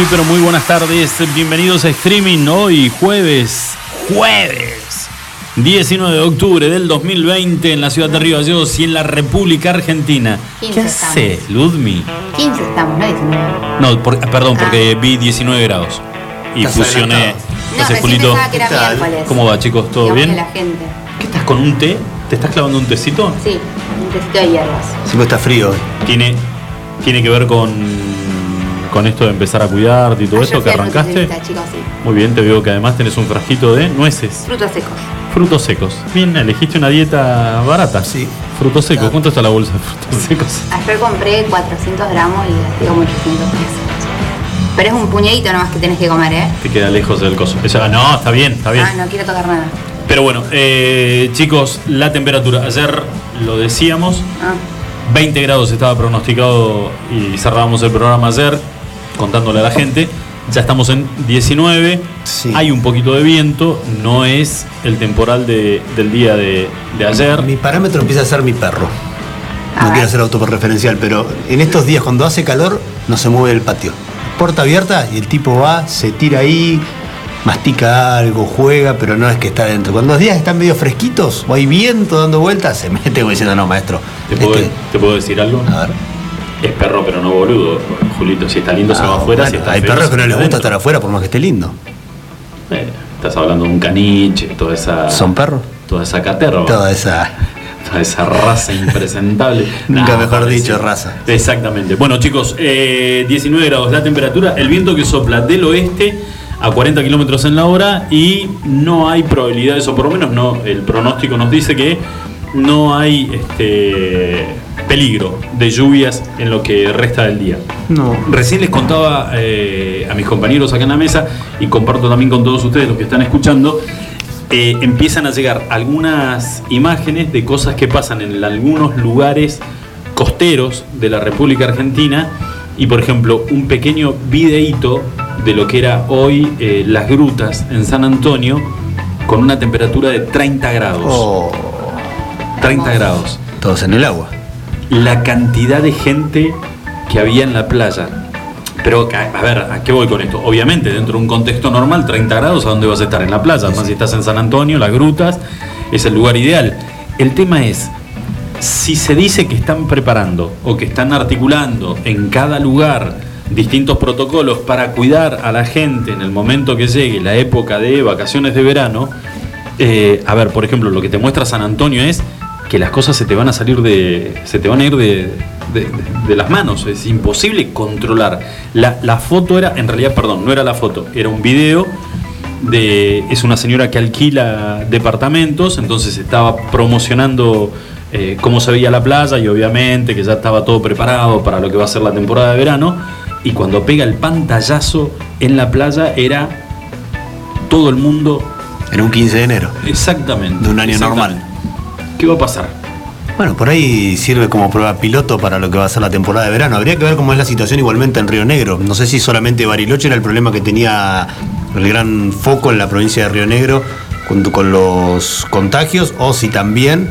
Muy, pero muy buenas tardes. Bienvenidos a Streaming hoy, jueves, jueves, 19 de octubre del 2020 en la ciudad de Río Gallegos y en la República Argentina. 15 ¿Qué hace, estamos. Ludmi? 15 estamos, no 19. No, por- perdón, porque vi 19 grados y Estás fusioné. No, Entonces, recién Julito, pensaba que era ¿qué tal? miércoles. ¿cómo va, chicos? ¿Todo Digamos bien? que la gente. ¿Qué estás con un té? ¿Te estás clavando un tecito? Sí, un tecito de hierbas. Siempre está frío hoy. ¿Tiene, tiene que ver con, con esto de empezar a cuidarte y todo Ayer esto fui que arrancaste? nutricionista, chicos, sí. Muy bien, te veo que además tenés un frasquito de nueces, Frutos secos. frutos secos. Bien, elegiste una dieta barata. Sí. Frutos secos. Claro. ¿Cuánto está la bolsa de frutos secos? Ayer compré 400 gramos y como 800 pesos. Pero es un puñadito nomás que tenés que comer, ¿eh? Te queda lejos del coso. No, está bien, está bien. Ah, no quiero tocar nada. Pero bueno, eh, chicos, la temperatura. Ayer lo decíamos, Ah, 20 grados estaba pronosticado y cerrábamos el programa ayer contándole a la gente. Ya estamos en 19, Sí. hay un poquito de viento, no es el temporal de- del día de, de ayer. Mi parámetro empieza a ser mi perro. No quiero ser autorreferencial, pero en estos días cuando hace calor no se mueve el patio. Puerta abierta y el tipo va, se tira ahí, mastica algo, juega, pero no es que está dentro. Cuando los días están medio fresquitos o hay viento dando vueltas, se mete como diciendo, no, maestro. ¿Te puedo, este- te puedo decir algo? A ver. Es perro, pero no boludo, Julito. Si está lindo se va Ah, afuera, bueno, si está hay feo, perros que no les gusta estar afuera por más que esté lindo. Eh, estás hablando de un caniche, toda esa. ¿Son perros? Toda esa caterva. Toda esa. Toda esa raza impresentable. Nunca mejor dicho, raza. Exactamente. Bueno, chicos, eh, 19 grados la temperatura, el viento que sopla del oeste a 40 kilómetros en la hora y no hay probabilidades, o por lo menos no, el pronóstico nos dice que no hay este, peligro de lluvias en lo que resta del día. No. Recién les contaba eh, a mis compañeros acá en la mesa y comparto también con todos ustedes los que están escuchando. eh, empiezan a llegar algunas imágenes de cosas que pasan en algunos lugares costeros de la República Argentina y por ejemplo un pequeño videíto de lo que era hoy eh, las grutas en San Antonio con una temperatura de 30 grados. Oh, 30 grados todos en el agua. La cantidad de gente que había en la playa. Pero, a ver, ¿a qué voy con esto? Obviamente, dentro de un contexto normal, 30 grados, ¿a dónde vas a estar? En la playa. Además, si estás en San Antonio, las grutas, es el lugar ideal. El tema es, si se dice que están preparando o que están articulando en cada lugar distintos protocolos para cuidar a la gente en el momento que llegue la época de vacaciones de verano, eh, a ver, por ejemplo, lo que te muestra San Antonio es que las cosas se te van a salir de. se te van a ir de, de- de las manos. Es imposible controlar. La, la foto era, en realidad, perdón, no era la foto, era un video de. es una señora que alquila departamentos, entonces estaba promocionando. eh, cómo se veía la playa y obviamente que ya estaba todo preparado para lo que va a ser la temporada de verano y cuando pega el pantallazo en la playa era todo el mundo Era un 15 de enero. Exactamente. De un año normal. ¿Qué va a pasar? Bueno, por ahí sirve como prueba piloto para lo que va a ser la temporada de verano. Habría que ver cómo es la situación igualmente en Río Negro. No sé si solamente Bariloche era el problema que tenía el gran foco en la provincia de Río Negro junto con los contagios o si también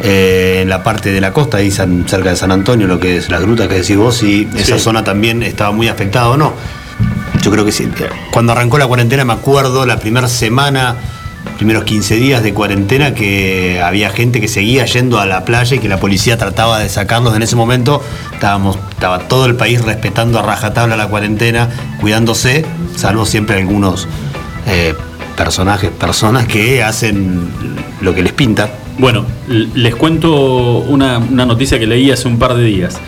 eh, en la parte de la costa, ahí san- cerca de San Antonio, lo que es las grutas que decís vos, si esa zona también estaba muy afectada o no. Yo creo que sí. Cuando arrancó la cuarentena me acuerdo la primera semana, primeros 15 días de cuarentena, que había gente que seguía yendo a la playa y que la policía trataba de sacarlos. En ese momento estábamos, estaba todo el país respetando a rajatabla la cuarentena, cuidándose, salvo siempre algunos eh, personajes, personas que hacen lo que les pinta. Bueno, les cuento una, una noticia que leí hace un par de días.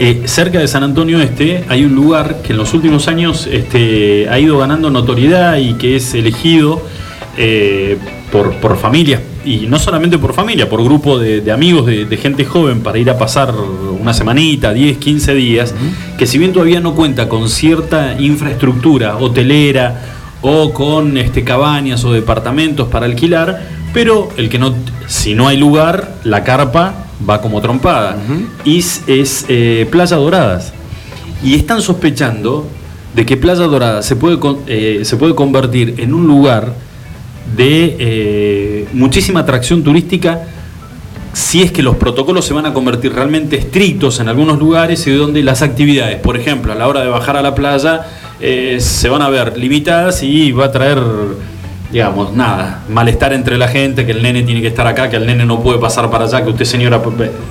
Eh, cerca de San Antonio Este hay un lugar que en los últimos años este, ha ido ganando notoriedad y que es elegido eh, por, por familias, y no solamente por familia, por grupo de, de amigos, de, de gente joven para ir a pasar una semanita, 10, 15 días, que si bien todavía no cuenta con cierta infraestructura hotelera o con este, cabañas o departamentos para alquilar, pero el que no, si no hay lugar, la carpa va como trompada. Y es, es, eh, Playa Doradas. Y están sospechando de que Playa Dorada se puede, eh, se puede convertir en un lugar de eh, muchísima atracción turística si es que los protocolos se van a convertir realmente estrictos en algunos lugares y donde las actividades, por ejemplo, a la hora de bajar a la playa, eh, se van a ver limitadas y va a traer, digamos, nada, malestar entre la gente, que el nene tiene que estar acá, que el nene no puede pasar para allá, que usted señora,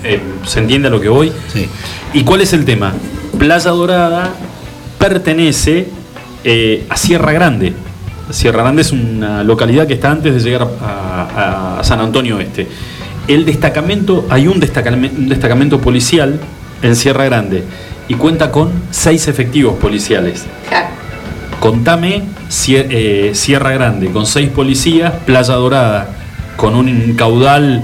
eh, ¿se entiende a lo que voy? Sí. ¿Y cuál es el tema? Playa Dorada pertenece eh, a Sierra Grande. Sierra Grande es una localidad que está antes de llegar a, San Antonio Oeste. El destacamento, hay un destacamento, un destacamento policial en Sierra Grande y cuenta con seis efectivos policiales. Claro. Contame eh, Sierra Grande con seis policías, Playa Dorada con un caudal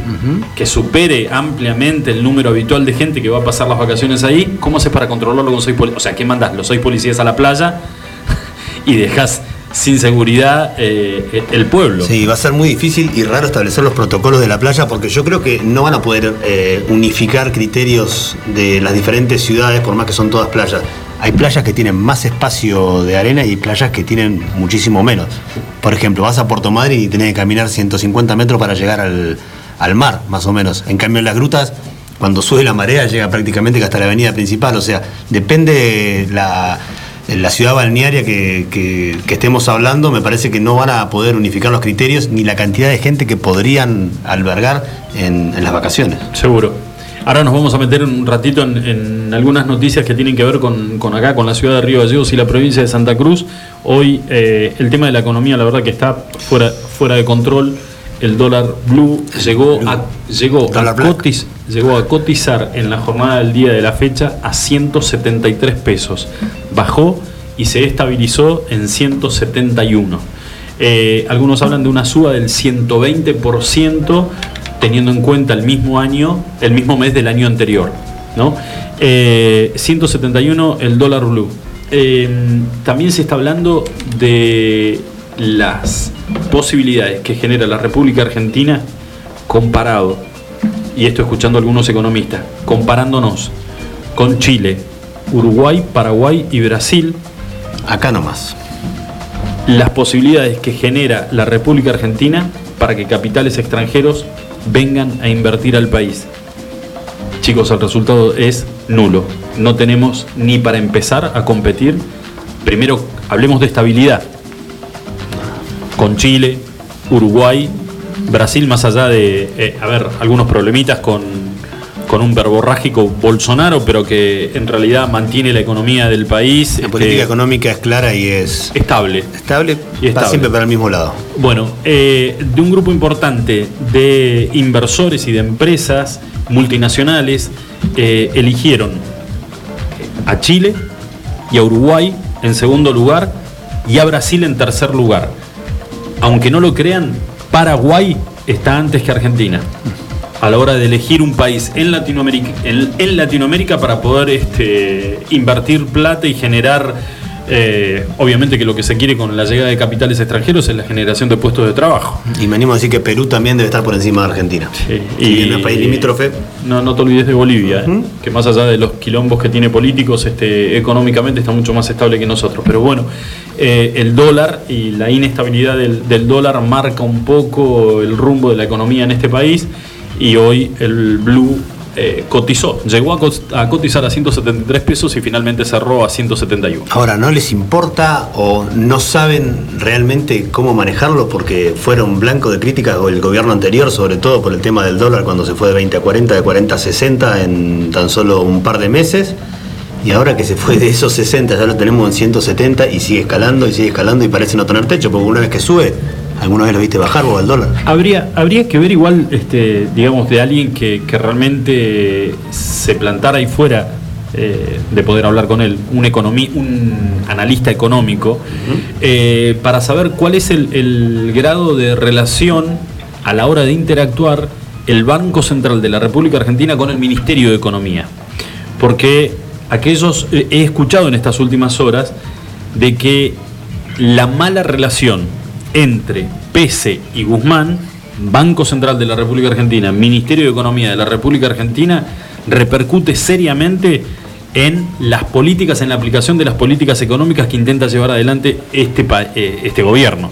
que supere ampliamente el número habitual de gente que va a pasar las vacaciones ahí. ¿Cómo haces para controlarlo con seis policías? O sea, ¿qué mandas? Los seis policías a la playa y dejas sin seguridad eh, el pueblo. Sí, va a ser muy difícil y raro establecer los protocolos de la playa porque yo creo que no van a poder eh, unificar criterios de las diferentes ciudades, por más que son todas playas. Hay playas que tienen más espacio de arena y playas que tienen muchísimo menos. Por ejemplo, vas a Puerto Madryn y tenés que caminar 150 metros para llegar al, al mar, más o menos. En cambio, en las grutas, cuando sube la marea, llega prácticamente hasta la avenida principal. O sea, depende la, la ciudad balnearia que, que- estemos hablando, me parece que no van a poder unificar los criterios ni la cantidad de gente que podrían albergar en, en las vacaciones. Seguro. Ahora nos vamos a meter un ratito en, en algunas noticias que tienen que ver con, con acá, con la ciudad de Río Gallegos y la provincia de Santa Cruz. Hoy eh, el tema de la economía, la verdad que está fuera, fuera de control. El dólar blue llegó a, llegó, a cotiz- llegó a cotizar en la jornada del día de la fecha a 173 pesos. Bajó y se estabilizó en 171. Eh, algunos hablan de una suba del 120% teniendo en cuenta el mismo año, el mismo mes del año anterior. ¿no? Eh, 171 el dólar blue. Eh, también se está hablando de las posibilidades que genera la República Argentina comparado, y esto escuchando a algunos economistas, comparándonos con Chile, Uruguay, Paraguay y Brasil, Acá nomás. las posibilidades que genera la República Argentina para que capitales extranjeros vengan a invertir al país. Chicos, el resultado es nulo. No tenemos ni para empezar a competir. Primero, hablemos de estabilidad. Con Chile, Uruguay, Brasil, más allá de, eh, a ver, algunos problemitas con, con un verborrágico Bolsonaro, pero que en realidad mantiene la economía del país La este, política económica es clara y es estable. estable, Y estable. siempre para el mismo lado. Bueno, eh, de un grupo importante de inversores y de empresas multinacionales eh, eligieron a Chile y a Uruguay en segundo lugar y a Brasil en tercer lugar. Aunque no lo crean, Paraguay está antes que Argentina. A la hora de elegir un país en Latinoamérica, para poder este, invertir plata y generar, eh, obviamente que lo que se quiere con la llegada de capitales extranjeros es la generación de puestos de trabajo. Y me animo a decir que Perú también debe estar por encima de Argentina. Y en el país limítrofe. No, no te olvides de Bolivia, eh, que más allá de los quilombos que tiene políticos, este, económicamente está mucho más estable que nosotros. Pero bueno, eh, el dólar y la inestabilidad del, del dólar marca un poco el rumbo de la economía en este país y hoy el blue eh, cotizó, llegó a, cot- a cotizar a 173 pesos y finalmente cerró a 171. Ahora, ¿no les importa o no saben realmente cómo manejarlo porque fueron blanco de críticas el gobierno anterior, sobre todo por el tema del dólar cuando se fue de 20 a 40, de 40 a 60 en tan solo un par de meses? Y ahora que se fue de esos 60 ya lo tenemos en 170 y sigue escalando y sigue escalando y parece no tener techo, porque una vez que sube, ¿alguna vez lo viste bajar vos al dólar? Habría, habría que ver igual, este, digamos, de alguien que, que realmente se plantara ahí fuera eh, de poder hablar con él, un, economí, un analista económico, eh, para saber cuál es el, el grado de relación a la hora de interactuar el Banco Central de la República Argentina con el Ministerio de Economía. Porque aquellos, eh, he escuchado en estas últimas horas de que la mala relación entre Pese y Guzmán, Banco Central de la República Argentina, Ministerio de Economía de la República Argentina, repercute seriamente en las políticas, en la aplicación de las políticas económicas que intenta llevar adelante este, eh, este gobierno.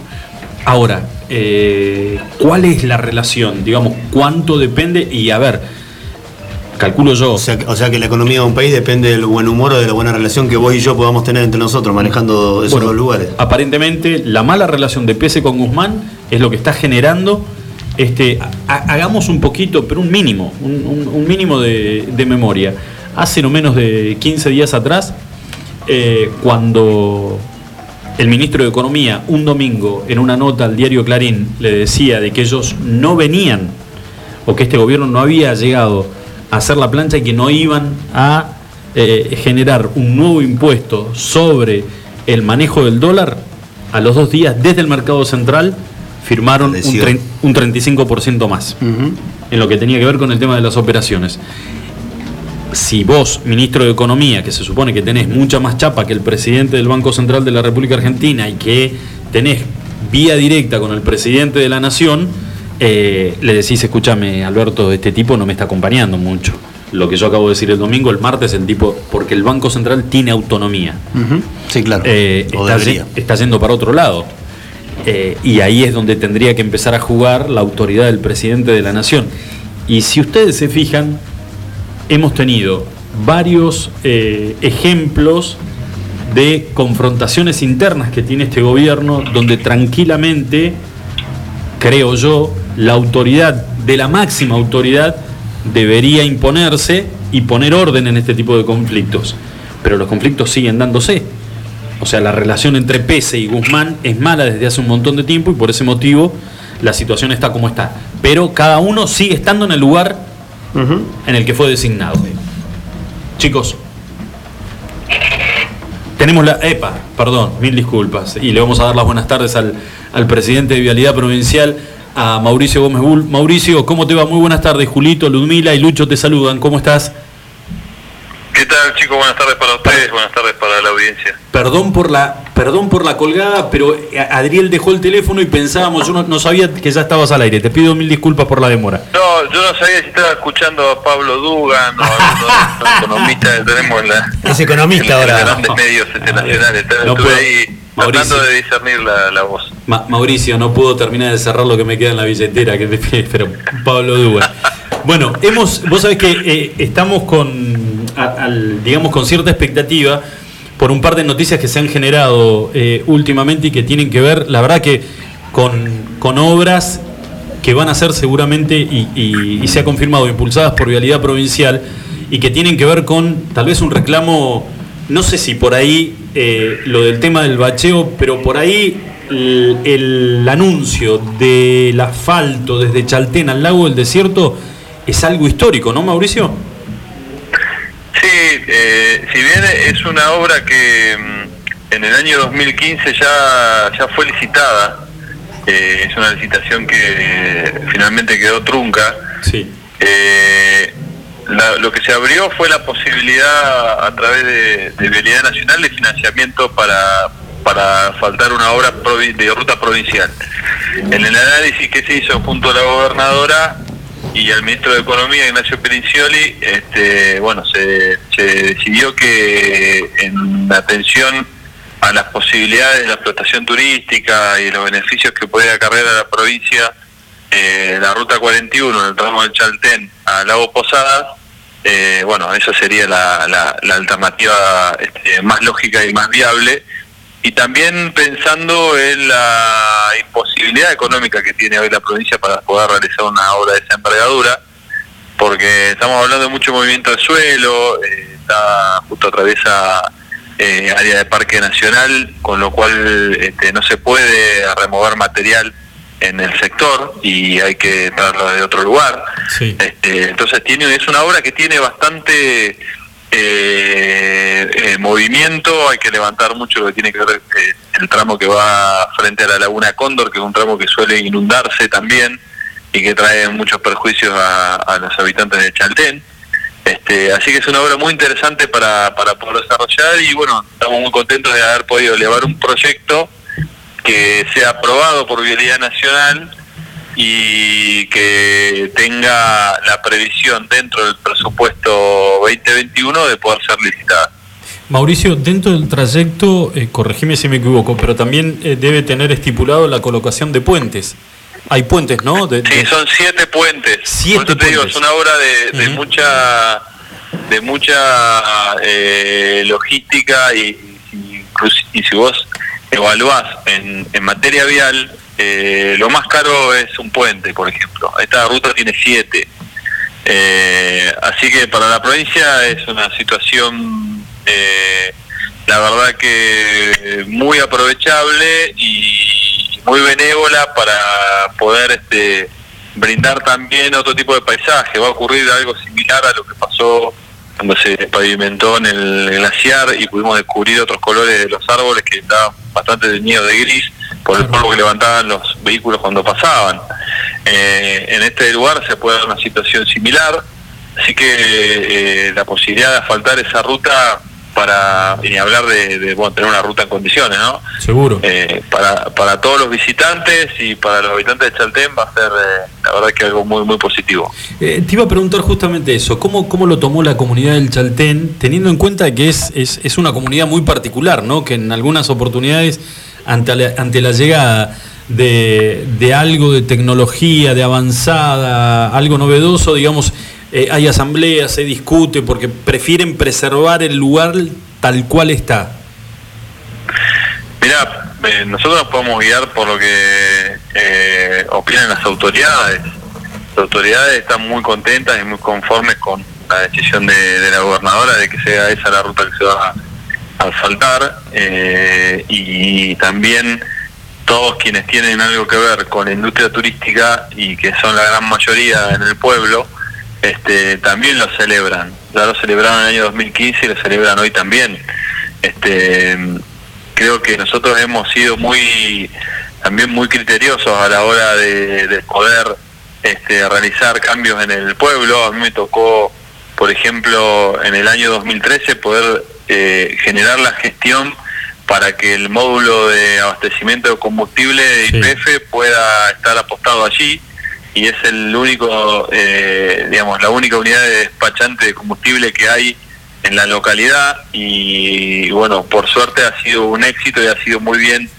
Ahora, eh, ¿cuál es la relación? Digamos, ¿cuánto depende? Y a ver, calculo yo. O sea, que la economía de un país depende del buen humor o de la buena relación que vos y yo podamos tener entre nosotros manejando esos dos lugares. Aparentemente, la mala relación de Pese con Guzmán es lo que está generando. Este, hagamos un poquito, pero un mínimo, un, mínimo de, memoria. Hace no menos de 15 días atrás, eh, cuando el ministro de Economía un domingo en una nota al diario Clarín le decía de que ellos no venían o que este gobierno no había llegado hacer la plancha y que no iban a eh, generar un nuevo impuesto sobre el manejo del dólar, a los dos días desde el mercado central firmaron un, 35% más en lo que tenía que ver con el tema de las operaciones. Si vos, ministro de Economía, que se supone que tenés mucha más chapa que el presidente del Banco Central de la República Argentina y que tenés vía directa con el presidente de la Nación, eh, le decís, escúchame, Alberto, este tipo no me está acompañando mucho. Lo que yo acabo de decir el domingo, el martes, el tipo, porque el Banco Central tiene autonomía. Sí, claro. Eh, está, está, yendo para otro lado. Eh, y ahí es donde tendría que empezar a jugar la autoridad del presidente de la Nación. Y si ustedes se fijan, hemos tenido varios ejemplos de confrontaciones internas que tiene este gobierno, donde tranquilamente, creo yo, la autoridad, de la máxima autoridad, debería imponerse y poner orden en este tipo de conflictos. Pero los conflictos siguen dándose. O sea, la relación entre Pese y Guzmán es mala desde hace un montón de tiempo y por ese motivo la situación está como está. Pero cada uno sigue estando en el lugar en el que fue designado. Chicos, tenemos la EPA, perdón, mil disculpas, y le vamos a dar las buenas tardes al, al presidente de Vialidad Provincial, a Mauricio Gómez Bull. Mauricio, ¿cómo te va? Muy buenas tardes, Julito, Ludmila y Lucho te saludan, ¿cómo estás? ¿Qué tal, chicos? Buenas tardes para ustedes, buenas tardes para la audiencia. Perdón por la, perdón por la colgada, pero Adriel dejó el teléfono y pensábamos, yo no, sabía que ya estabas al aire. Te pido mil disculpas por la demora. No, yo no sabía si estaba escuchando a Pablo Dugan o a los economistas que tenemos en la. Es economista ahora. En grandes medios internacionales. No Estuve ahí tratando de discernir la, voz. Mauricio, no puedo terminar de cerrar lo que me queda en la billetera, que pero Pablo Dugan. Bueno, hemos, vos sabés que eh, estamos con, digamos, con cierta expectativa por un par de noticias que se han generado eh, últimamente y que tienen que ver, la verdad que con, obras que van a ser seguramente y, se ha confirmado impulsadas por Vialidad Provincial y que tienen que ver con tal vez un reclamo, no sé si por ahí eh, lo del tema del bacheo, pero por ahí el, el anuncio del asfalto desde Chaltén al lago del desierto es algo histórico, ¿no, Mauricio? Sí, eh, si bien es una obra que mm, en el año 2015 ya, ya fue licitada, eh, es una licitación que finalmente quedó trunca. Sí. Eh, lo que se abrió fue la posibilidad a través de, de Nacional de financiamiento para, para faltar una obra de ruta provincial. En el análisis que se hizo junto a la gobernadora, y al ministro de Economía, Ignacio Perincioli, este, bueno, se, decidió que en atención a las posibilidades de la explotación turística y los beneficios que puede acarrear a la provincia eh, la ruta 41 en el tramo del Chaltén a Lago Posadas, eh, bueno, esa sería la, la, alternativa este, más lógica y más viable. Y también pensando en la imposibilidad económica que tiene hoy la provincia para poder realizar una obra de esa envergadura, porque estamos hablando de mucho movimiento del suelo, eh, está justo atraviesa eh, área de parque nacional, con lo cual este, no se puede remover material en el sector y hay que traerlo de otro lugar. Este, entonces tiene es una obra que tiene bastante eh, eh, movimiento, hay que levantar mucho lo que tiene que ver eh, el tramo que va frente a la laguna Cóndor, que es un tramo que suele inundarse también y que trae muchos perjuicios a, los habitantes de Chaltén. Este, así que es una obra muy interesante para, para poder desarrollar y bueno, estamos muy contentos de haber podido elevar un proyecto que sea aprobado por Vialidad Nacional y que tenga la previsión dentro del presupuesto 2021 de poder ser licitada. Mauricio, dentro del trayecto, eh, corregime si me equivoco, pero también eh, debe tener estipulado la colocación de puentes. Hay puentes, ¿no? sí, son siete puentes. Siete te digo, es una obra de, mucha de mucha eh, logística y, y, si vos evaluás en, en materia vial, eh, lo más caro es un puente, por ejemplo. Esta ruta tiene siete. Eh, así que para la provincia es una situación, eh, la verdad que muy aprovechable y muy benévola para poder este, brindar también otro tipo de paisaje. Va a ocurrir algo similar a lo que pasó cuando se pavimentó en el glaciar y pudimos descubrir otros colores de los árboles que estaban bastante teñidos de gris por el polvo que levantaban los vehículos cuando pasaban. Eh, en este lugar se puede dar una situación similar, así que eh, la posibilidad de asfaltar esa ruta para, y hablar de, tener una ruta en condiciones, ¿no? Seguro. Eh, para, para todos los visitantes y para los habitantes de Chaltén va a ser, la verdad, que algo muy, muy positivo. te iba a preguntar justamente eso, ¿cómo, cómo lo tomó la comunidad del Chaltén, teniendo en cuenta que es, es, es una comunidad muy particular, ¿no? Que en algunas oportunidades ante la, ante la llegada de, de, algo de tecnología, de avanzada, algo novedoso, digamos, eh, hay asambleas, se discute, porque prefieren preservar el lugar tal cual está. Mira, eh, nosotros nos podemos guiar por lo que eh, opinan las autoridades. Las autoridades están muy contentas y muy conformes con la decisión de, la gobernadora de que sea esa la ruta que se va a asfaltar eh, y también todos quienes tienen algo que ver con la industria turística y que son la gran mayoría en el pueblo, este, también lo celebran. Ya lo celebraron en el año 2015 y lo celebran hoy también. Este, creo que nosotros hemos sido muy también muy criteriosos a la hora de, poder este, realizar cambios en el pueblo. A mí me tocó, por ejemplo, en el año 2013 poder eh, generar la gestión para que el módulo de abastecimiento de combustible de IPF pueda estar apostado allí y es el único, eh, digamos, la única unidad de despachante de combustible que hay en la localidad y, bueno, por suerte ha sido un éxito y ha sido muy bien,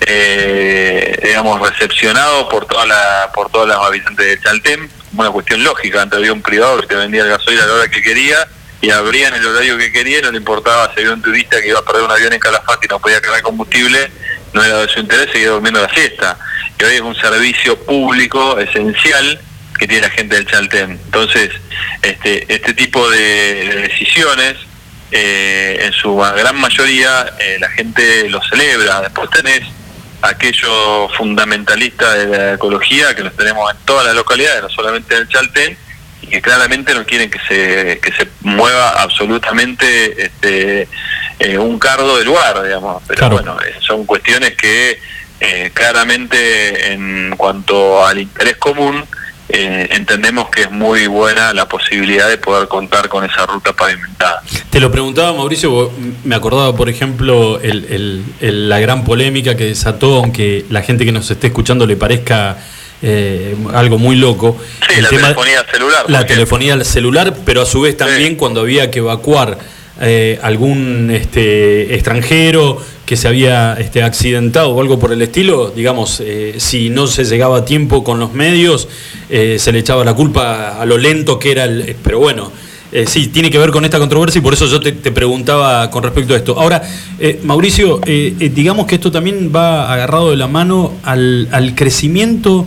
eh, digamos, recepcionado por toda la, por todos los habitantes de Chaltén, una cuestión lógica, antes había un privado que vendía el gasoil a la hora que quería y abrían el horario que querían, no le importaba si había un turista que iba a perder un avión en Calafate y no podía cargar combustible, no era de su interés, seguía durmiendo la siesta. Y hoy es un servicio público esencial que tiene la gente del Chaltén. Entonces, este, este tipo de, decisiones, eh, en su gran mayoría, eh, la gente lo celebra. Después tenés aquellos fundamentalistas de la ecología, que los tenemos en todas las localidades, no solamente en el Chaltén, que claramente no quieren que se, que se mueva absolutamente este, eh, un cardo del lugar, digamos. Pero bueno, eh, son cuestiones que eh, claramente en cuanto al interés común, entendemos que es muy buena la posibilidad de poder contar con esa ruta pavimentada. Te lo preguntaba Mauricio, me acordaba por ejemplo el, el, la gran polémica que desató, aunque la gente que nos esté escuchando le parezca eh, algo muy loco. Sí, la telefonía celular. La telefonía celular, pero a su vez también cuando había que evacuar eh, algún este, extranjero que se había este, accidentado o algo por el estilo, digamos, eh, si no se llegaba a tiempo con los medios, se le echaba la culpa a lo lento que era el... Pero bueno, sí, tiene que ver con esta controversia y por eso yo te, preguntaba con respecto a esto. Ahora, Mauricio, digamos que esto también va agarrado de la mano al, crecimiento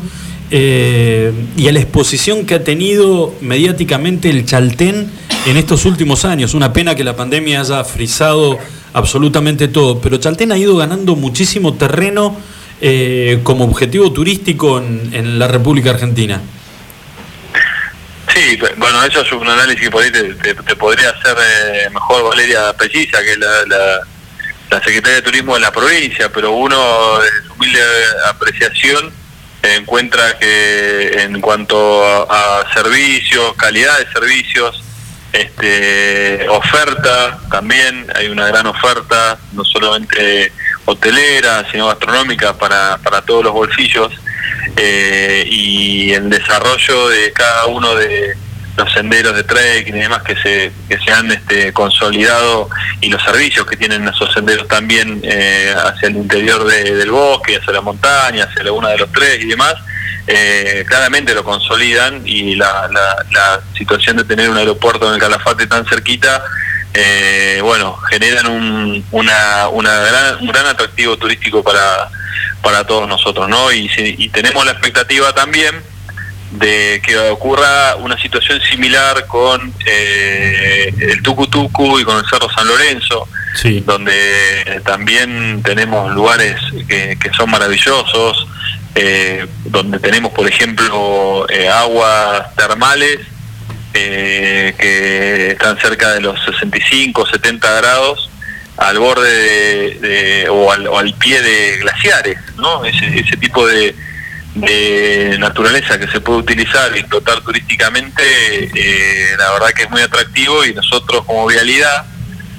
eh, y a la exposición que ha tenido mediáticamente el Chaltén en estos últimos años. Una pena que la pandemia haya frisado absolutamente todo, pero Chaltén ha ido ganando muchísimo terreno eh, como objetivo turístico en, la República Argentina. Sí, bueno, eso es un análisis que por ahí te, podría hacer eh, mejor Valeria Precisa, que es la, la Secretaria de Turismo de la provincia, pero uno, de su humilde apreciación, encuentra que en cuanto a, servicios, calidad de servicios, este, oferta también, hay una gran oferta, no solamente hotelera, sino gastronómica para, para todos los bolsillos eh, y el desarrollo de cada uno de los senderos de trekking y demás que se, que se han este, consolidado y los servicios que tienen esos senderos también eh, hacia el interior del bosque, hacia la montaña, hacia la una de los tres y demás, eh, claramente lo consolidan y la, la, situación de tener un aeropuerto en el Calafate tan cerquita, eh, bueno, generan un, una, una gran, un gran atractivo turístico para, para todos nosotros, ¿no? Y, y tenemos la expectativa también de que ocurra una situación similar con eh, el Tucutucu y con el Cerro San Lorenzo, donde también tenemos lugares que, son maravillosos, eh, donde tenemos, por ejemplo, eh, aguas termales que están cerca de los 65, 70 grados al borde de, o, al, pie de glaciares, ¿no? Ese, ese tipo de, de naturaleza que se puede utilizar y explotar turísticamente, eh, la verdad que es muy atractivo y nosotros como vialidad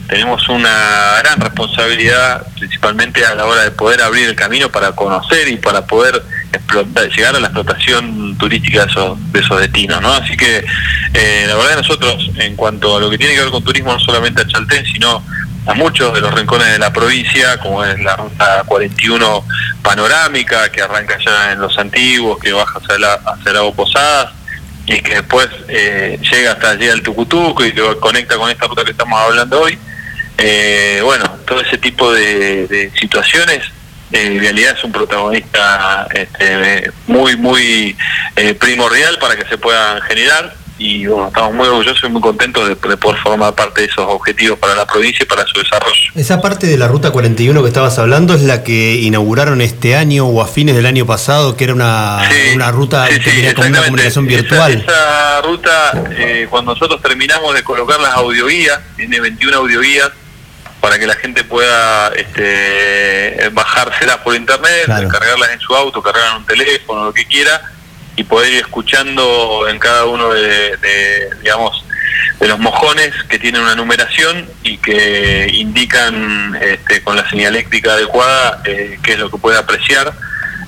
tenemos una gran responsabilidad, principalmente a la hora de poder abrir el camino para conocer y para poder llegar a la explotación turística de esos, de esos destinos. ¿no? Así que eh, la verdad nosotros, en cuanto a lo que tiene que ver con turismo, no solamente a Chaltén, sino a muchos de los rincones de la provincia, como es la ruta 41 panorámica, que arranca ya en los antiguos, que baja hacia, la, hacia Posadas, y que después eh, llega hasta allí al Tucutuco y que conecta con esta ruta que estamos hablando hoy. Eh, bueno, todo ese tipo de, situaciones, en realidad es un protagonista este, muy, muy eh, primordial para que se puedan generar y bueno, estamos muy orgullosos y muy contentos de, poder formar parte de esos objetivos para la provincia y para su desarrollo. Esa parte de la Ruta 41 que estabas hablando es la que inauguraron este año o a fines del año pasado, que era una, una ruta que tenía como una comunicación virtual. Esa, ruta, eh, cuando nosotros terminamos de colocar las audioguías, tiene 21 audioguías, para que la gente pueda este, bajárselas por internet, cargarlas en su auto, cargarlas en un teléfono, lo que quiera, y poder ir escuchando en cada uno de, digamos de los mojones que tienen una numeración y que indican este, con la señaléctrica adecuada eh, qué es lo que puede apreciar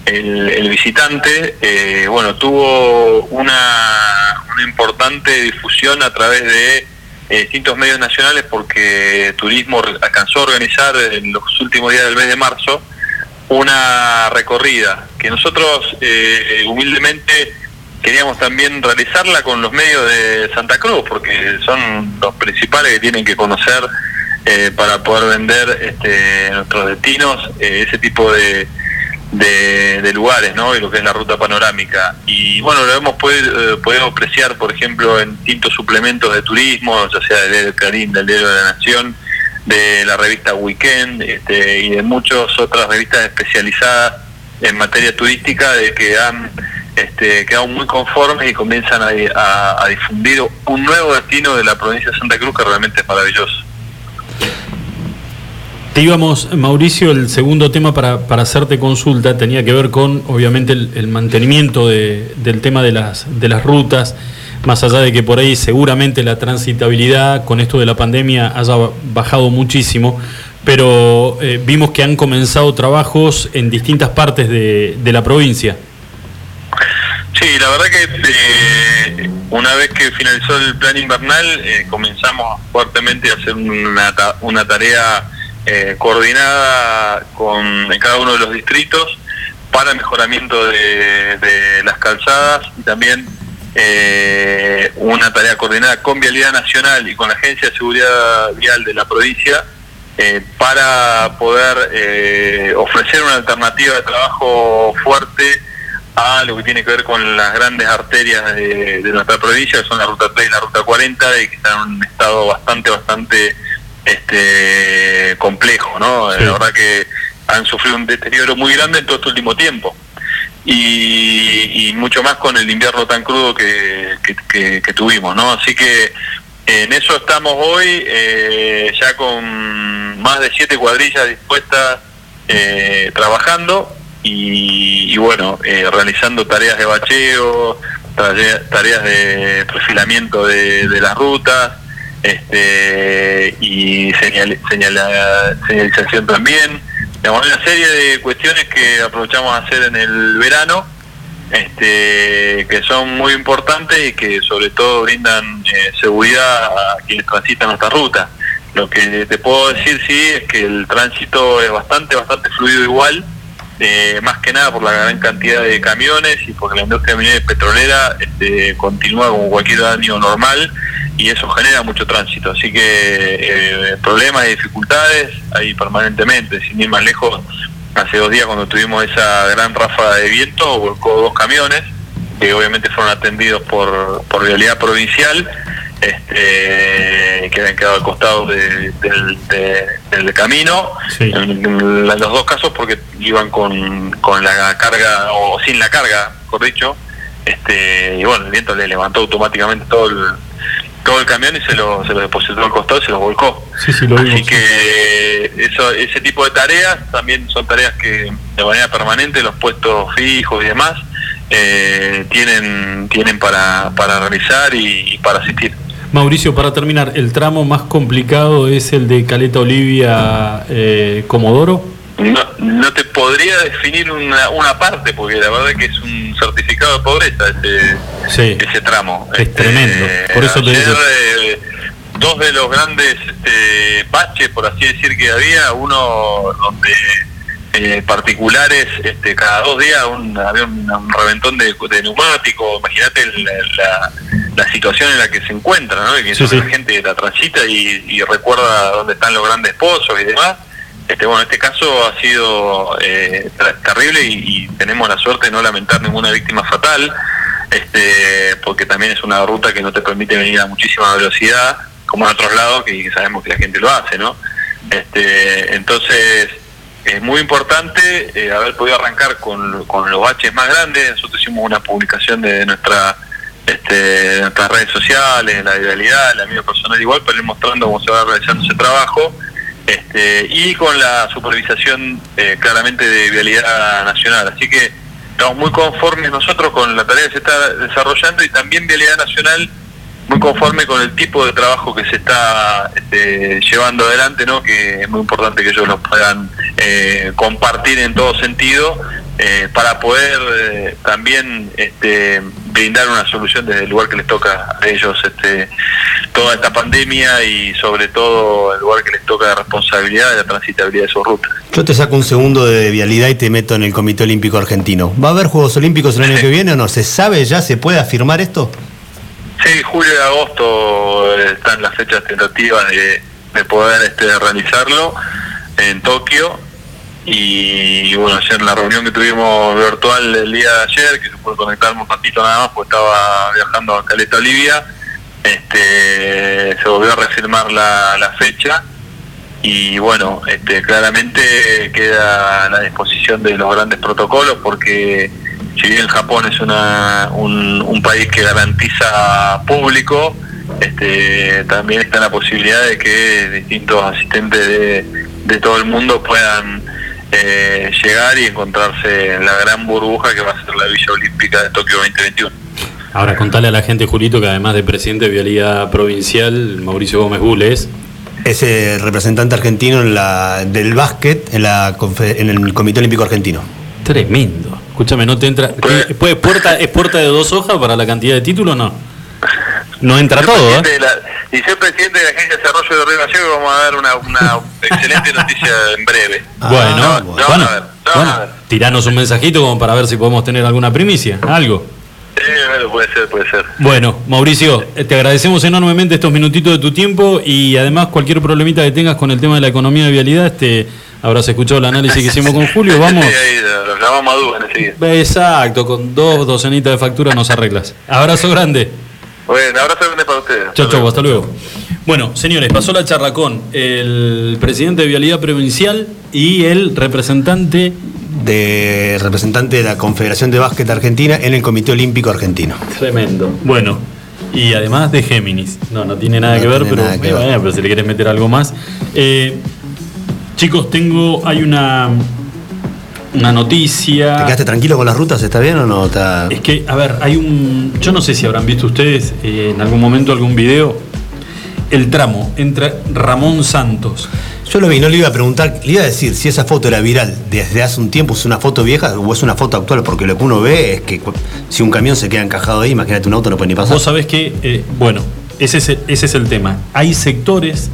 el, visitante. Eh, bueno, tuvo una, una, importante difusión a través de eh, distintos medios nacionales porque Turismo alcanzó a organizar en los últimos días del mes de marzo una recorrida que nosotros eh, humildemente queríamos también realizarla con los medios de Santa Cruz, porque son los principales que tienen que conocer eh, para poder vender este, nuestros destinos eh, ese tipo de, de, lugares, ¿no? Y lo que es la ruta panorámica. Y bueno, lo hemos podido, apreciar, por ejemplo, en distintos suplementos de turismo, ya sea del Clarín, del Diario de la Nación, de la revista Weekend este, y de muchas otras revistas especializadas en materia turística de que han este, quedado muy conformes y comienzan a, difundir un nuevo destino de la provincia de Santa Cruz que realmente es maravilloso. Te íbamos, Mauricio, el segundo tema para, para hacerte consulta tenía que ver con, obviamente, el, mantenimiento de, del tema de las, de las rutas más allá de que por ahí seguramente la transitabilidad con esto de la pandemia haya bajado muchísimo, pero eh, vimos que han comenzado trabajos en distintas partes de, la provincia. Sí, la verdad que eh, una vez que finalizó el plan invernal eh, comenzamos fuertemente a hacer una, una tarea coordinada con en cada uno de los distritos para mejoramiento de, de las calzadas y también eh, una tarea coordinada con Vialidad Nacional y con la Agencia de Seguridad Vial de la provincia eh, para poder eh, ofrecer una alternativa de trabajo fuerte a lo que tiene que ver con las grandes arterias de, nuestra provincia, que son la Ruta 3 y la Ruta 40, y que están en un estado bastante, bastante este, complejo, ¿no? La verdad que han sufrido un deterioro muy grande en todo este último tiempo y, mucho más con el invierno tan crudo que, que, tuvimos, ¿no? Así que en eso estamos hoy, eh, ya con más de siete cuadrillas dispuestas eh, trabajando y, bueno, eh, realizando tareas de bacheo, tareas de perfilamiento de, las rutas este, y señal, señalización también digamos, una serie de cuestiones que aprovechamos a hacer en el verano, este, que son muy importantes y que sobre todo brindan eh, seguridad a quienes transitan nuestra ruta. Lo que te puedo decir sí es que el tránsito es bastante, bastante fluido igual, eh, más que nada por la gran cantidad de camiones y porque la industria minera y petrolera este, continúa como cualquier año normal y eso genera mucho tránsito. Así que eh, problemas y dificultades hay permanentemente, sin ir más lejos. Hace dos días cuando tuvimos esa gran ráfaga de viento, volcó dos camiones que obviamente fueron atendidos por, por Vialidad Provincial este, que habían quedado al costado de- del, de- del camino. Sí. En, en los dos casos porque iban con, con la carga, o sin la carga, mejor dicho. Este, y bueno, el viento le levantó automáticamente todo el, todo el camión y se lo, se lo depositó al costado y se lo volcó. Sí, sí, lo Así que eso, ese tipo de tareas también son tareas que de manera permanente los puestos fijos y demás eh, tienen tienen para, para realizar y, y para asistir. Mauricio, para terminar, el tramo más complicado es el de Caleta Olivia eh, Comodoro. No, no te podría definir una, una parte porque la verdad que es un certificado de pobreza ese, Sí. ese tramo. Es tremendo, por eso te digo. eh, dos de los grandes este, baches, por así decir, que había, uno donde eh, particulares, este, cada dos días un, había un, un reventón de, de neumático, imagínate la, la- la situación en la que se encuentra, ¿no? Y que Sí, la gente la transita y, y recuerda dónde están los grandes pozos y demás. Este, bueno, este caso ha sido eh, ter- terrible y, y tenemos la suerte de no lamentar ninguna víctima fatal, este, porque también es una ruta que no te permite venir a muchísima velocidad, como en otros lados, que sabemos que la gente lo hace, ¿no? Este, entonces, es muy importante eh, haber podido arrancar con, con los baches más grandes. Nosotros hicimos una publicación de nuestra este, de nuestras redes sociales, la idealidad, la mía personal igual, para ir mostrando cómo se va realizando ese trabajo. Este, y con la supervisación eh, claramente de Vialidad Nacional. Así que estamos muy conformes nosotros con la tarea que se está desarrollando y también Vialidad Nacional muy conforme con el tipo de trabajo que se está este, llevando adelante, ¿no? que es muy importante que ellos lo puedan eh, compartir en todo sentido eh, para poder eh, también este, brindar una solución desde el lugar que les toca a ellos este, toda esta pandemia y sobre todo el lugar que les toca de responsabilidad de la transitabilidad de sus rutas. Yo te saco un segundo de vialidad y te meto en el Comité Olímpico Argentino. ¿Va a haber Juegos Olímpicos el año que viene o no? ¿Se sabe ya? ¿Se puede afirmar esto? Sí, julio y agosto están las fechas tentativas de, de poder este, realizarlo en Tokio. Y bueno, ayer en la reunión que tuvimos virtual el día de ayer, que se pudo conectar un ratito nada más, pues estaba viajando a Caleta Olivia, este, se volvió a reafirmar la, la fecha. Y bueno, este, claramente queda a la disposición de los grandes protocolos porque si bien Japón es una, un, un país que garantiza público, este, también está la posibilidad de que distintos asistentes de, de todo el mundo puedan eh, llegar y encontrarse en la gran burbuja que va a ser la Villa Olímpica de Tokio 2021. Ahora contale a la gente, Julito, que además de presidente de Vialidad Provincial, Mauricio Gómez Gules, Es el representante argentino en la, del básquet en, la, en el Comité Olímpico Argentino. tremendo. Escúchame, ¿no te entra? ¿qué- puede- puerta, ¿Es puerta de dos hojas para la cantidad de títulos no? No entra todo, ¿eh? y soy presidente de la Agencia de Desarrollo de Río Gallego y vamos a dar una, una excelente noticia en breve. Ah, bueno, no, no, bueno, a ver, no, bueno, a ver. tiranos un mensajito como para ver si podemos tener alguna primicia, algo. Bueno, puede ser, puede ser. Bueno, Mauricio, eh, te agradecemos enormemente estos minutitos de tu tiempo y además cualquier problemita que tengas con el tema de la economía de vialidad, este, habrás escuchado el análisis que hicimos con Julio, vamos. Llamamos a Dugan enseguida. Exacto, con dos docenitas de factura nos arreglas. Abrazo grande. Bueno, abrazo grande para ustedes. Chau, chau, hasta luego. Bueno, señores, pasó la charla con el presidente de Vialidad Provincial y el representante. De representante de la Confederación de Básquet Argentina en el Comité Olímpico Argentino. Tremendo. Bueno, y además de Géminis. No, no tiene nada No que ver, tiene pero, nada que eh, ver. bueno, pero si le quieres meter algo más. Eh, chicos, tengo. Hay una. Una noticia. ¿Te quedaste tranquilo con las rutas? ¿Está bien o no? Está... Es que, a ver, hay un. Yo no sé si habrán visto ustedes eh, en algún momento algún video. El tramo entre Ramón Santos Yo lo vi, no le iba a preguntar, le iba a decir si esa foto era viral desde hace un tiempo, es una foto vieja o es una foto actual, porque lo que uno ve es que si un camión se queda encajado ahí, imagínate un auto no puede ni pasar. Vos sabés que, eh, bueno, ese es, el, ese es el tema. Hay sectores,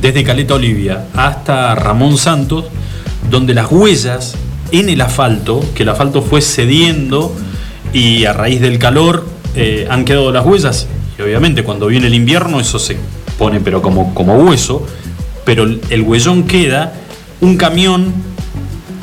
desde Caleta Olivia hasta Ramón Santos, donde las huellas en el asfalto, que el asfalto fue cediendo y a raíz del calor eh, han quedado las huellas. Y obviamente cuando viene el invierno eso se pone pero como, como hueso, pero el, el huellón queda, un camión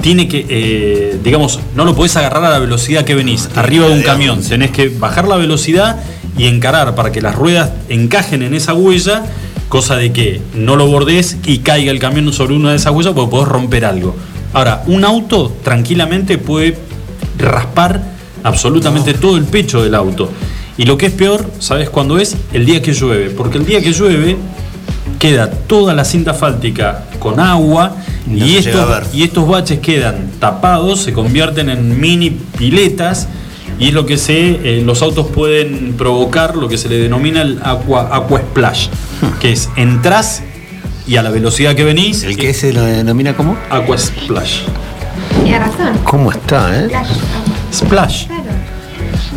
tiene que, eh, digamos, no lo podés agarrar a la velocidad que venís, arriba de un camión. Tenés que bajar la velocidad y encarar para que las ruedas encajen en esa huella, cosa de que no lo bordees y caiga el camión sobre una de esas huellas porque podés romper algo. Ahora, un auto tranquilamente puede raspar absolutamente todo el pecho del auto. Y lo que es peor, ¿sabes cuándo es? El día que llueve. Porque el día que llueve queda toda la cinta asfáltica con agua Y no y, estos, y estos baches quedan tapados, se convierten en mini piletas y es lo que se, eh, los autos pueden provocar lo que se le denomina el aqua, aqua splash, que es entras y a la velocidad que venís, ¿El que se lo denomina como? aqua splash. Tiene razón. ¿Cómo está, eh? Splash. Claro.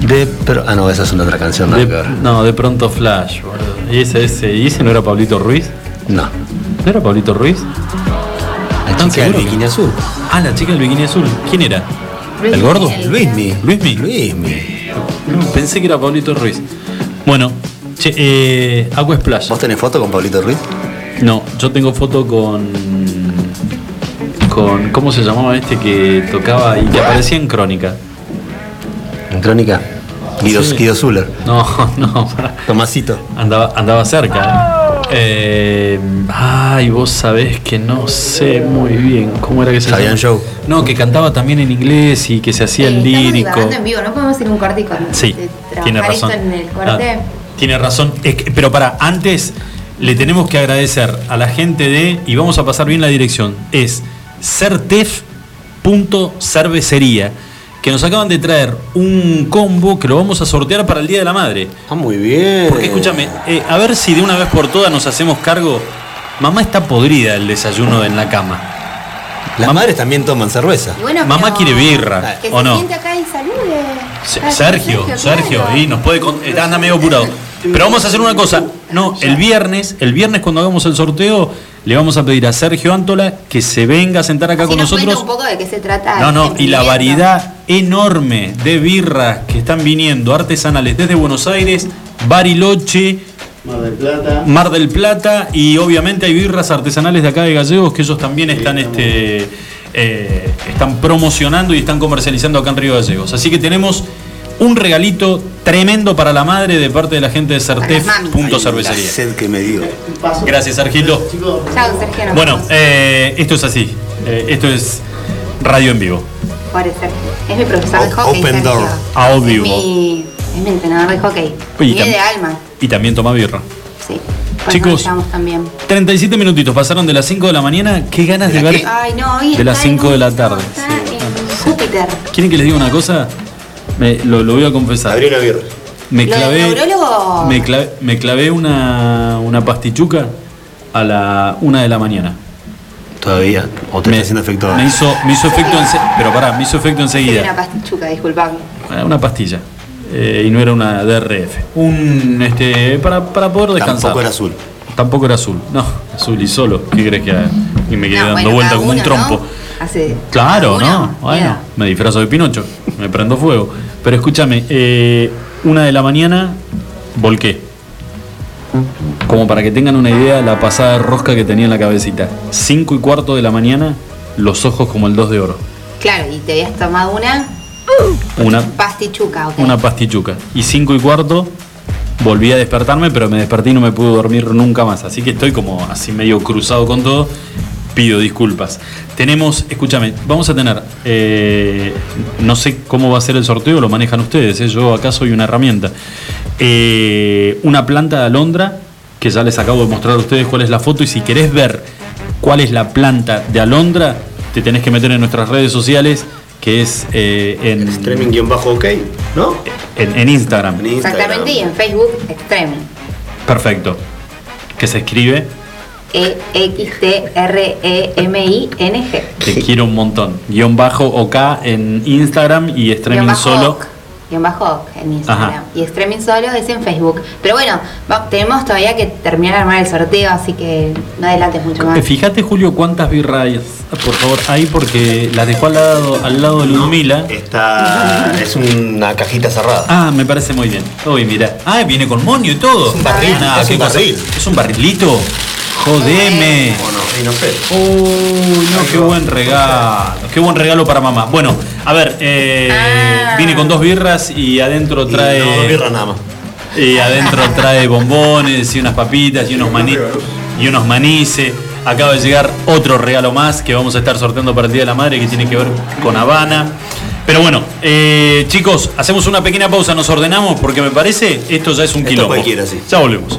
De, pero, ah, no, esa es una otra canción, nada De- no, de pronto flash, boludo. ¿Y ese, ese, ¿Y ese no era Pablito Ruiz? No. ¿No era Pablito Ruiz? La ¿Están chica del bikini azul. Ah, la chica del bikini azul. ¿Quién era? Luis ¿El gordo? Luismi. Luismi. Luismi. No, pensé que era Pablito Ruiz. Bueno, che, eh, Aqua Splash. ¿Vos tenés foto con Pablito Ruiz? No, yo tengo foto con. con. ¿Cómo se llamaba este que tocaba y que aparecía en Crónica? En Crónica. Guido, Sí. Guido Zuller. No, no, pará. Tomasito. Andaba, andaba cerca. ¿eh? Eh, ay, vos sabés que no sé muy bien cómo era que se llama? Show. No, que cantaba también en inglés y que se hacía el Eh, lírico. divagando en vivo, no podemos ir un corte y con Sí, de tiene trabajar razón. esto en el corte. Ah, tiene razón. Es que- pero para, antes le tenemos que agradecer a la gente de, y vamos a pasar bien la dirección, es certef.cervecería, que nos acaban de traer un combo que lo vamos a sortear para el Día de la Madre. Ah, muy bien. Porque escúchame, eh, a ver si de una vez por todas nos hacemos cargo. Mamá está podrida el desayuno en la cama. Las madres también toman cerveza. Bueno, Mamá quiere birra, Que ¿o se no? siente acá y salude. Se- Sergio, Sergio, claro. y nos puede con- eh, anda medio apurado. Pero vamos a hacer una cosa. No, el viernes, el viernes cuando hagamos el sorteo, le vamos a pedir a Sergio Antola que se venga a sentar acá Así con nos nosotros. un poco de qué se trata. No, no, y la variedad enorme de birras que están viniendo artesanales desde Buenos Aires, Bariloche, Mar del Plata y obviamente hay birras artesanales de acá de Gallegos que ellos también están este eh, están promocionando y están comercializando acá en Río Gallegos. Así que tenemos un regalito tremendo para la madre de parte de la gente de Certef. Punto cervecería. sed que me dio. Gracias, Sergito. Chao, Sergio. Bueno, eh, esto es así. Eh, esto es radio en vivo. Sergio. Es mi profesor de hockey. open Sergio. door. A Es vivo. mi, es mi entrenador de hockey. Y es tam- de alma. Y también toma birra. Sí. Por Chicos. también. 37 minutitos, pasaron de las 5 de la mañana. Qué ganas de, ¿De ver. Ay, no, De las está en 5 de la tarde, sí. Júpiter. ¿Quieren que les diga una cosa? Me- lo, lo voy a confesar. Abrí una birra. Me clavé, neurólogo. me clavé, me clavé una, una pastichuca a la 1 de la mañana. Todavía. O te Me, está haciendo efecto. me hizo, me hizo efecto ense- pero pará, me hizo efecto Soy una enseguida. pastichuca, disculpame. Era Una pastilla. Eh, y no era una DRF. Un este. para, para poder descansar. Tampoco era azul. Tampoco era azul. No, azul y solo. ¿Qué crees que haga? Y me quedé No, dando bueno, vuelta como un trompo. ¿no? Hace Claro, ¿no? Bueno, me disfrazo de Pinocho, me prendo fuego. Pero escúchame, eh, una de la mañana volqué. Como para que tengan una idea, la pasada rosca que tenía en la cabecita. Cinco y cuarto de la mañana, los ojos como el dos de oro. Claro, y te habías tomado una Una, pastichuca, una pastichuca. Y cinco y cuarto, volví a despertarme, pero me desperté y no me pude dormir nunca más. Así que estoy como así medio cruzado con todo. Pido disculpas. Tenemos, escúchame, vamos a tener, eh, no sé cómo va a ser el sorteo, lo manejan ustedes, ¿eh? yo acá soy una herramienta. Eh, una planta de alondra, que ya les acabo de mostrar a ustedes cuál es la foto, y si querés ver cuál es la planta de alondra, te tenés que meter en nuestras redes sociales, que es eh, en, Streaming-ok, ¿no? en, en Instagram. En Instagram. Exactamente, y en Facebook, Extreme. Perfecto. Que se escribe E X T R E M I N G. Te quiero un montón. Guión bajo OK en Instagram y streaming Guión bajo solo. Oc, Guión bajo Oc en Instagram. Ajá. Y streaming solo es en Facebook. Pero bueno, va- tenemos todavía que terminar de armar el sorteo, así que no adelantes mucho más. Eh, Fíjate, Julio, cuántas birras, por favor, hay porque las dejó al lado, al lado de Ludmila. Está, es una cajita cerrada. Ah, me parece muy bien. Uy, mira. Ah, viene con moño y todo. Es un barril, Ah, es qué un cosa. barril. ¿Es un barrilito? Jodeme. ¿O no? Sí, no sé. Uy, no, qué buen regalo. Qué buen regalo para mamá. Bueno, a ver, eh, Ah. viene con dos birras y adentro Y trae. no, dos birras nada más. Y adentro trae bombones y unas papitas y unos maní y unos manices. Acaba de llegar otro regalo más que vamos a estar sorteando para el Día de la Madre que tiene que ver con Habana. Pero bueno, eh, chicos, hacemos una pequeña pausa, nos ordenamos porque me parece esto ya es un Esto quilombo. cualquiera, sí. Ya volvemos.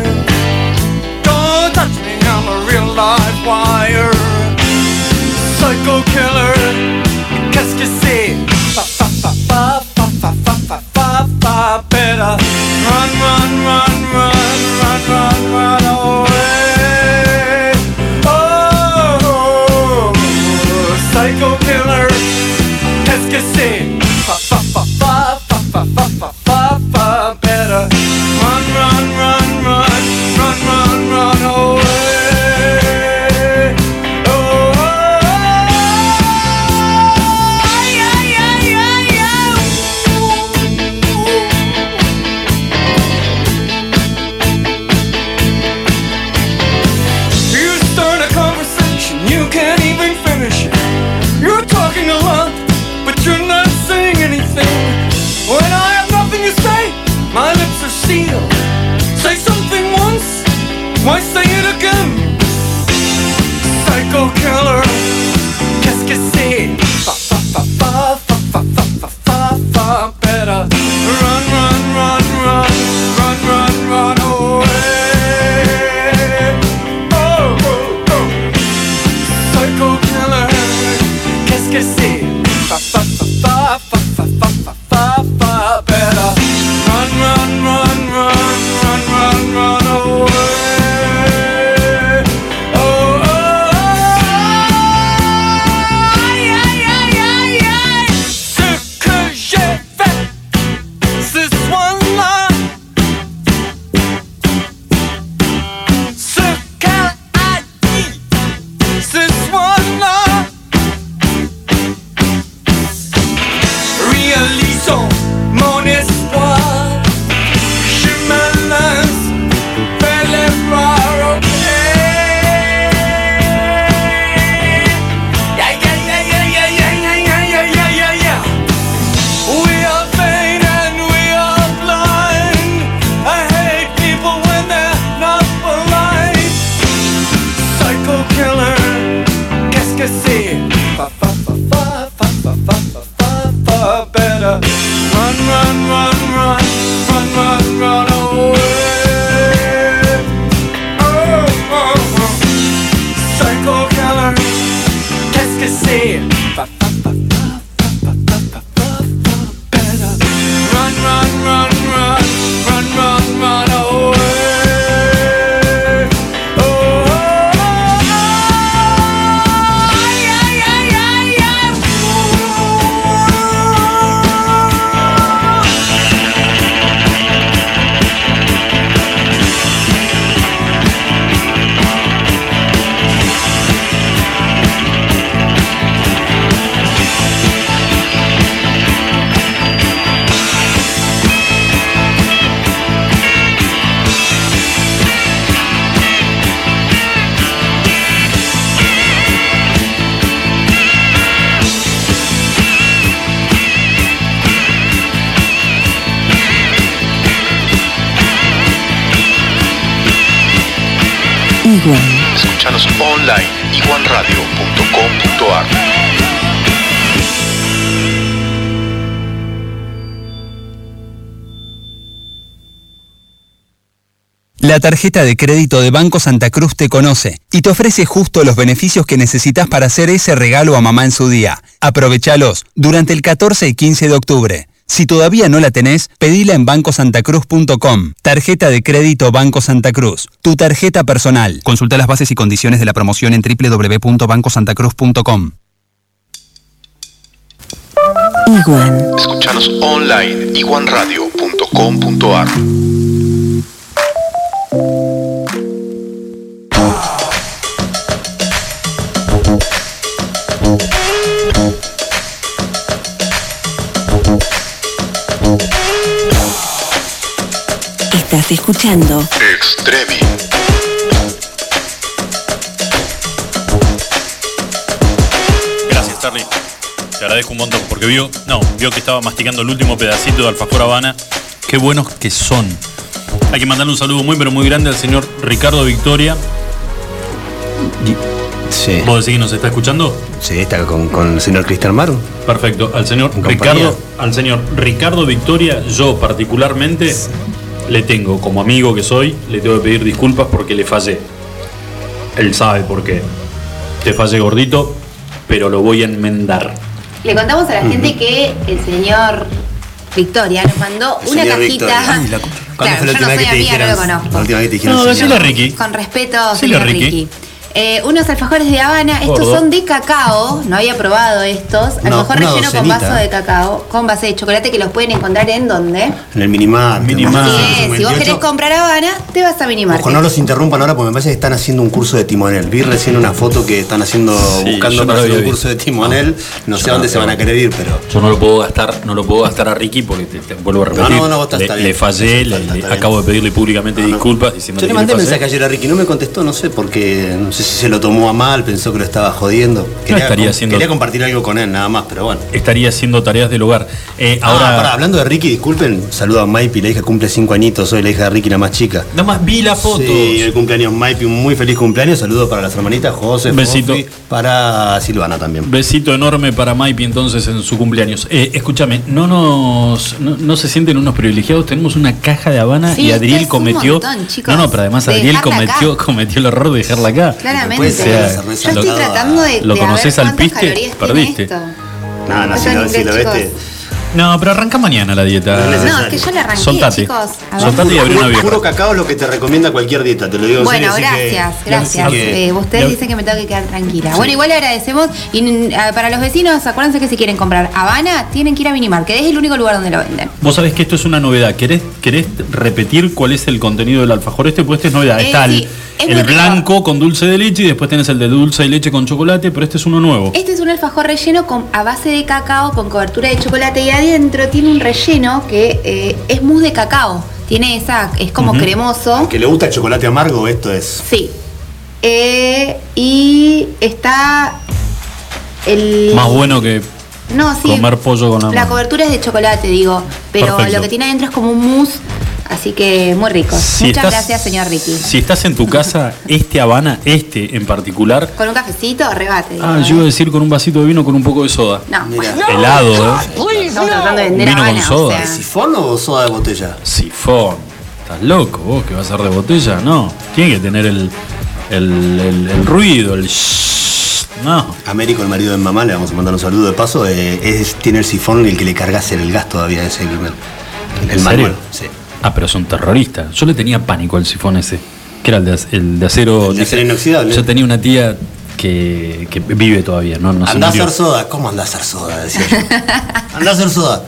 La tarjeta de crédito de Banco Santa Cruz te conoce y te ofrece justo los beneficios que necesitas para hacer ese regalo a mamá en su día. Aprovechalos durante el 14 y 15 de octubre. Si todavía no la tenés, pedila en bancosantacruz.com. Tarjeta de crédito Banco Santa Cruz. Tu tarjeta personal. Consulta las bases y condiciones de la promoción en www.bancosantacruz.com. Iguan. Escuchanos online iguanradio.com.ar. Estás escuchando Extremi. Gracias, Charlie. Te agradezco un montón porque vio, no, vio que estaba masticando el último pedacito de alfajor Habana. Qué buenos que son. Hay que mandarle un saludo muy, pero muy grande al señor Ricardo Victoria. Sí. ¿Vos decís que nos está escuchando? Sí, está con, con el señor Cristian Maru. Perfecto. Al señor. Ricardo, al señor Ricardo Victoria, yo particularmente le tengo, como amigo que soy, le tengo que pedir disculpas porque le fallé. Él sabe por qué. Te fallé gordito, pero lo voy a enmendar. Le contamos a la gente que el señor Victoria nos mandó una cajita. Victoria. Ay, la concha. ¿Cuándo Claro, fue la yo no vez que te no dijeron? lo conozco. La última vez que te dijeron No, señor. decile a Ricky. Con respeto, Ricky. Ricky. Eh, unos alfajores de Habana, estos Gordo. son de cacao, no había probado estos. No, Alfajor una relleno con vaso de cacao, con base de chocolate que los pueden encontrar en donde. En el Minimart. Minimart. Así Ah, es, si vos 58. querés comprar Habana, te vas a Minimarket. Ojo, no los interrumpan ahora porque me parece que están haciendo un curso de timonel. Vi recién una foto que están haciendo, Sí, buscando no para lo hacer un curso de timonel. No sé a no dónde lo se van a querer ir, pero. Yo no lo puedo gastar, no lo puedo gastar a Ricky porque te, te vuelvo a repetir. No, no, no, vos estás- le, le fallé, Está- le- está le- bien. acabo de pedirle públicamente disculpas Yo le mandé mensaje ayer a Ricky, no me contestó, no sé, porque no sé si se lo tomó a mal, pensó que lo estaba jodiendo. Quería, com- haciendo- quería compartir algo con él, nada más, pero bueno. Estaría haciendo tareas del hogar. Eh, Ahora, pará, hablando de Ricky, disculpen, saludo a Maipi, la hija cumple 5 añitos, soy la hija de Ricky, la más chica. nada más vi la foto. Sí, el cumpleaños Maipi, un muy feliz cumpleaños, saludo para las hermanitas José, Besito. Fofi, para Silvana también. Besito enorme para Maipi entonces en su cumpleaños. Eh, escúchame, no nos no, no se sienten unos privilegiados. Tenemos una caja de Habana Sí, y Adriel cometió. montón, no, no, pero además De Adriel cometió, acá. cometió el error de dejarla acá. Claramente. Yo estoy tratando de. ¿Lo conoces al cuántas piste? calorías tiene Perdiste. esto. No, no, si lo, si lo ves, No, pero arranca mañana la dieta. No es No, necesario. es que yo le arranqué, Soltate. chicos. Soltate y abrí una birra. puro cacao es lo que te recomienda cualquier dieta, te lo digo en Bueno, serio, así que- gracias, gracias. que- Eh, ustedes dicen que me tengo que quedar tranquila. Bueno, igual le agradecemos. Y para los vecinos, acuérdense que si quieren comprar Habana, tienen que ir a Minimar, que es el único lugar donde lo venden. Vos sabés que esto es una novedad. ¿Querés, querés repetir cuál es el contenido del alfajor este? Pues este es novedad. Eh, Está sí, el, es el muy rico. blanco con dulce de leche y después tenés el de dulce de leche con chocolate, pero este es uno nuevo. Este es un alfajor relleno con, a base de cacao con cobertura de chocolate y adentro tiene un relleno que eh, es mousse de cacao. Tiene esa, es como cremoso. Que le gusta el chocolate amargo, esto es. Sí. Eh, y está el. Más bueno que No, sí. comer pollo con la La cobertura es de chocolate, digo. Pero Perfecto. lo que tiene adentro es como un mousse. Así que muy rico. Si Muchas estás- gracias, señor Ricky. Si estás en tu casa, este Habana, este en particular. Con un cafecito, rebate. digo, Ah, ¿eh? yo iba a decir con un vasito de vino con un poco de soda. No, Mira. Helado, ¿eh? estamos tratando de vender Vino con soda. o sea. ¿Es sifón o soda de botella? Sifón. ¿Estás loco vos que vas a ser de botella? No. Tiene que tener el, el, el- el ruido, el shhh. No. Américo, el marido de mamá, le vamos a mandar un saludo de paso. eh, es, tiene el sifón y el que le cargas el gas todavía, es el, el, ¿En manual. serio? Sí. Ah, pero son terroristas. Yo le tenía pánico al sifón ese. Que era el de, el de acero. El de acero inoxidable. Yo tenía una tía que, que vive todavía, no, no Andá a hacer soda. ¿Cómo andá a hacer soda? Decía yo. Andá a hacer soda.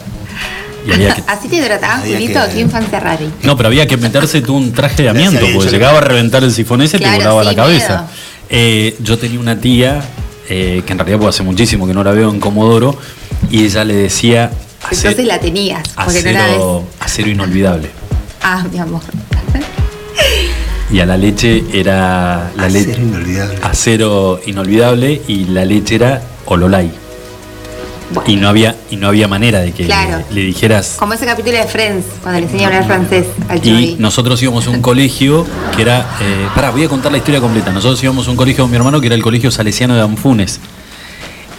Y había que- Así te Había Julito, que- qué infancia rari. No, pero había que meterse tú un traje de amianto, porque llegaba a reventar el sifón ese, Claro, te volaba sí, la cabeza. Eh, yo tenía una tía, eh, que en realidad pues, hace muchísimo que no la veo en Comodoro, y ella le decía Entonces la tenías, porque no la ves. acero, inolvidable. Ah, mi amor. Y a la leche era la Acero leche inolvidable. acero inolvidable y la leche era ololay. Y no había y no había manera de que Claro. le, le dijeras Como ese capítulo de Friends, cuando le enseña a hablar francés al y Joey. nosotros íbamos a un colegio que era eh, pará, voy a contar la historia completa. Nosotros íbamos a un colegio con mi hermano que era el colegio salesiano de Anfunes.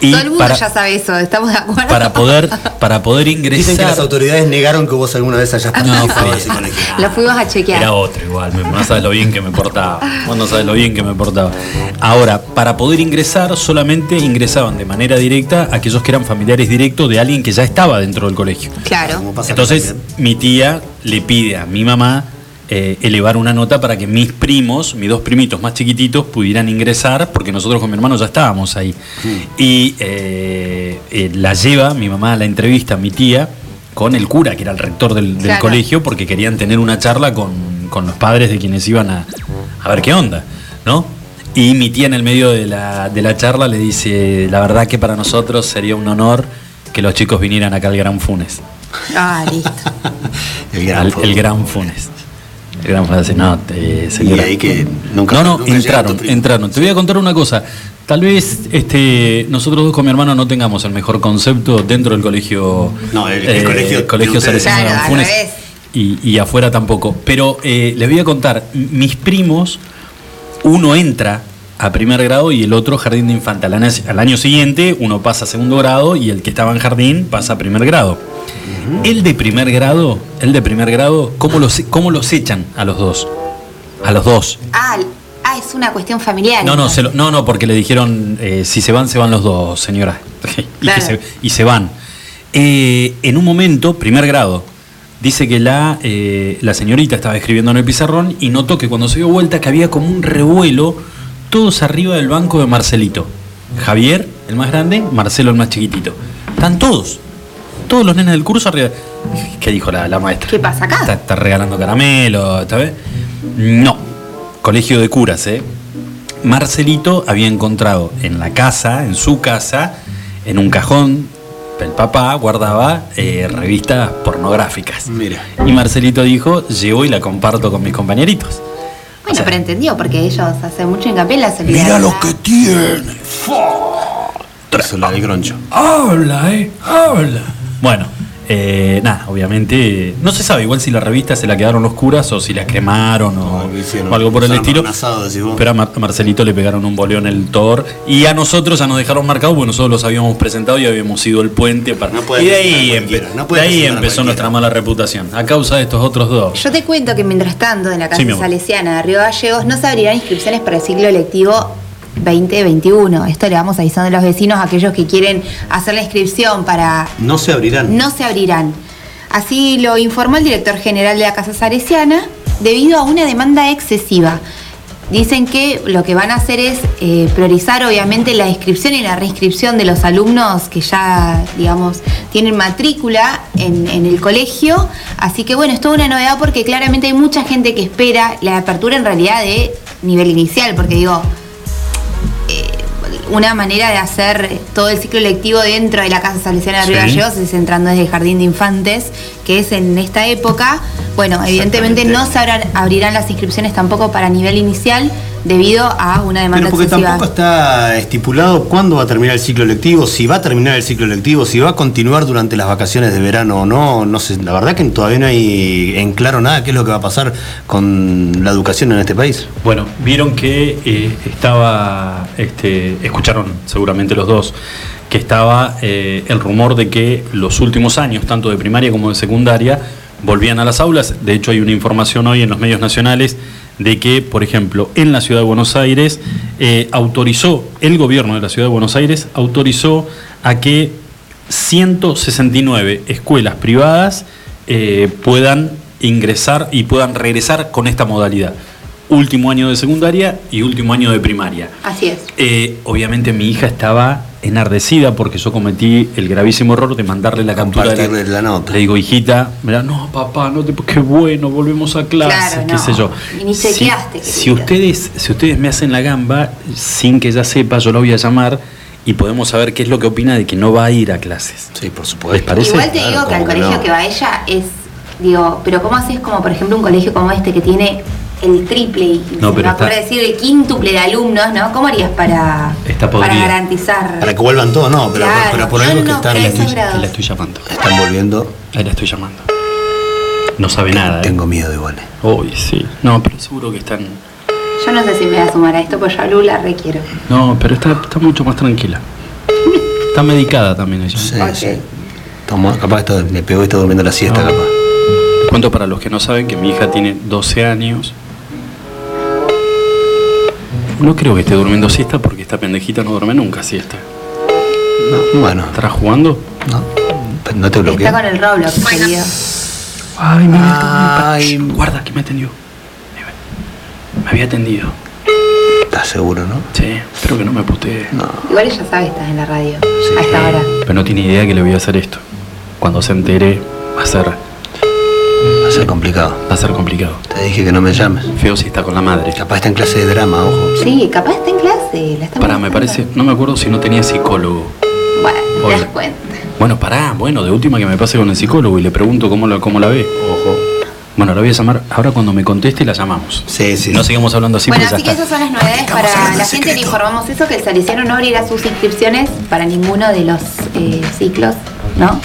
Y Todo el mundo para, ya sabe eso, estamos de acuerdo. para poder para poder Dicen que las ingresar autoridades negaron que vos alguna vez hayas participado de ese colegio. Lo fuimos a chequear. Era otro igual, mi- no sabes lo bien que me portaba. Vos no sabes lo bien que me portaba. Ahora, para poder ingresar, solamente ingresaban de manera directa aquellos que eran familiares directos de alguien que ya estaba dentro del colegio. Claro. Entonces, mi tía le pide a mi mamá eh, elevar una nota para que mis primos, mis dos primitos más chiquititos, pudieran ingresar, porque nosotros con mi hermano ya estábamos ahí. Y eh, eh, la lleva mi mamá a la entrevista, mi tía, con el cura, que era el rector del, del Claro. colegio, porque querían tener una charla con, con los padres de quienes iban a, a ver qué onda, ¿no? Y mi tía en el medio de la, de la charla le dice, la verdad que para nosotros sería un honor que los chicos vinieran acá al Gran Funes. Ah, listo. El gran fútbol. el Gran Funes. El Gran Funes, no, te- Y señora. ahí que nunca no, no, nunca entraron, entraron. Te voy a contar una cosa. Tal vez este, nosotros dos con mi hermano no tengamos el mejor concepto dentro del colegio. No, el- el colegio colegio de ustedes. Salesiano de Claro, Funes. Y, y afuera tampoco. Pero eh, les voy a contar, mis primos, uno entra a primer grado y el otro jardín de infante. Al año, al año siguiente uno pasa a segundo grado y el que estaba en jardín pasa a primer grado. El de primer grado, el de primer grado, ¿cómo los, cómo los echan a los dos? A los dos. Ah, ah, es una cuestión familiar. No, no, entonces. se lo- no, no, porque le dijeron, eh, si se van, se van los dos, señora. y, Claro. que se, y se van. Eh, en un momento, primer grado, dice que la, eh, la señorita estaba escribiendo en el pizarrón y notó que cuando se dio vuelta que había como un revuelo, todos arriba del banco de Marcelito. Javier, el más grande, Marcelo, el más chiquitito. Están todos, todos los nenes del curso arriba. ¿Qué dijo la, la maestra? ¿Qué pasa acá? Está, está regalando caramelo, ¿está bien? No, colegio de curas, ¿eh? Marcelito había encontrado en la casa, en su casa, en un cajón, el papá guardaba eh, revistas pornográficas. Mira. Y Marcelito dijo, llevo y la comparto con mis compañeritos. Bueno, O sea, pero entendió, porque ellos hacen mucho hincapié en la solidaridad. Mira lo que tiene. Eso la del groncho. Habla, eh, habla. Bueno, eh, nada, obviamente, no se sabe igual si la revista se la quedaron los curas o si la quemaron o, No, lo hicieron. o algo por el estilo. asado. Pero a, Mar- a Marcelito le pegaron un boleón el Thor y a nosotros ya nos dejaron marcados porque nosotros los habíamos presentado y habíamos ido el puente para. No y de ahí, empe- no de empezó nuestra mala reputación. A causa de estos otros dos. Yo te cuento que mientras tanto, en la Casa Sí. Salesiana de Río Gallegos no se abrirán inscripciones para el ciclo lectivo 2021. Esto le vamos avisando a los vecinos, aquellos que quieren hacer la inscripción para No se abrirán. no se abrirán. Así lo informó el director general de la Casa Salesiana debido a una demanda excesiva. Dicen que lo que van a hacer es eh, priorizar obviamente la inscripción y la reinscripción de los alumnos que ya, digamos, tienen matrícula en, en el colegio. Así que bueno, es toda una novedad porque claramente hay mucha gente que espera la apertura en realidad de nivel inicial, porque digo, una manera de hacer todo el ciclo lectivo dentro de la Casa Salesiana de Río Sí. Gallegos es entrando desde el Jardín de Infantes, que es en esta época. Bueno, evidentemente no se abrirán las inscripciones tampoco para nivel inicial debido a una demanda Pero porque excesiva. tampoco está estipulado cuándo va a terminar el ciclo lectivo, si va a terminar el ciclo lectivo, si va a continuar durante las vacaciones de verano o no. No sé, la verdad que todavía no hay en claro nada qué es lo que va a pasar con la educación en este país. Bueno, vieron que eh, estaba, este, escucharon seguramente los dos, que estaba eh, el rumor de que los últimos años, tanto de primaria como de secundaria, volvían a las aulas. De hecho, hay una información hoy en los medios nacionales de que, por ejemplo, en la ciudad de Buenos Aires eh, autorizó, el gobierno de la ciudad de Buenos Aires autorizó a que 169 escuelas privadas eh, puedan ingresar y puedan regresar con esta modalidad. Último año de secundaria y último año de primaria. Así es. Eh, obviamente mi hija estaba enardecida porque yo cometí el gravísimo error de mandarle la captura de la nota. Le digo, hijita, mira, no, papá, no te, qué bueno, volvemos a clase, Claro, qué no. sé yo. Y ni Si- chequeaste, si, ustedes, si ustedes me hacen la gamba, sin que ella sepa, yo la voy a llamar y podemos saber qué es lo que opina de que no va a ir a clases. Sí, por ¿Les supuesto. parece? Igual te Claro, digo que al ¿cómo que colegio no? que va ella es, digo, pero ¿cómo haces como por ejemplo un colegio como este que tiene el triple y No, se pero me está- decir el quíntuple de alumnos, ¿no? ¿Cómo harías para, Está para garantizar? Para que vuelvan todos, no, pero, Claro. pero por algo no, que están, La estoy, la estoy llamando. están volviendo. Ahí la estoy llamando. No sabe nada, ¿eh? Tengo miedo igual. eh. Uy, sí. No, pero seguro que están. Yo no sé si me voy a sumar a esto, pues yo a Lula requiero. No, pero está, está mucho más tranquila. Está medicada también ella. Sí, Ok. sí. Toma, capaz está- le pegó y está durmiendo la siesta, No. capaz. Cuento para los que no saben que mi hija tiene 12 años. No creo que esté durmiendo siesta porque esta pendejita no duerme nunca siesta. No, bueno, ¿Estará jugando? no, no te Está bloquees. con el Roblox, querido. Ay, mira, Ay. Guarda, que me atendió. Me había atendido. ¿Estás seguro, no? Sí, espero que no me putee. No. Igual ella sabe que estás en la radio. Sí. A esta hora. Pero no tiene idea que le voy a hacer esto. Cuando se entere, va a ser, ser complicado. va a ser complicado. Te dije que no me llames. Feo si está con la madre. Capaz está en clase de drama, ojo. Sí, capaz está en clase. La Pará, me parece, no me acuerdo si no tenía psicólogo. Bueno, te Hola. das cuenta. Bueno, pará, bueno, de última que me pase con el psicólogo y le pregunto cómo la, cómo la ve. Ojo. Bueno, la voy a llamar, ahora cuando me conteste la llamamos. Sí, sí. No sigamos hablando así bueno, así que esas son las novedades para la en gente. Le informamos eso, que el Salesiano no abrirá sus inscripciones para ninguno de los eh, ciclos, ¿no?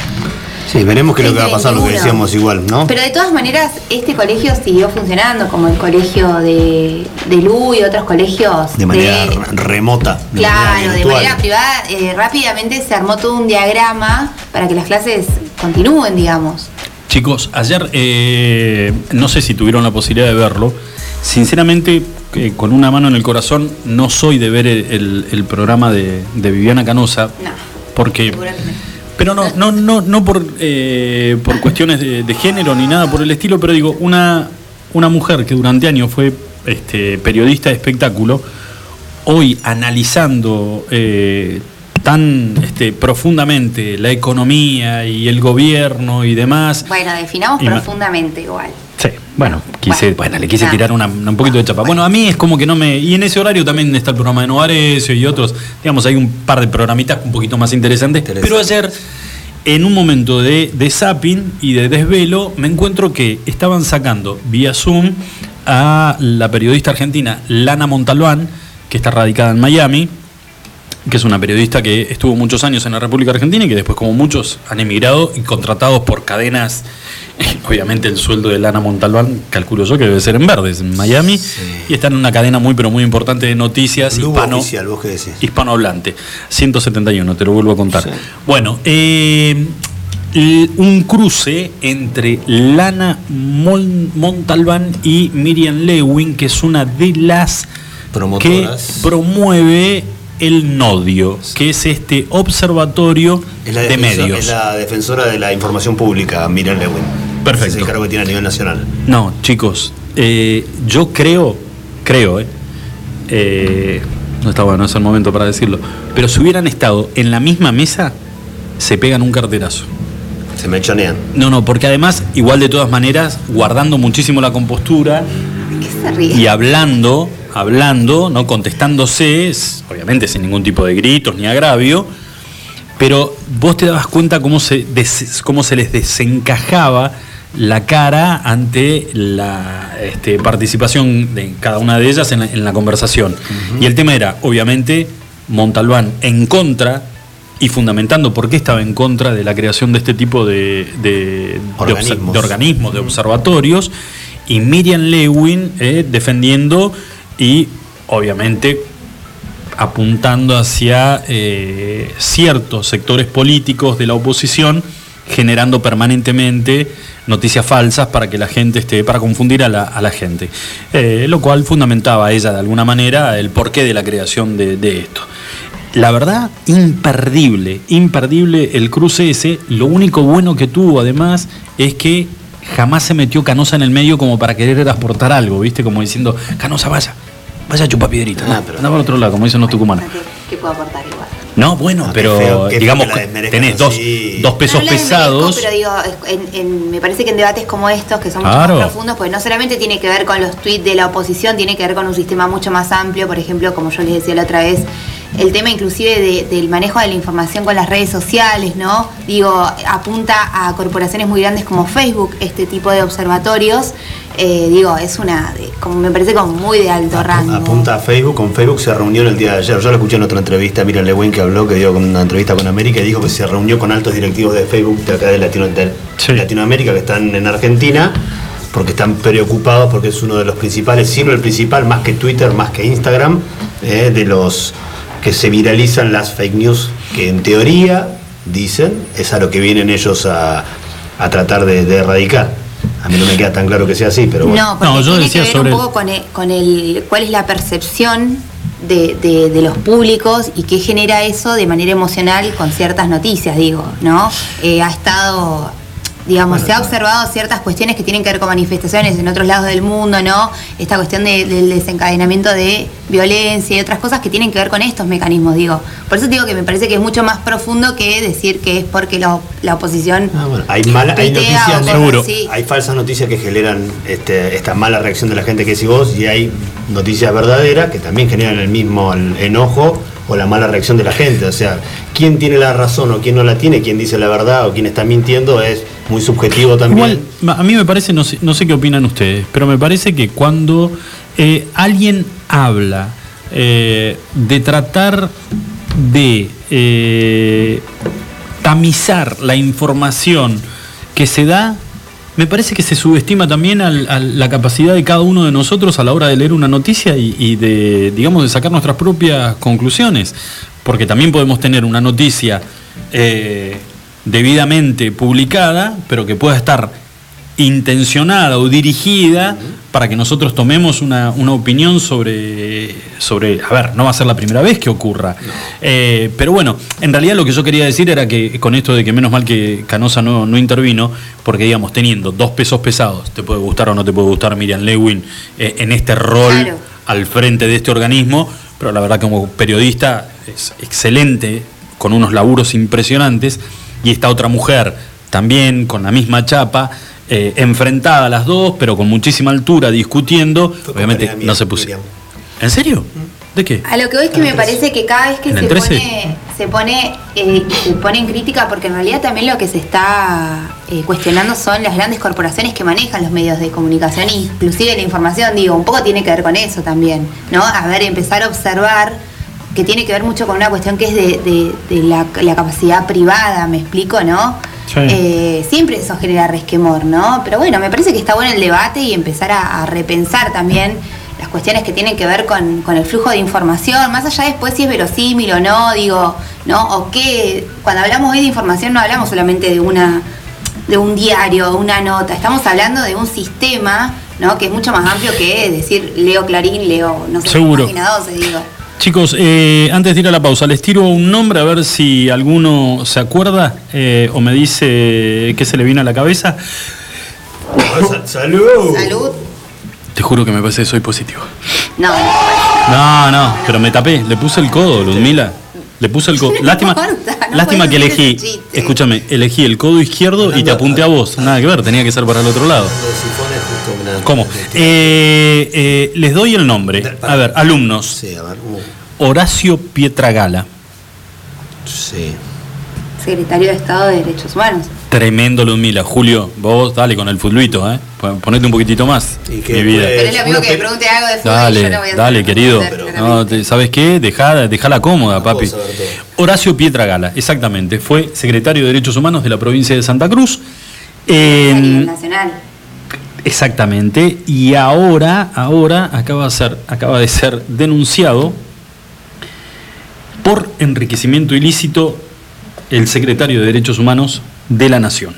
Sí, veremos qué es lo que va a pasar, lo que 2021. decíamos igual, ¿no? Pero de todas maneras, este colegio siguió funcionando como el colegio de, de Lu y otros colegios. De manera re- remota. de Claro, manera de manera privada, eh, rápidamente se armó todo un diagrama para que las clases continúen, digamos. Chicos, ayer eh, no sé si tuvieron la posibilidad de verlo. Sinceramente, eh, con una mano en el corazón, no soy de ver el, el- el programa de, de Viviana Canosa. No. Porque. Seguro que no. Pero no, no, no, no por, eh, por cuestiones de, de género ni nada por el estilo, pero digo, una, una mujer que durante años fue este, periodista de espectáculo, hoy analizando eh, tan este, profundamente la economía y el gobierno y demás. Bueno, definamos Y profundamente igual. Bueno, quise, Bueno, bueno, le quise nada. tirar una- un poquito de chapa. Bueno, a mí es como que no me. Y en ese horario también está el programa de Novarecio y otros. Digamos, hay un par de programitas un poquito más interesantes. Interesante. Pero ayer, en un momento de, de zapping y de desvelo, me encuentro que estaban sacando vía Zoom a la periodista argentina Lana Montalbán, que está radicada en Miami que es una periodista que estuvo muchos años en la República Argentina y que después, como muchos, han emigrado y contratados por cadenas. Obviamente, el sueldo de Lana Montalbán, calculo yo que debe ser en verdes, en Miami, y está en una cadena muy, pero muy importante de noticias Blue hispano, oficial, vos qué decís. hispanohablante. 171, te lo vuelvo a contar. Sí. Bueno, eh, un cruce entre Lana Mon- Montalbán y Miriam Lewin, que es una de las Promotoras. que promueve el Nodio, que es este observatorio Es la, de medios. es la defensora de la información pública, Miriam Lewin. Perfecto. Es el cargo que tiene a nivel nacional. No, chicos, eh, yo creo, creo, eh, eh, no está bueno, no es el momento para decirlo, pero si hubieran estado en la misma mesa, se pegan un carterazo. Se mechonean. No, no, porque además, igual de todas maneras, guardando muchísimo la compostura ¿Qué se ríe? y hablando, hablando, no contestándose, obviamente sin ningún tipo de gritos ni agravio, pero vos te dabas cuenta cómo se, des- cómo se les desencajaba la cara ante la este, participación de cada una de ellas en la, en la conversación. Y el tema era, obviamente, Montalbán en contra y fundamentando por qué estaba en contra de la creación de este tipo de, de- de obser- Organismos. de organismos, de observatorios, y Miriam Lewin eh, defendiendo y obviamente apuntando hacia eh, ciertos sectores políticos de la oposición, generando permanentemente noticias falsas para que la gente esté, para confundir a la, gente. Eh, lo cual fundamentaba ella de alguna manera el porqué de la creación de, de esto. La verdad, imperdible, imperdible el cruce ese. Lo único bueno que tuvo además es que jamás se metió Canosa en el medio como para querer aportar algo, ¿viste? Como diciendo, Canosa, vaya, vaya a chupar piedrita. Ah, no, pero- anda para otro lado, como dicen los tucumanos. ¿Qué, qué puedo aportar igual? No, bueno, Ah, qué pero feo, qué feo digamos que que tenés dos, dos pesos No pesados. pero digo, en- en- me parece que en debates como estos, que son mucho Claro. más profundos, pues no solamente tiene que ver con los tweets de la oposición, tiene que ver con un sistema mucho más amplio, por ejemplo, como yo les decía la otra vez, el tema inclusive de- del manejo de la información con las redes sociales, ¿no? Digo, apunta a corporaciones muy grandes como Facebook, este tipo de observatorios, eh, digo, es una, de- como me parece como muy de alto rango. Apunta a Facebook, con Facebook se reunió el día de ayer. Yo lo escuché en otra entrevista, Mira Lewin que habló, que dio una entrevista con América y dijo que se reunió con altos directivos de Facebook de acá de, Latino- de Sí. Latinoamérica que están en Argentina, porque están preocupados porque es uno de los principales, sirve el principal más que Twitter, más que Instagram, eh, de los que se viralizan las fake news, que en teoría, dicen, es a lo que vienen ellos a, a tratar de, de erradicar. A mí no me queda tan claro que sea así, pero bueno. No, porque No, yo tiene decía que ver sobre- un poco con el, con el cuál es la percepción de, de- de los públicos y qué genera eso de manera emocional con ciertas noticias, digo, ¿no? Eh, ha estado, digamos, se ha observado ciertas cuestiones que tienen que ver con manifestaciones en otros lados del mundo, ¿no? Esta cuestión de- del desencadenamiento de violencia y otras cosas que tienen que ver con estos mecanismos, digo. Por eso digo que me parece que es mucho más profundo que decir que es porque la, la oposición... Ah, bueno, hay, mala, hay noticias, Seguro. así. hay falsas noticias que generan este, esta mala reacción de la gente que decís vos y hay noticias verdaderas que también generan el mismo el enojo o la mala reacción de la gente. O sea, quién tiene la razón o quién no la tiene, quién dice la verdad o quién está mintiendo es muy subjetivo también. Igual, a mí me parece, no sé, no sé qué opinan ustedes, pero me parece que cuando eh, alguien habla eh, de tratar de eh, tamizar la información que se da, me parece que se subestima también la capacidad de cada uno de nosotros a la hora de leer una noticia y, y de, digamos, de sacar nuestras propias conclusiones. Porque también podemos tener una noticia eh, debidamente publicada, pero que pueda estar intencionada o dirigida para que nosotros tomemos una, una opinión sobre, sobre, a ver, no va a ser la primera vez que ocurra. Eh, pero bueno, en realidad lo que yo quería decir era que con esto de que menos mal que Canosa no, no intervino, porque digamos, teniendo dos pesos pesados, te puede gustar o no te puede gustar Miriam Lewin eh, en este rol Claro. al frente de este organismo, pero la verdad como periodista es excelente, con unos laburos impresionantes, y esta otra mujer también con la misma chapa, eh, enfrentada a las dos, pero con muchísima altura, discutiendo, Fue obviamente no se pusieron. ¿En serio? ¿De qué? A lo que voy es que me parece que cada vez que ¿En se el 13? pone, se pone, eh, se pone en crítica, porque en realidad también lo que se está eh, cuestionando son las grandes corporaciones que manejan los medios de comunicación, inclusive la información, digo, un poco tiene que ver con eso también, ¿no? A ver, empezar a observar que tiene que ver mucho con una cuestión que es de, de- de la, la capacidad privada, me explico, ¿no? Sí. Eh, siempre eso genera resquemor, ¿no? Pero bueno, me parece que está bueno el debate y empezar a, a repensar también las cuestiones que tienen que ver con, con el flujo de información, más allá después si es verosímil o no, digo, ¿no? O qué, cuando hablamos hoy de información no hablamos solamente de una de un diario, una nota, estamos hablando de un sistema, ¿no? Que es mucho más amplio que decir leo Clarín, leo, no sé, Seguro. página 12, digo. Chicos, eh, antes de ir a la pausa, les tiro un nombre a ver si alguno se acuerda eh, o me dice qué se le viene a la cabeza. Sal- ¡Salud! Salud. Te juro que me parece que soy positivo. No, no, No, pero me tapé, le puse el codo, Ludmila. Le puse el codo. Lástima, no lástima que elegí, escúchame, elegí el codo izquierdo y te apunté a vos. Nada que ver, tenía que ser para el otro lado. ¿Cómo? Eh, eh, les doy el nombre. A ver, alumnos. Sí, a ver. uh, Horacio Pietragala. sí. secretario de Estado de Derechos Humanos. Tremendo Ludmila. Julio, vos dale con el futbolito, ¿eh? Pon- Ponete un poquitito más. Y que mi vida. fue- Pero es lo mismo uno que que- me pregunte algo de fútbol y Dale, yo no voy a dale, querido. No, te- ¿Sabes qué? Dejala, dejala cómoda, papi. Horacio Pietragala, exactamente. Fue secretario de Derechos Humanos de la provincia de Santa Cruz. a nivel En- nacional. Exactamente. Y ahora, ahora acaba de ser, acaba de ser denunciado por enriquecimiento ilícito el secretario de Derechos Humanos de la Nación.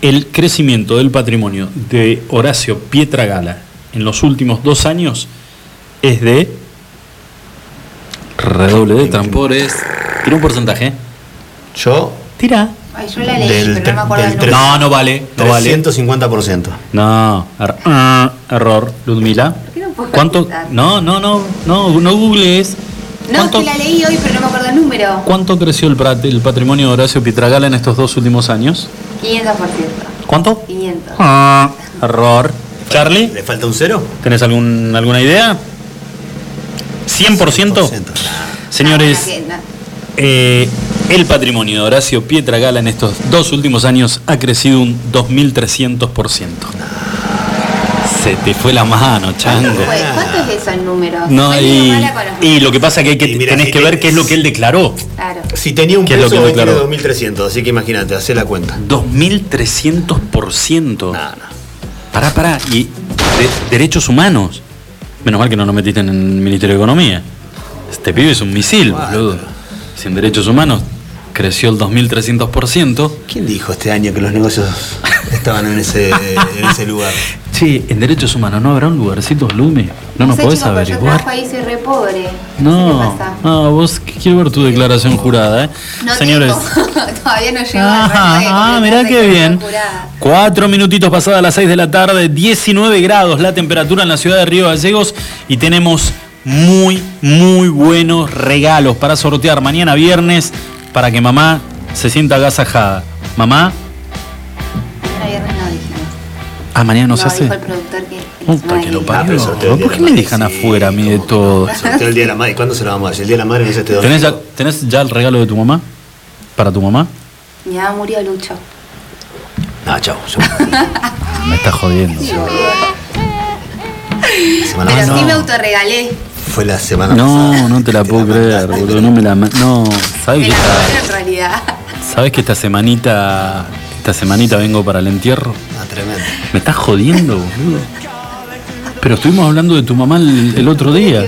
El crecimiento del patrimonio de Horacio Pietragala en los últimos dos años es de redoble de tambores. Tira un porcentaje. Yo, Tira. Ay, yo la leí, Del pero no me acuerdo del. No, no vale. No vale. 350%. No, er- ah, error, Ludmila. qué no puedo ¿Cuánto? No, no, no, no, no googlees. No, es ¿Cuánto, que la leí hoy, pero no me acuerdo el número. cuánto creció el, patrimonio de Horacio Pietragala en estos dos últimos años? 500%. ¿Cuánto? 500. Ah, error. Charlie, ¿Le falta un cero? ¿tenés algún, alguna idea? ¿100%? Señores, Ah, no. Eh, el patrimonio de Horacio Pietragala en estos dos últimos años ha crecido un 2.300%. Se te fue la mano, chango. ¿Cuánto es eso en números? No, y, lo que pasa es que, hay que mira, tenés si que te- ver qué es lo que él declaró. Claro. Si tenía un ¿Qué es lo peso, que hoy tiene declaró? 2300, así que imagínate, hacé la cuenta. 2300%. No, no. Pará, pará. Y de- derechos humanos. Menos mal que no lo metiste en el Ministerio de Economía. Este pibe es un misil, boludo. Sin derechos humanos creció el 2300%. ¿Quién dijo este año que los negocios estaban en ese, en ese lugar? Che, en derechos humanos no habrá un lugarcito Lume. No nos sé, podés chicos, Yo re pobre. No, no, vos quiero ver tu declaración jurada, ¿eh? No Señores. Todavía no llego ah, completar mirá qué bien. jurada. Cuatro minutitos pasadas las 6 de la tarde, 19 grados la temperatura en la ciudad de Río Gallegos y tenemos muy, muy buenos regalos para sortear mañana viernes para que mamá se sienta agasajada. Mamá, Mañana viernes no dijimos. ah, mañana no se hace. dijo el productor que la Puta que lo. Ah, parió. día ¿Por qué me dejan sí, afuera a mí de todo? Sorteo el día de la madre. ¿Cuándo se lo vamos a dar? Si el día de la madre no es este ¿Tenés ya, domingo. ¿Tenés ya el regalo de tu mamá? ¿Para tu mamá? Mi mamá murió Lucho. No, chau. chau. Me estás jodiendo. Pero sí me autorregalé. Fue la semana pasada. No, no te la puedo creer, boludo. No me la. No, ¿sabes que esta. ¿sabes que esta semanita. Esta semanita vengo para el entierro? Ah, tremendo. Me estás jodiendo, boludo. Pero estuvimos hablando de tu mamá el, el otro día.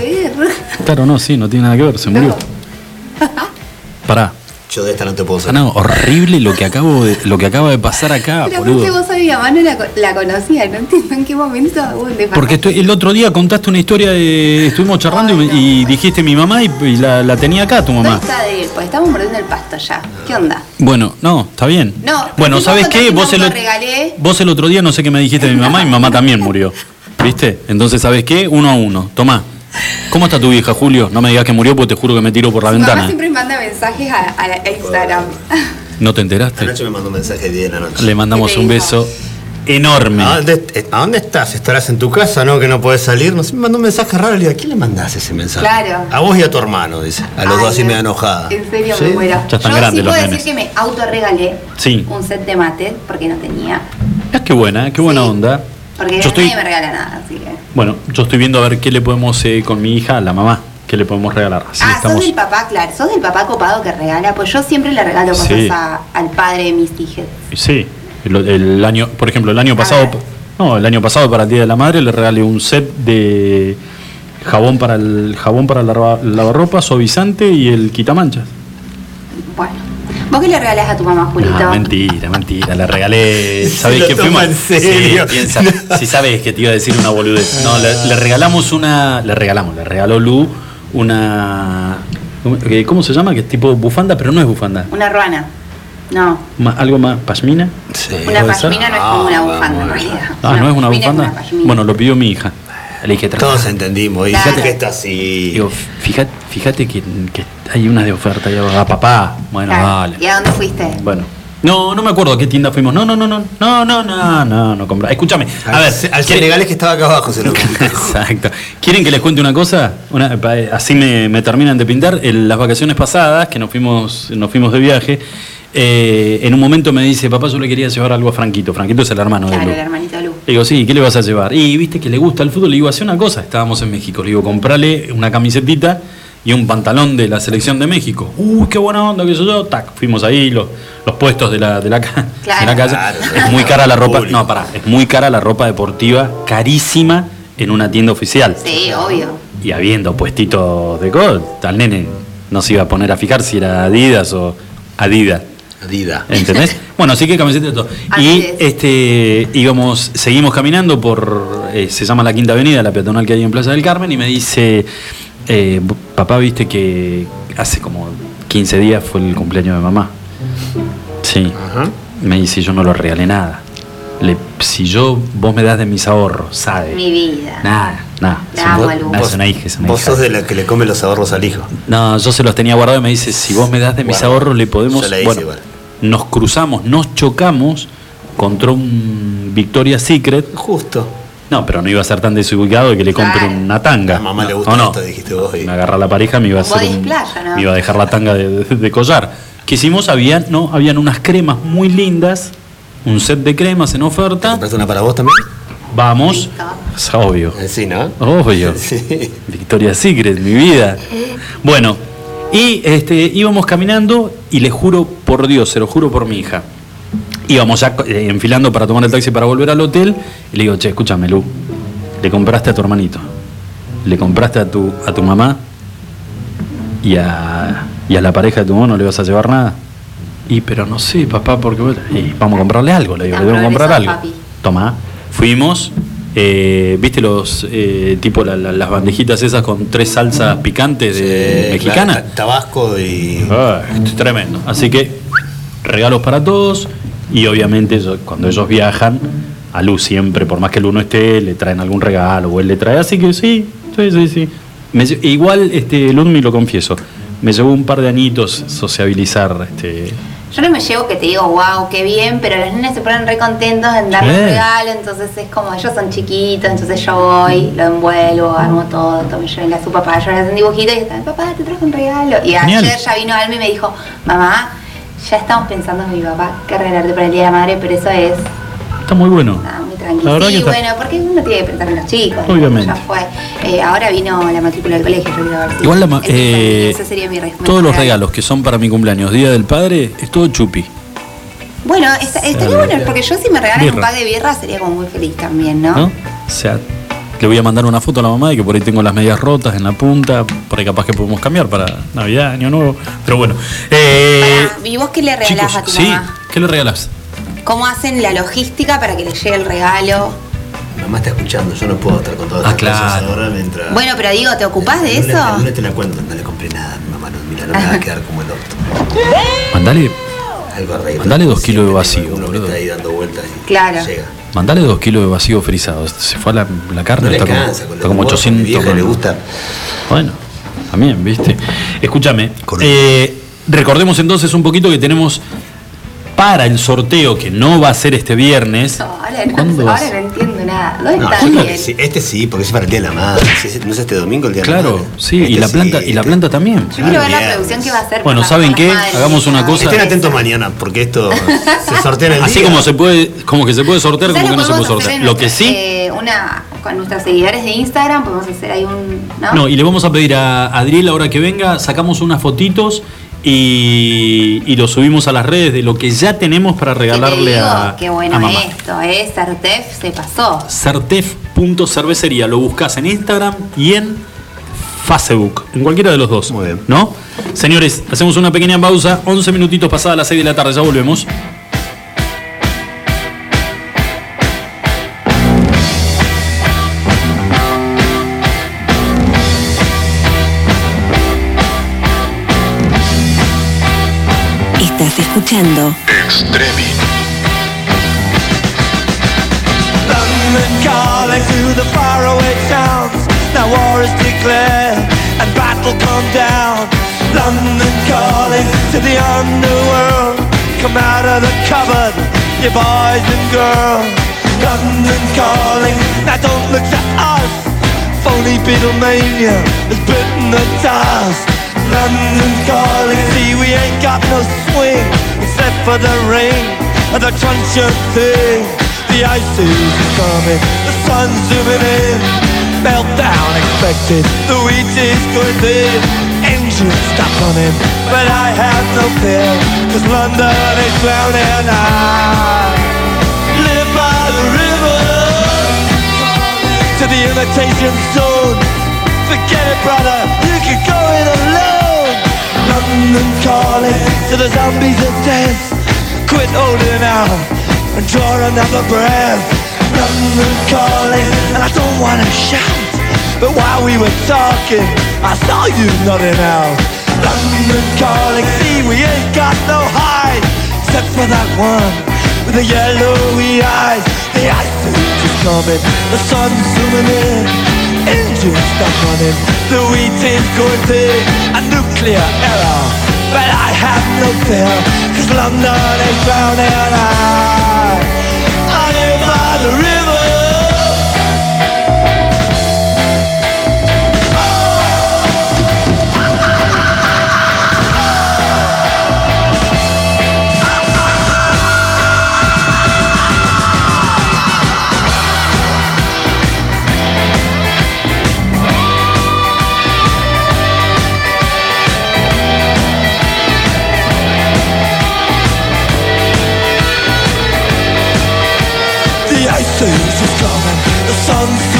Claro, no, sí, no tiene nada que ver, se murió. Pará. Yo de esta no te puedo Ah, sacar. no, horrible lo que acabo de, lo que acaba de pasar acá, Pero boludo. vos a mi mamá no la, la conocía, no entiendo en qué momento. Porque estoy- el otro día contaste una historia de. Estuvimos charlando y, me- y dijiste mi mamá y, y la, la tenía acá tu ¿Dónde mamá. está de él? Pues estamos mordiendo el pasto ya. ¿Qué onda? Bueno, no, está bien. No, bueno, ¿sabes qué? Vos que el, autorregalé. vos el otro día no sé qué me dijiste de mi mamá y mi mamá también murió. ¿Viste? Entonces, ¿sabes qué? Uno a uno. Tomá. ¿Cómo está tu vieja, Julio? No me digas que murió porque te juro que me tiro por la Mi mamá ventana. siempre manda mensajes a, a la- a Instagram. ¿No te enteraste? Anoche me mandó un mensaje de 10 de la noche. Le mandamos ¿Qué te un beso enorme. ¿A dónde, eh, ¿A dónde estás? ¿Estarás en tu casa, no? Que no podés salir. No sé, me mandó un mensaje raro. Le digo, ¿a quién le mandás ese mensaje? Claro. A vos y a tu hermano, dice. A los Ay, dos así me da enojada. En serio ¿Sí? me muero. Ya están Yo grandes sí los puedo nenes. decir que me autorregalé Sí. un set de mate porque no tenía. Ah, qué buena, qué buena Sí. onda. Porque Yo estoy, nadie me regala nada, así que. bueno, yo estoy viendo a ver qué le podemos eh, con mi hija, la mamá, qué le podemos regalar. Así ah, estamos. sos del papá, claro. Sos del papá copado que regala. Pues yo siempre le regalo cosas Sí. a- al padre de mis hijas. Sí, el, el año, por ejemplo, el año pasado, no, el año pasado para el Día de la Madre le regalé un set de jabón para el jabón para la lava- lavarropa, suavizante y el quitamanchas. Bueno. ¿Vos qué le regalás a tu mamá, Julito? Ah, mentira, mentira, le regalé. ¿Sabés qué fuimos? en serio. Sí, piensa, si sabes que te iba a decir una boludez. No, le, le regalamos una, le regalamos, le regaló Lu una eh, ¿cómo se llama? Que es tipo bufanda, pero no es bufanda. Una ruana. No. Ma- algo más pashmina. Sí. Una pashmina no es como una Ah, bufanda en realidad. Ah, no es una bufanda. una bueno, lo pidió mi hija. Le dije. Todos entendimos. Y Claro. fíjate que está así. Digo, fíjate, fíjate que, que hay unas de oferta. Y ah, papá. Bueno, Claro. vale. ¿Y a dónde fuiste? Bueno. No, no me acuerdo a qué tienda fuimos. No, no, no, no. No, no, no, no, no compra. Escúchame. A ver, al ¿quiere- Senegales que estaba acá abajo se lo. Exacto. ¿Quieren que les cuente una cosa? Una- pa- así me, me terminan de pintar. En las vacaciones pasadas, que nos fuimos, nos fuimos de viaje, eh, en un momento me dice, papá, yo le quería llevar algo a Franquito. Franquito es el hermano de Claro, Lu. el. Le digo, sí, ¿qué le vas a llevar? Y viste que le gusta el fútbol. Le digo, hace una cosa. Estábamos en México. Le digo, comprale una camisetita y un pantalón de la selección de México. Uy, qué buena onda, qué sé yo. Tac, fuimos ahí, los, los puestos de la, de la, ca- Claro. de la calle. Claro. Es muy cara la ropa. No, pará. Es muy cara la ropa deportiva, carísima en una tienda oficial. Sí, obvio. Y habiendo puestitos de gol, tal nene no se iba a poner a fijar si era Adidas o Adidas. Dida. ¿Entendés? bueno, así que camiseta de todo. Así Y es. este íbamos, seguimos caminando por, eh, se llama la Quinta Avenida, la peatonal que hay en Plaza del Carmen, y me dice, eh, papá, viste que hace como 15 días fue el cumpleaños de mamá. Sí. Ajá. Me dice, yo no lo regalé nada. Le, si yo, vos me das de mis ahorros, ¿sabes? Mi vida. Nada, nada. Una- hija, una Vos hija. sos de la que le come los ahorros al hijo. No, yo se los tenía guardados y me dice, si vos me das de mis ahorros, le podemos... Yo la hice bueno, igual. nos cruzamos, nos chocamos contra un Victoria's Secret. Justo. No, pero no iba a ser tan desubicado de que le compre Claro. una tanga. A mamá le gusta esto, dijiste vos. y- Me agarra la pareja, me iba a hacer un- ¿o no? me iba a dejar la tanga de, de- de collar. Que hicimos, habían, no, habían unas cremas muy lindas, un set de cremas en ¿Te oferta. compraste una para vos también? vamos. Es obvio. Eh, Sí, ¿no? Obvio. Sí. Victoria Secret, mi vida. Bueno, y este, íbamos caminando y le juro por Dios, se lo juro por mi hija. Íbamos ya eh, enfilando para tomar el taxi para volver al hotel y le digo, che, escúchame, Lu, le compraste a tu hermanito, le compraste a tu, a tu mamá y a, y a la pareja de tu mamá no le vas a llevar nada. Y pero no sé, papá, porque vos- y vamos a comprarle algo, le digo, le debemos comprar algo. papi. Toma, fuimos, eh, ¿viste los eh, tipo la- la- las bandejitas esas con tres salsas picantes de mexicana? claro, ta- Tabasco y. Ah, es tremendo. Así que regalos para todos y obviamente ellos- cuando ellos viajan, a Luz siempre, por más que el uno esté, le traen algún regalo o él le trae. Así que sí, sí, sí, sí. Me igual, este, Ludmi lo confieso, me llevó un par de añitos sociabilizar. Este, Yo no me llevo que te digo, wow, qué bien, pero los nenes se ponen re contentos en darle un regalo, entonces es como ellos son chiquitos, entonces yo voy, lo envuelvo, armo todo, yo venga a su papá, yo le hago un dibujito y están, papá, te trajo un regalo. Y Genial. ayer ya vino Alma y me dijo, mamá, ya estamos pensando en mi papá, qué regalarte para el Día de la Madre, pero eso es está muy bueno. ah, muy tranquilo. verdad Sí, que está- bueno, porque uno tiene que pensar en los chicos. Obviamente. Ya fue. Eh, ahora vino la matrícula del colegio, yo. Igual la eh, ese sería mi respuesta. todos los regalos que son para mi cumpleaños, Día del Padre, es todo chupi. Bueno, está- estaría bueno, porque yo si me regalan un pack de birra sería como muy feliz también, ¿no? ¿no? O sea, le voy a mandar una foto a la mamá de que por ahí tengo las medias rotas en la punta, por ahí capaz que podemos cambiar para Navidad, Año Nuevo, pero bueno. Eh, Pará, ¿Y vos qué le regalás chicos, a tu sí, mamá? ¿qué le regalás? ¿Cómo hacen la logística para que le llegue el regalo? Mamá está escuchando, yo no puedo estar con todas Ah, estas cosas claro. ahora mientras. Bueno, pero digo, ¿te ocupás de El eso? Lunes te la cuento, no le compré nada a mi mamá, no, mira, no me va a quedar como el orto. Mandale, Algo arreglo. Mandale dos kilos de vacío, tengo Uno que boludo. está ahí dando vueltas y Claro. llega. mandale dos kilos de vacío frisado. Se fue a la, la carne, No le está, como, está como que vos, 800. a mi vieja le gusta. Bueno, también, ¿viste? Escúchame. Eh, recordemos entonces un poquito que tenemos para el sorteo, que no va a ser este viernes. No, ahora, no, ¿Cuándo va a ahora no entiendo nada. ¿Dónde No, está sí, este sí, porque es para el Día de la Madre. ¿No es este domingo el Día de la Claro, Madre? sí, y Este la planta, sí, y la este- planta también. Yo quiero ver la producción que va a hacer. Bueno, ¿saben qué? Hagamos una cosa. Estén atentos mañana, porque esto se sortea en el Así día. como se puede, como que se puede sortear, ¿Sabes como que lo no se puede sortear. Lo que sí, eh, una, con nuestros seguidores de Instagram podemos hacer ahí un. ¿no? no, y le vamos a pedir a Adriel ahora que venga, sacamos unas fotitos y, y lo subimos a las redes de lo que ya tenemos para regalarle digo, a, Qué bueno a mamá. esto, ¿eh? Sartef se pasó. Certef.cervecería, lo buscas en Instagram y en Facebook, en cualquiera de los dos. Muy bien. ¿No? Señores, hacemos una pequeña pausa, 11 minutitos pasadas las 6 de la tarde, ya volvemos. Escuchando Extremi. London calling to the faraway towns. Now war is declared and battle come down. London calling to the underworld. Come out of the cupboard, you boys and girls. London calling, now don't look to us. Phony Beatlemania has bitten the dust. London calling, see we ain't got no swing except for the rain and the truncheon thing. The ice is coming, the sun's zooming in. Meltdown expected, the wheat is going thin. Engines stop running, but I have no fear, cause London is drowning. I live by the river to the imitation zone. Forget it, brother, you can go it alone. London calling to the zombies of death. Quit holding out and draw another breath. London calling, and I don't wanna shout. But while we were talking, I saw you nodding out. London calling, see we ain't got no hide, except for that one with the yellowy eyes. The ice is coming, the sun's zooming in. Engines stop running, the wheat is going big, a nuclear error. But I have no fear, cause London is drowning. I,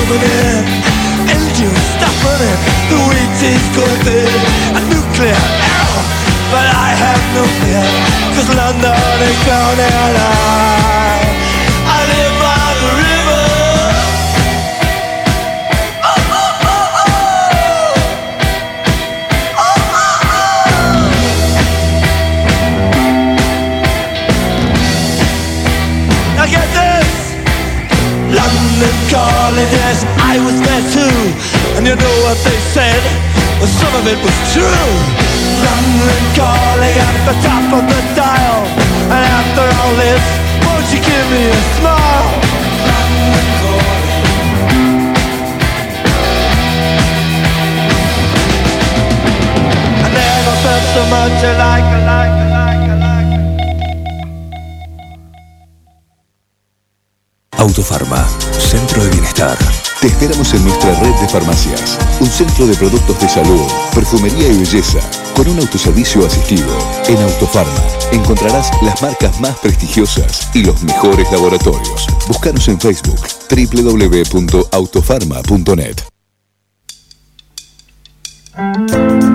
sun's zooming in. Engines stopping it, the wheat is thin. A nuclear arrow, but I have no fear. Cause London is drowning and I, I live you know what they said? Well, some of it was true. London calling at the top of the dial. And after all this, won't you give me a smile? I never felt so much alike, alike, alike, alike. Autofarma, Centro de Bienestar. Te esperamos en nuestra red de farmacias. Un centro de productos de salud, perfumería y belleza, con un autoservicio asistido. En Autofarma encontrarás las marcas más prestigiosas y los mejores laboratorios. Búscanos en Facebook www.autofarma.net.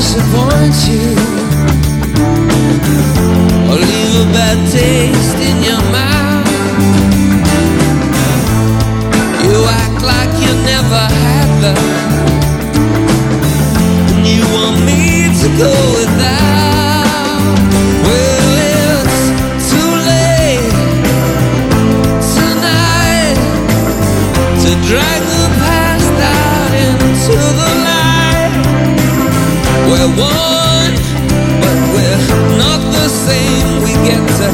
Disappoint you? Or leave a bad taste but we're not the same. We get to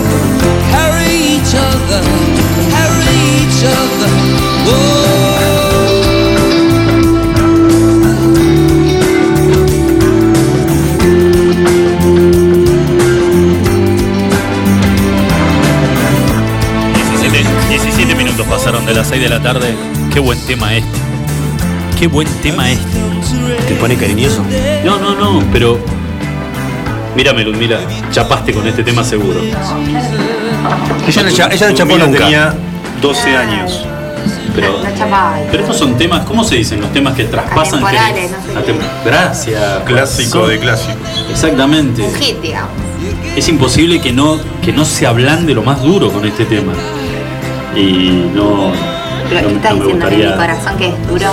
carry each other, pasaron de las 6 de la tarde. Qué buen tema este. Qué buen tema este. ¿Te pone cariñoso? No, no, no, pero. Mírame, mira, chapaste con este tema seguro. Ella no, cha- ella no chapó Ludmila nunca. tenía 12 años. Pero, pero estos son temas, ¿cómo se dicen? Los temas que traspasan. Atemporales, no sé Atem- Gracias. Clásico de clásicos. Exactamente. Un hit, digamos. Es imposible que no, que no se ablande lo más duro con este tema. Y no. Pero no- ¿qué estás no diciendo que mi corazón que es duro?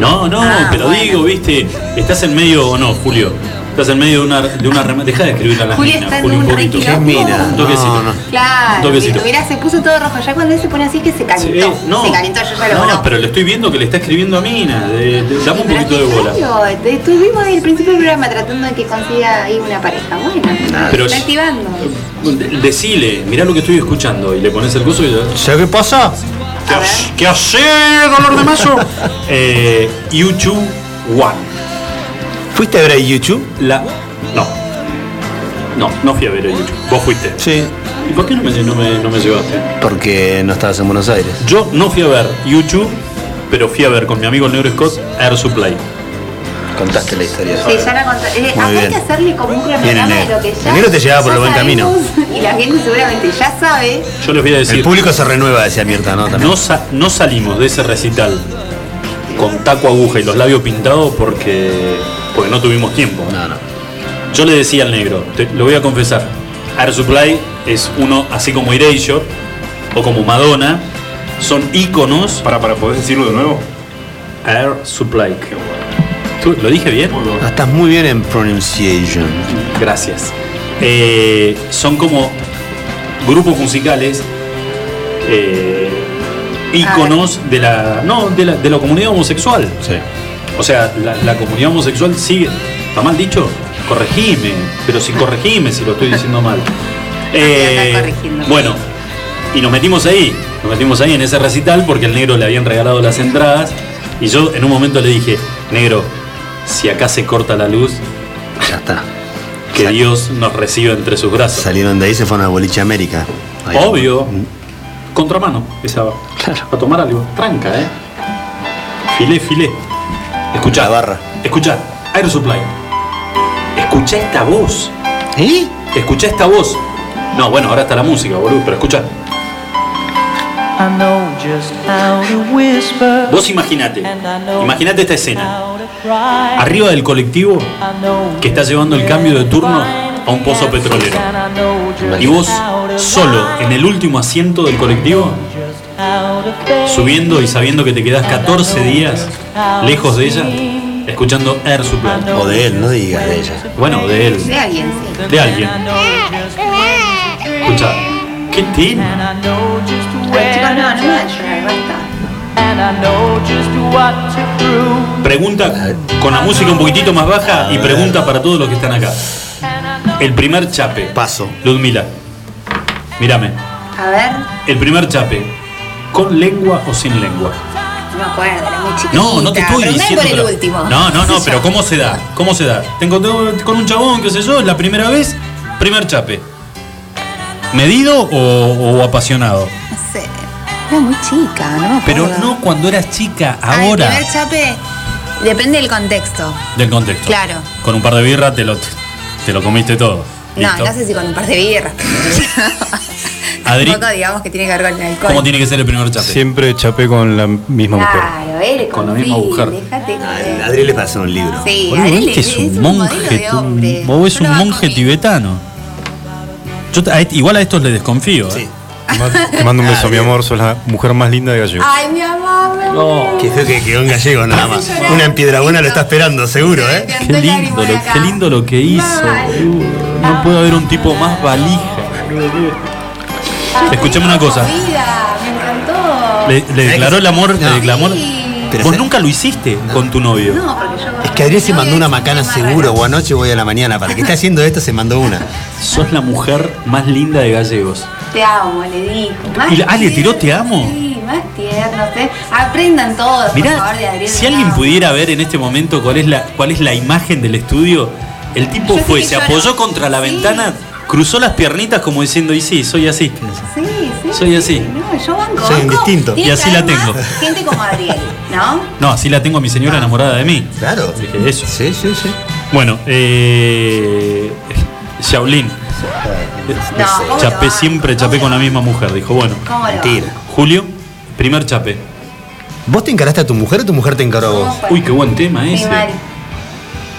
No, no, Ah, pero bueno. digo, viste, estás en medio, o no, Julio, estás en medio de una, de una rema- Deja de escribir a las Julio minas, está en un un poquito. ¿Qué mina? Un toquecito. No, no. Claro, Un toquecito. mirá, se puso todo rojo. Ya cuando él se pone así que se calentó. Sí, no, se calentó, yo ya lo no, conozco. pero le estoy viendo que le está escribiendo a Mina. de- de- dame un Pero poquito de bola. Estuvimos desde el principio del programa tratando de que consiga ahí una pareja. Bueno, Pero está es- activando. De- Decile, mirá lo que estoy escuchando y le pones el coso y ya. ¿Sabes qué pasa? ¿Qué, hace- ¿Qué hace, dolor de mazo? eh, YouTube One. ¿Fuiste a ver a YouTube? La. No. No, no fui a ver a YouTube. Vos fuiste. Sí. ¿Y por qué no me, no me, no me llevaste? Porque no estabas en Buenos Aires. Yo no fui a ver YouTube, pero fui a ver con mi amigo el negro Scott Air Supply. Contaste la historia. Sí, ya la conté. Eh, hay que hacerle como un cronograma de lo que ya. El negro te llevaba por el buen camino. Y la gente seguramente ya sabe. Yo les voy a decir. El público se renueva, decía Mirta, ¿no? También. No, sa- no salimos de ese recital con taco aguja y los labios pintados porque, porque no tuvimos tiempo. No, no. Yo le decía al negro, te- lo voy a confesar, Air Supply es uno, así como Erasure o como Madonna, son íconos. Para, para poder decirlo de nuevo. Air Supply. ¿Tú- ¿Lo dije bien? Ah, estás muy bien en pronunciation. Gracias. Eh, son como grupos musicales eh, íconos de la, no, de la de la comunidad homosexual. O sea, la, la comunidad homosexual sigue. ¿Está mal dicho? Corregime. Pero si corregime si lo estoy diciendo mal. Eh, bueno, y nos metimos ahí. Nos metimos ahí en ese recital porque al negro le habían regalado las entradas. Y yo en un momento le dije, negro, si acá se corta la luz, Ya está. que Dios nos reciba entre sus brazos. Salieron de ahí se fueron a Boliche América. Ahí. Obvio. Contramano, esa. A tomar algo. Tranca, ¿eh? Filé, filé. Escucha. La barra. Escucha. Air Supply. Escucha esta voz. ¿Eh? Escucha esta voz. No, bueno, ahora está la música, boludo, pero escucha. I know just how to whisper. Vos imaginate. Imagínate esta escena. Arriba del colectivo que está llevando el cambio de turno a un pozo petrolero. Y vos solo en el último asiento del colectivo. Subiendo y sabiendo que te quedás 14 días lejos de ella, escuchando Air Supply. O de él, no digas de ella. Bueno, de él, De alguien, sí. de alguien. Escucha, ¿qué tema? Pregunta con la música un poquitito más baja y pregunta para todos los que están acá. El primer chape. Paso. Ludmila, mírame. A ver, El primer chape, ¿con lengua o sin lengua? no me acuerdo, era muy chiquita. No, no te estoy diciendo. por el pero- último. No, no, ¿Qué no, pero? ¿cómo se da? ¿Cómo se da? Te encontré con un chabón, qué sé yo, la primera vez, primer chape. ¿Medido o, o apasionado? No sé. Era muy chica, no me acuerdo. Pero no cuando eras chica, Ah, el ahora. primer chape depende del contexto. Del contexto. Claro. Con un par de birras te lo, te lo comiste todo. No, no sé si con un par de birras. Adri, Tampoco digamos que tiene que ver con el alcohol. ¿cómo tiene que ser el primer chape? Siempre chapé con la misma mujer. Claro, él Con la misma mujer. Déjate joder. A Adri le pasó un libro. Sí, Boludo, Adri este es, es un monje, de tú- hombre. vos ves No un va monje conmigo. tibetano. Yo a igual a estos les desconfío. Sí. ¿eh? Te mando- un beso, mi amor. Sos la mujer más linda de Gallego. Ay, mi amor, muero. Qué feo que quedó en gallego nada más. Una en piedra buena lo está esperando, seguro, ¿eh? Qué lindo, lo, qué lindo lo que hizo. No puede haber un tipo más valija. Escuchame una cosa. Vida, me encantó. Le, le declaró el amor, le No. declaró. Sí. Pero Vos nunca lo hiciste con tu novio. No, porque yo. Es que Adrián se mandó una macana seguro, o anoche voy a la mañana. Para que esté haciendo esto se mandó una. Sos la mujer más linda de gallegos. Te amo, le dijo. Más ¿Y la- ah, le tiró te amo? Sí, más tierno. ¿sí? Aprendan todos, por favor, de Mirá, Adrián. si alguien pudiera ver en este momento cuál es la, cuál es la imagen del estudio, el tipo Yo fue, se no- apoyó contra la Sí. ventana, cruzó las piernitas como diciendo, y sí, soy así. Sí, sí. Soy así. No, yo banco. Soy indistinto. Y así la tengo. Gente como Adriel, ¿no? No, así la tengo a mi señora enamorada de mí. Claro. Dije eso. Sí, sí, sí. Bueno, eh, Shaolin. No, ¿cómo chapé siempre, chapé con la misma mujer. Dijo, bueno. Mentira. Julio, primer chape. ¿Vos te encaraste a tu mujer o tu mujer te encaró a ¿Cómo vos? Uy, qué buen tema ese. mal.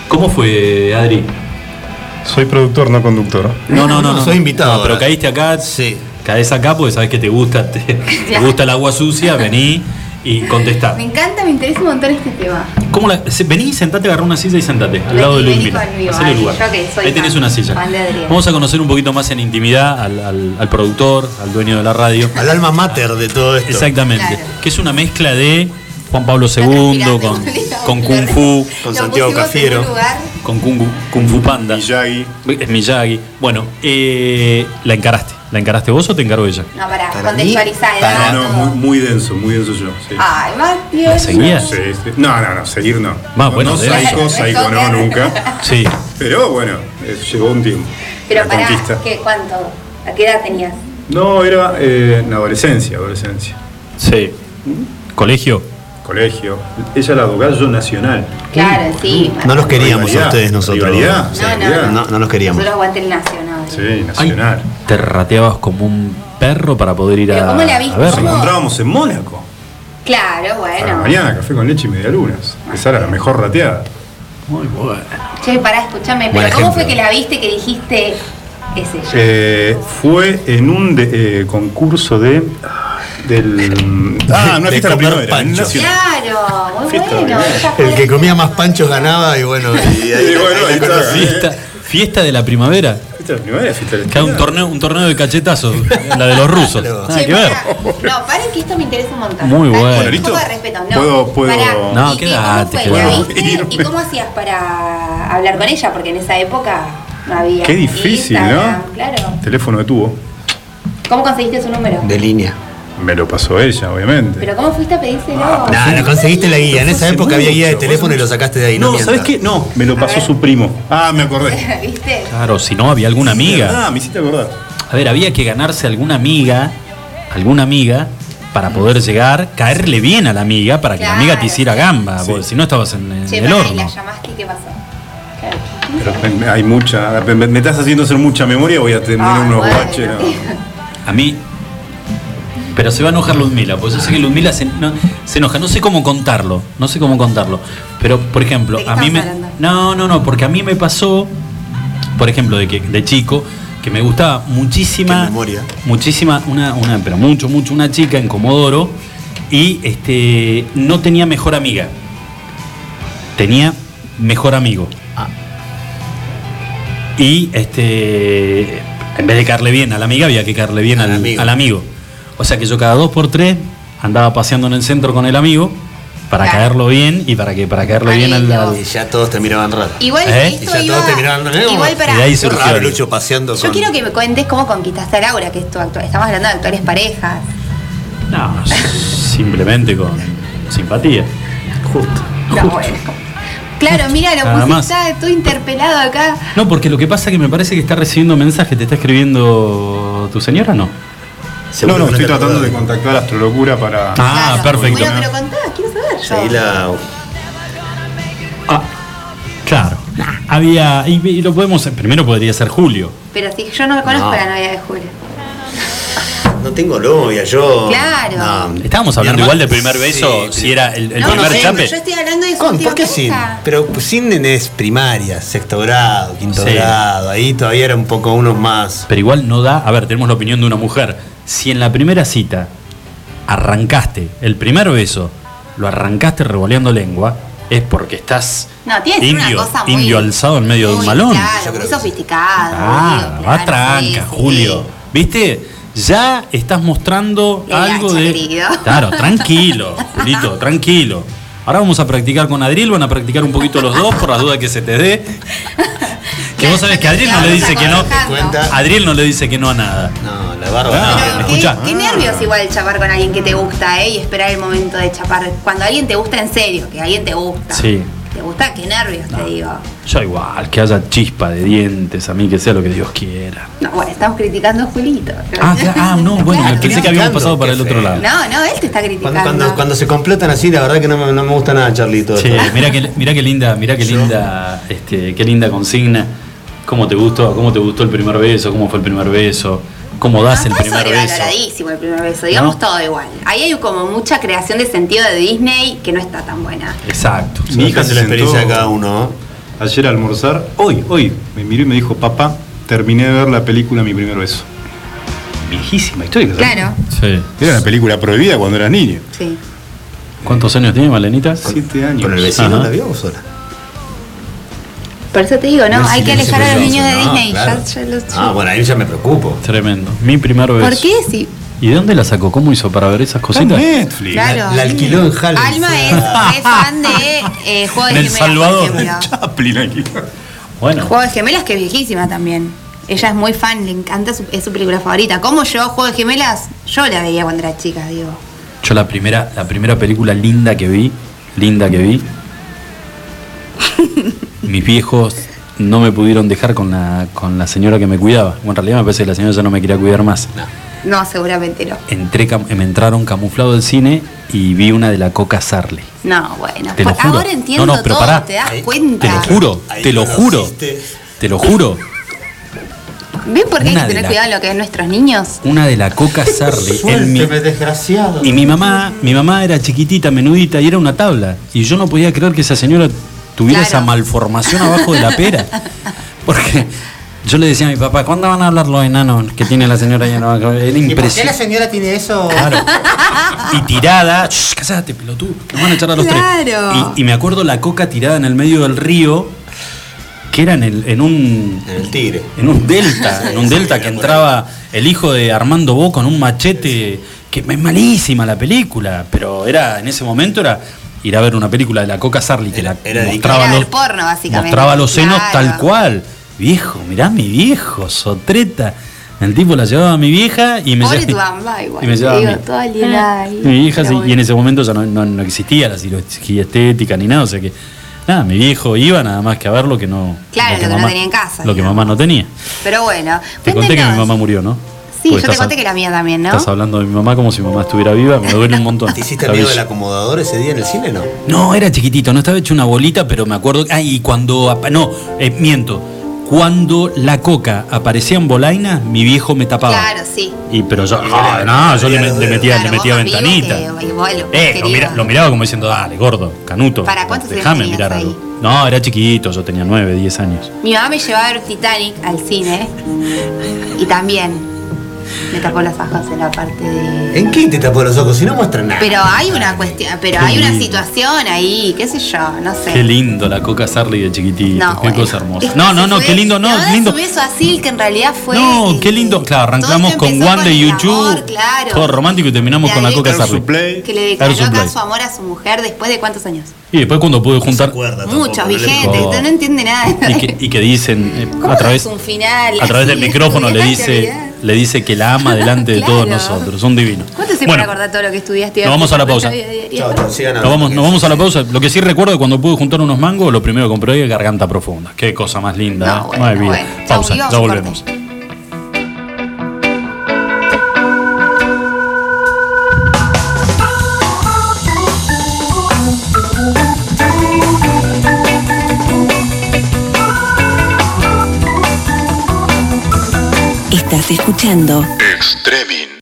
¿Cómo fue, Adri? Soy productor, no conductor. No, no, no, no. Soy invitado No, pero caíste acá. Sí. Caes acá porque sabes que te gusta, te, te gusta el agua sucia, vení y contestá. Me encanta, me interesa un montón este tema. ¿Cómo la, se- vení, sentate, agarra una silla y sentate, al lado de Hacele Adri, lugar. Ahí tenés una silla. Vamos a conocer un poquito más en intimidad al, al- al productor, al dueño de la radio. Al alma mater de todo esto. Exactamente. Claro. Que es una mezcla de Juan Pablo II con, con Kung Fu, Con Santiago Cafiero. con Kung, Kung Fu Panda. Miyagi. Es Miyagi. Bueno, eh, la encaraste. ¿La encaraste vos o te encaró ella? No, pará, para- edad, No, todo. muy, muy denso, muy denso yo. Sí. Ay, más ¿La Dios. seguías? Sí, sí. No, no, no, seguir no. Más bueno, no, psycho, psycho no, nunca. Sí. Pero bueno, eh, llevó un tiempo. Pero la pará. ¿qué, ¿cuánto? ¿A qué edad tenías? No, era eh, en adolescencia, adolescencia. Sí. ¿Colegio? Colegio. Ella era do Gallo Nacional. Claro, sí. No los queríamos a ustedes nosotros. rivalidad, No, no, rivalidad. No, no los queríamos. Nosotros aguante el nacional. Sí, Ay, Nacional. te rateabas como un perro para poder ir a, ¿cómo la viste? a ver. Nos encontrábamos en Mónaco. Claro, bueno. mañana, café con leche y media lunas. Esa era la mejor rateada. Muy bueno. Che, pará, escúchame. Buen Pero ¿cómo ejemplo. fue que la viste que dijiste es ella. Eh, fue en un de- eh, concurso de. Del. Ah, una De fiesta de la primavera. Claro, muy Fiesta bueno. El que comía más panchos ganaba y bueno, y ahí, Y bueno, ahí está. Fiesta, fiesta de la primavera. Fiesta de la primavera, fiesta de la Que un primavera. torneo, un torneo de cachetazos, la de los rusos. Claro. Nada Che, que ver. pará. No, paren que esto me interesa un montón. Muy bueno. Un poco de respeto. No, Puedo- puedo- pará. No, ¿Y- y quédate. ¿Y cómo hacías para hablar con ella? Porque en esa época no había. Qué difícil, Instagram, ¿no? Claro. Teléfono de tubo. ¿Cómo conseguiste su número? De línea. Me lo pasó ella, obviamente. ¿Pero cómo fuiste a pedírselo? Nada, lo conseguiste la guía. En esa época había guía de teléfono y lo sacaste de ahí. No, mientas. ¿sabes qué? No, me lo pasó su primo. Ah, me acordé. ¿Viste? Claro, si no había alguna amiga. Ah, me hiciste acordar. A ver, había que ganarse alguna amiga, alguna amiga, para poder llegar, caerle bien a la amiga, para que la amiga te hiciera gamba, porque si no estabas en, en Che, el pará, y horno. la llamaste y qué pasó. Pero hay mucha. Me, me estás haciendo hacer mucha memoria, voy a tener Ah, unos bueno, baches. no. tío. A mí. Pero se va a enojar Ludmila, porque yo sé que Ludmila se, no- se enoja. No sé cómo contarlo, no sé cómo contarlo. Pero, por ejemplo, ¿De qué a mí me. hablando? No, no, no, porque a mí me pasó, por ejemplo, de que de chico, que me gustaba Qué muchísima. memoria. Muchísima, una, una, pero mucho, mucho, una chica en Comodoro y este no tenía mejor amiga. Tenía mejor amigo. Ah. Y este en vez de caerle bien a la amiga, había que caerle bien Al al, amigo. al amigo. O sea que yo cada dos por tres andaba paseando en el centro con el amigo para Claro. caerlo bien y para que para caerle bien al, al- Y ya todos te miraban raro. Igual ¿Eh? Y ya iba. todos te miraban raro. Igual para. Y de ahí surgió raro, Lucho, paseando Yo con... quiero que me cuentes cómo conquistaste a Laura, que es tu actor. Estamos hablando de actores parejas. No, simplemente con simpatía. Justo. No, bueno. Claro, mira, pusiste, más. está todo interpelado acá. No, porque lo que pasa es que me parece que está recibiendo mensajes, ¿te está escribiendo tu señora o no? No, no, que estoy tratando de contactar a Astrolocura para. Ah, Claro. perfecto. Bueno, pero contá, quiero saber. la... Ah, claro. Había. Y, y lo podemos. Primero podría ser Julio. Pero si yo no conozco No. la novia de Julio. No tengo novia, yo... Claro. No. Estábamos hablando igual del primer beso, Sí, si era el, el no, primer no chape. pero yo estoy hablando de Con, ¿Por qué sin? Pero sin es primaria, sexto grado, quinto Sí. grado. Ahí todavía era un poco unos más. Pero igual no da. A ver, tenemos la opinión de una mujer. Si en la primera cita arrancaste el primer beso, lo arrancaste revoleando lengua, es porque estás No, tiene una indio, cosa muy. indio alzado en medio de un malón. Claro, creo muy que sí. sofisticado. Ah, va claro, tranca, sí, sí. Julio. ¿Viste? Ya estás mostrando algo gacha, de. querido. Claro, tranquilo, Julito, tranquilo. Ahora vamos a practicar con Adriel, van a practicar un poquito los dos por las dudas que se te dé. Que vos sabés que Adriel no le dice que no. Cuenta. Adriel no le dice que no a nada. No, la barba. Ah, no. Qué, qué nervios igual chapar con alguien que te gusta, ¿eh? Y esperar el momento de chapar. Cuando alguien te gusta en serio, que alguien te gusta. Sí. ¿Te gusta? Qué nervios, te digo. Yo igual, que haya chispa de dientes, a mí que sea lo que Dios quiera. No, bueno, estamos criticando a Julito. Ah, claro, ah, no, bueno, Claro. pensé que habíamos pasado para el otro lado. No, no, él te está criticando. cuando, cuando se completan así, la verdad que no me, no me gusta nada, Charlito. Sí, mira que, mira qué linda, mira qué linda, este, qué linda consigna. ¿Cómo te gustó? ¿Cómo te gustó el primer beso? ¿Cómo fue el primer beso? ¿Cómo das No, el está primer beso? el primer beso, digamos ¿No? todo igual. Ahí hay como mucha creación de sentido de Disney que no está tan buena. Exacto. Mi hija hace se la experiencia de cada uno. ayer a almorzar. Hoy, hoy, me miró y me dijo, papá, terminé de ver la película Mi primer beso. Viejísima historia. ¿sabes? Claro, Sí. Era una película prohibida cuando eras niño. sí. ¿Cuántos años tiene Malenita? Siete años. ¿Con el vecino Ajá. la vio o sola? Por eso te digo, ¿no? No, hay que alejar a los niños de no, Disney. claro. Ya- ya los- Ah, bueno, ahí ya me preocupo. Tremendo. Mi primer beso. ¿Por qué? Si, ¿Y de dónde la sacó? ¿Cómo hizo para ver esas cositas? Netflix. claro. la alquiló en Halle. Alma es, es fan de eh, Juego de En El Gemelas, Salvador. por. Chaplin aquí. Bueno, Juego de Gemelas que es viejísima también. Ella es muy fan, le encanta, su- es su película favorita. Como yo, Juego de Gemelas, yo la veía cuando era chica, digo. yo la primera, la primera película linda que vi, linda que vi, mis viejos no me pudieron dejar con la, con la señora que me cuidaba. Bueno, en realidad me parece que la señora ya no me quería cuidar más. No, seguramente no. Entré, cam- me entraron camuflado del cine y vi una de la Coca Sarli. No, bueno. Te lo por- juro. Ahora entiendo No, no, pero todo, pará. te das Ahí- cuenta. Te lo juro, Ahí te lo juro, conociste. te lo juro. ¿Ven por qué hay Una que de tener la- cuidado en lo que es nuestros niños? Una de la Coca Sarli. en mi- Suélteme, desgraciado. y mi mamá, mi mamá era chiquitita, menudita y era una tabla. Y yo no podía creer que esa señora tuviera Claro. esa malformación abajo de la pera. Porque Yo le decía a mi papá, ¿cuándo van a hablar los enanos que tiene la señora ahí en la? Era ¿Y por qué la señora tiene eso? Y tirada, shh, casate, pelotudo, nos van a echar a los Claro. tres. Y, y me acuerdo la coca tirada en el medio del río, que era en, el- en un. En el tigre. En un delta, en un delta que entraba el hijo de Armando Bo con un machete, que es malísima la película, pero era en ese momento era ir a ver una película de la Coca Sarli que la era mostraba los, porno, básicamente. mostraba los senos Claro. tal cual. Viejo, mirá mi viejo, sotreta. El tipo la llevaba a mi vieja y me Pobre tu llevaba. mamá igual. y me a mí. toda ahí. Mi sí, y en ese momento ya no, no- no existía la cirugía estética ni nada, o sea que, nada, mi viejo iba nada más que a ver lo que no. Claro, lo que no tenía en casa, Lo que mamá no tenía. Pero bueno, Te conté que mi mamá murió, ¿no? Sí, Porque yo te estás conté que la mía también, ¿no? Estás hablando de mi mamá como si mi mamá estuviera viva, me duele un montón. ¿Te hiciste amigo del acomodador ese día en el cine, no? No, era chiquitito, no estaba hecho una bolita, pero me acuerdo. Ah, y cuando. No, eh, miento. Cuando la coca aparecía en Bolaina, mi viejo me tapaba. Claro, sí. Y pero yo, ah, no, yo le, le metía, le metía ventanita. que- vos lo- Eh, lo, querido. mira- lo miraba como diciendo, dale, gordo, canuto. ¿Para cuántos años Déjame mirar ahí? algo. No, era chiquito, yo tenía 9, 10 años. Mi mamá me llevaba a ver Titanic al cine y también me tapó los ojos en la parte de... ¿En qué te tapó los ojos? Si no muestran nada. Pero hay una cuestión, pero Qué hay una situación ahí, qué sé yo, no sé. Qué lindo la coca Sarli de chiquitito, No, qué bueno. cosa hermosa. No, no, no, qué lindo, no, lindo. beso así que en realidad fue. No, el- qué lindo. Claro, arrancamos con One de YouTube. claro. Todo romántico y terminamos De con la coca Sarli. Que le declaró acá su amor a su mujer después de cuántos años. Y después cuando pude juntar. Muchos, vigentes, que no entiende nada. Y que, y que dicen eh, ¿Cómo a través es un final? a través del micrófono le dice. Le dice que la ama delante de Claro. todos nosotros. Son divinos. ¿Cuánto se Bueno, acordar todo lo que estudiaste? nos vamos a la pausa. Nos vamos, nos vamos a la pausa. Lo que sí recuerdo cuando pude juntar unos mangos, lo primero que compré es garganta profunda. Qué cosa más linda. No, ¿eh? hay vida. bueno. Pausa, Chau, ya volvemos. Escuchando Extremin.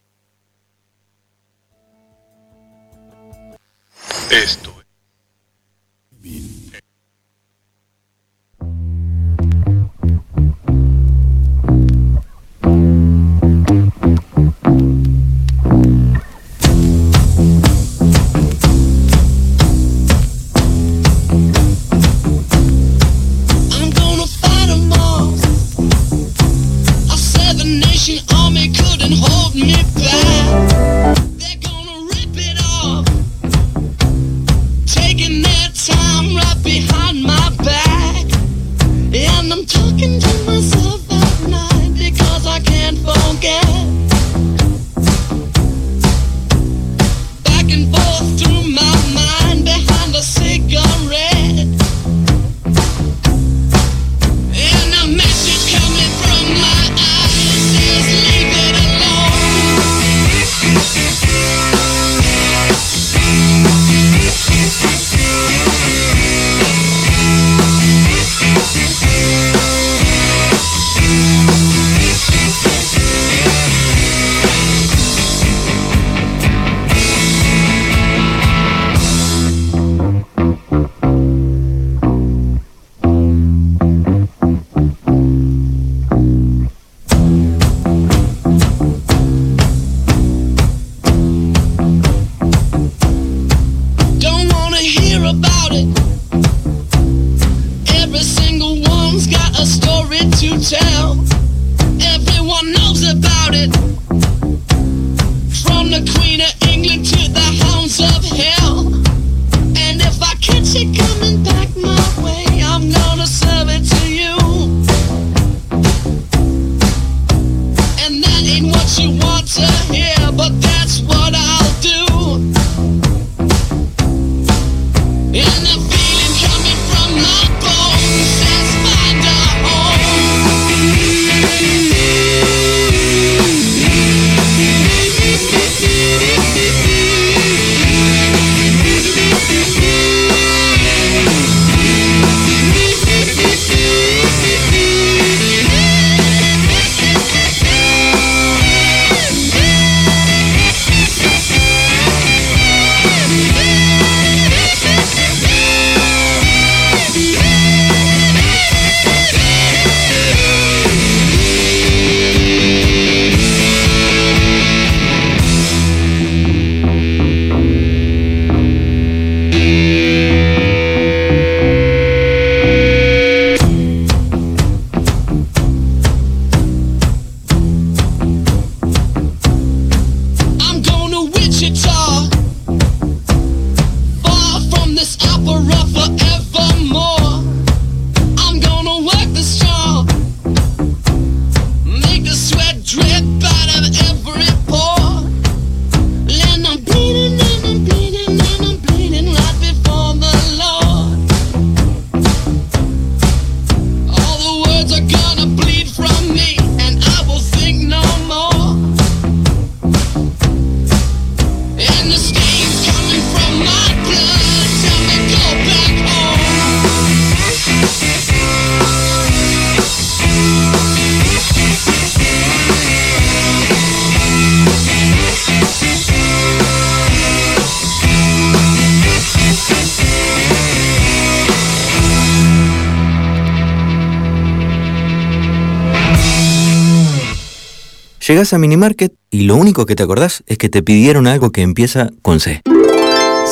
A Minimarket y lo único que te acordás es que te pidieron algo que empieza con C.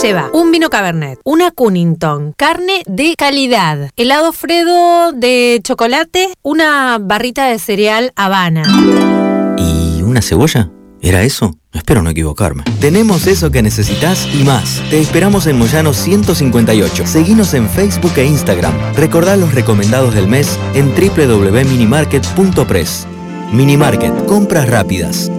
Lleva un vino Cabernet, una Cunnington, carne de calidad, helado Fredo de chocolate, una barrita de cereal Habana. ¿Y una cebolla? ¿Era eso? Espero no equivocarme. Tenemos eso que necesitas y más. Te esperamos en Moyano 158. Seguinos en Facebook e Instagram. Recordá los recomendados del mes en www.minimarket.press. Minimarket, compras rápidas.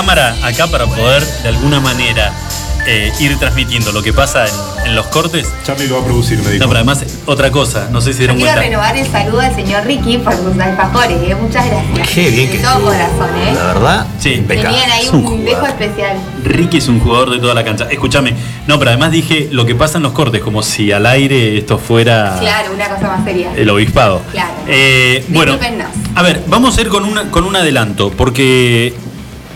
Cámara acá para poder de alguna manera eh, ir transmitiendo lo que pasa en, en los cortes. Charlie lo va a producir, me dijo. No, pero además, otra cosa, no sé si dieron quiero cuenta. renovar el saludo al señor Ricky por sus alfajores, ¿eh? muchas gracias. Qué bien que De todo estuvo. corazón, ¿eh? La verdad, sí, Tenían ahí un jugador. especial. Ricky es un jugador de toda la cancha. Escúchame, no, pero además dije lo que pasa en los cortes, como si al aire esto fuera Claro, una cosa más seria. el obispado. Claro. Eh, bueno, a ver, vamos a ir con, una, con un adelanto, porque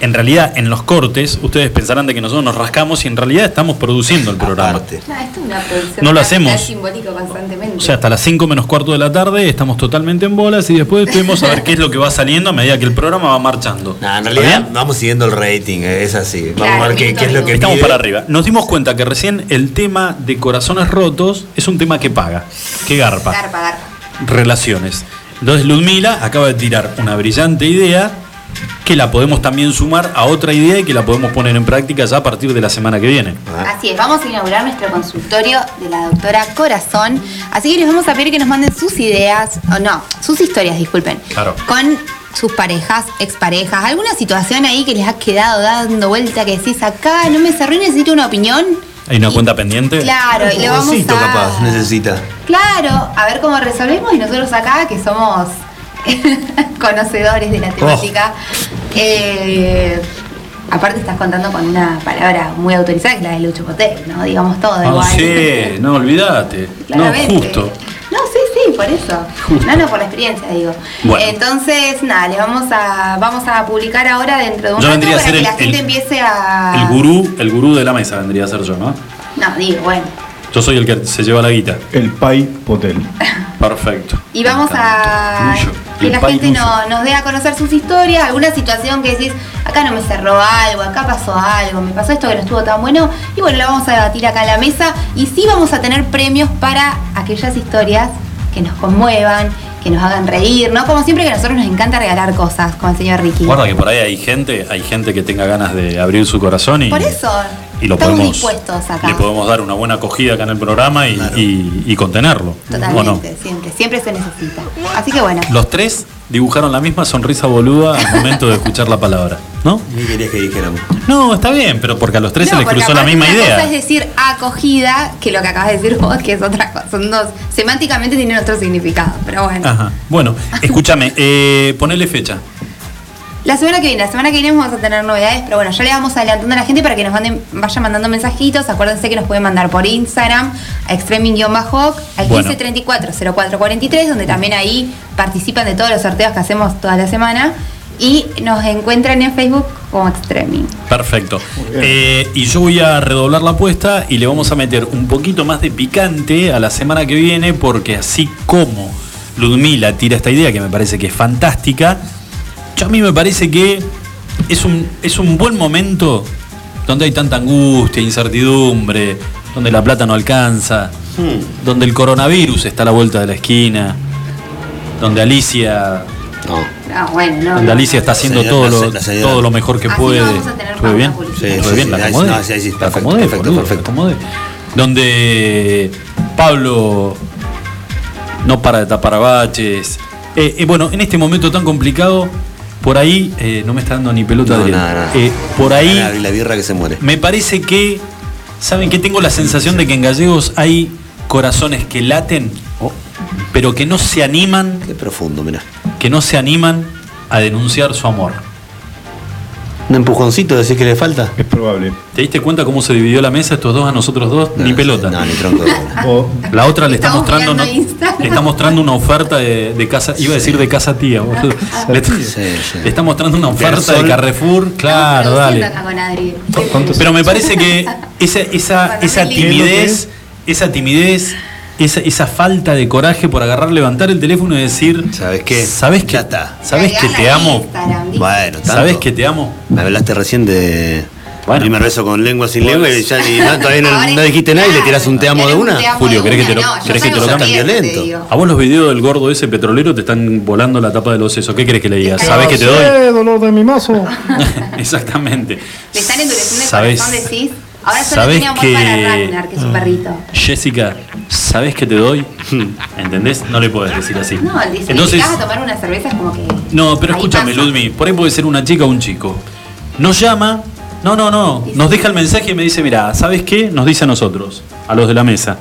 en realidad en los cortes ustedes pensarán de que nosotros nos rascamos y en realidad estamos produciendo el programa. No, esto es una producción No lo hacemos. simbólico constantemente. O sea, hasta las 5 menos cuarto de la tarde estamos totalmente en bolas y después vemos a ver qué es lo que va saliendo a medida que el programa va marchando. Nah, en ¿Está realidad vamos siguiendo el rating, eh, es así. Vamos a ver qué, qué es lo que Estamos pide. para arriba. Nos dimos cuenta que recién el tema de corazones rotos es un tema que paga, que garpa. Garpa, garpa. Relaciones. Entonces Ludmila acaba de tirar una brillante idea que la podemos también sumar a otra idea y que la podemos poner en práctica ya a partir de la semana que viene. Así es, vamos a inaugurar nuestro consultorio de la doctora Corazón. Así que les vamos a pedir que nos manden sus ideas, o no, sus historias, disculpen, Claro. con sus parejas, exparejas, alguna situación ahí que les ha quedado dando vuelta que decís acá, no me cerré, necesito una opinión. ¿Hay una cuenta pendiente? Claro, y le vamos a- capaz necesita. Claro, a ver cómo resolvemos y nosotros acá, que somos conocedores de la temática, eh, aparte estás contando con una palabra muy autorizada, que es la de Lucho Potel, ¿no? Digamos todo Ah, igual. sí, no, olvídate. No, justo. No, sí, sí, por eso. No, no, por la experiencia, digo. Bueno. Entonces, nada, le vamos a, vamos a publicar ahora dentro de un Yo rato para que el- la gente el- empiece a. El gurú, el gurú de la mesa vendría a ser yo, ¿no? No, digo, bueno. Yo soy el que se lleva la guita. El Pai Potel. Perfecto. Y vamos a Lucho. que El la gente no- nos dé a conocer sus historias, alguna situación que decís, acá no me cerró algo, acá pasó algo, me pasó esto que no estuvo tan bueno. Y bueno, lo vamos a debatir acá en la mesa. Y sí vamos a tener premios para aquellas historias que nos conmuevan, que nos hagan reír, ¿no? Como siempre que a nosotros nos encanta regalar cosas, como el señor Ricky. Guarda que por ahí hay gente, hay gente que tenga ganas de abrir su corazón y, Por eso y lo estamos podemos, dispuestos acá. le podemos dar una buena acogida acá en el programa y, y- y contenerlo. Totalmente, siempre, siempre se necesita. Así que bueno. Los tres dibujaron la misma sonrisa boluda al momento de escuchar la palabra, ¿no? ¿Qué querías que dijéramos? No, está bien, pero porque a los tres No, se les cruzó la misma una idea. cosa es decir acogida, que lo que acabas de decir vos, que es otra cosa. Son dos. Semánticamente tienen otro significado, pero bueno. Ajá. Bueno, escúchame, eh, ponele fecha. La semana que viene, la semana que viene vamos a tener novedades, pero bueno, ya le vamos adelantando a la gente para que nos manden, vayan mandando mensajitos. Acuérdense que nos pueden mandar por Instagram a extreming-hawk al Bueno. 1534-0443, donde también ahí participan de todos los sorteos que hacemos toda la semana. Y nos encuentran en Facebook como Extreming. Perfecto. Eh, y yo voy a redoblar la apuesta y le vamos a meter un poquito más de picante a la semana que viene, porque así como Ludmila tira esta idea que me parece que es fantástica, yo a mí me parece que es un, es un buen momento donde hay tanta angustia, incertidumbre, donde la plata no alcanza, donde el coronavirus está a la vuelta de la esquina, donde Alicia, Ah, bueno, no. donde. Alicia está haciendo Señora, todo, la lo, se- la señora. todo lo mejor que Así puede. vamos a tener ¿Estuve bien? pauta Sí, ¿Estuve sí, bien? sí, ¿La acomodé? no, sí, sí, ¿La perfecto, acomodé, perfecto, boludo? perfecto. ¿La acomodé? Donde Pablo no para de tapar baches. Eh, eh, bueno, en este momento tan complicado, por ahí, eh, no me está dando ni pelota No, nada, nada. Eh, por ahí, La, la birra que se muere. me parece que, ¿saben que Tengo la sensación de que en Gallegos hay corazones que laten, pero que no se animan, Qué profundo, mira. que no se animan a denunciar su amor. ¿Un empujoncito decís que le falta? Es probable. ¿Te diste cuenta cómo se dividió la mesa estos dos a nosotros dos? ni pelota. No, ni tronco. O La otra le está Estamos mostrando no- le está mostrando una oferta de, de casa, iba a decir de casa tía, boludo. Le, está- Sí, sí. le está mostrando una oferta de Carrefour, claro, dale. Pero me parece que esa, esa, esa timidez, esa timidez, esa, esa falta de coraje por agarrar, levantar el teléfono y decir, ¿Sabes qué? ¿Sabes está. ¿sabes que te amo? Bueno, tanto. ¿Sabes que te amo? Me hablaste recién de. Bueno. primer beso con lengua sin lengua y ya ni- no, todavía no, no dijiste nada y le tirás un te amo de ¿querés un una. amo Julio, ¿querés que te lo- No, yo querés que soy te lo un cambie? sorriente, Violento. A vos los videos del gordo ese petrolero te están volando la tapa de los sesos. ¿Qué querés que le diga? ¿Sabes que te doy? Dolor de mi mazo. Exactamente. Le están endureciendo el ¿Sabes? corazón, decís. Ahora solo ¿Sabes que- para Ragnar, que es su perrito. Jessica, ¿sabés qué te doy? ¿Entendés? No le puedes decir así. No, dice, Entonces, a tomar una cerveza es como que. no, pero escúchame, pasa. Ludmi, por ahí puede ser una chica o un chico. Nos llama, no, no, no, nos deja el mensaje y me dice, mira, ¿sabes qué? Nos dice a nosotros, a los de la mesa.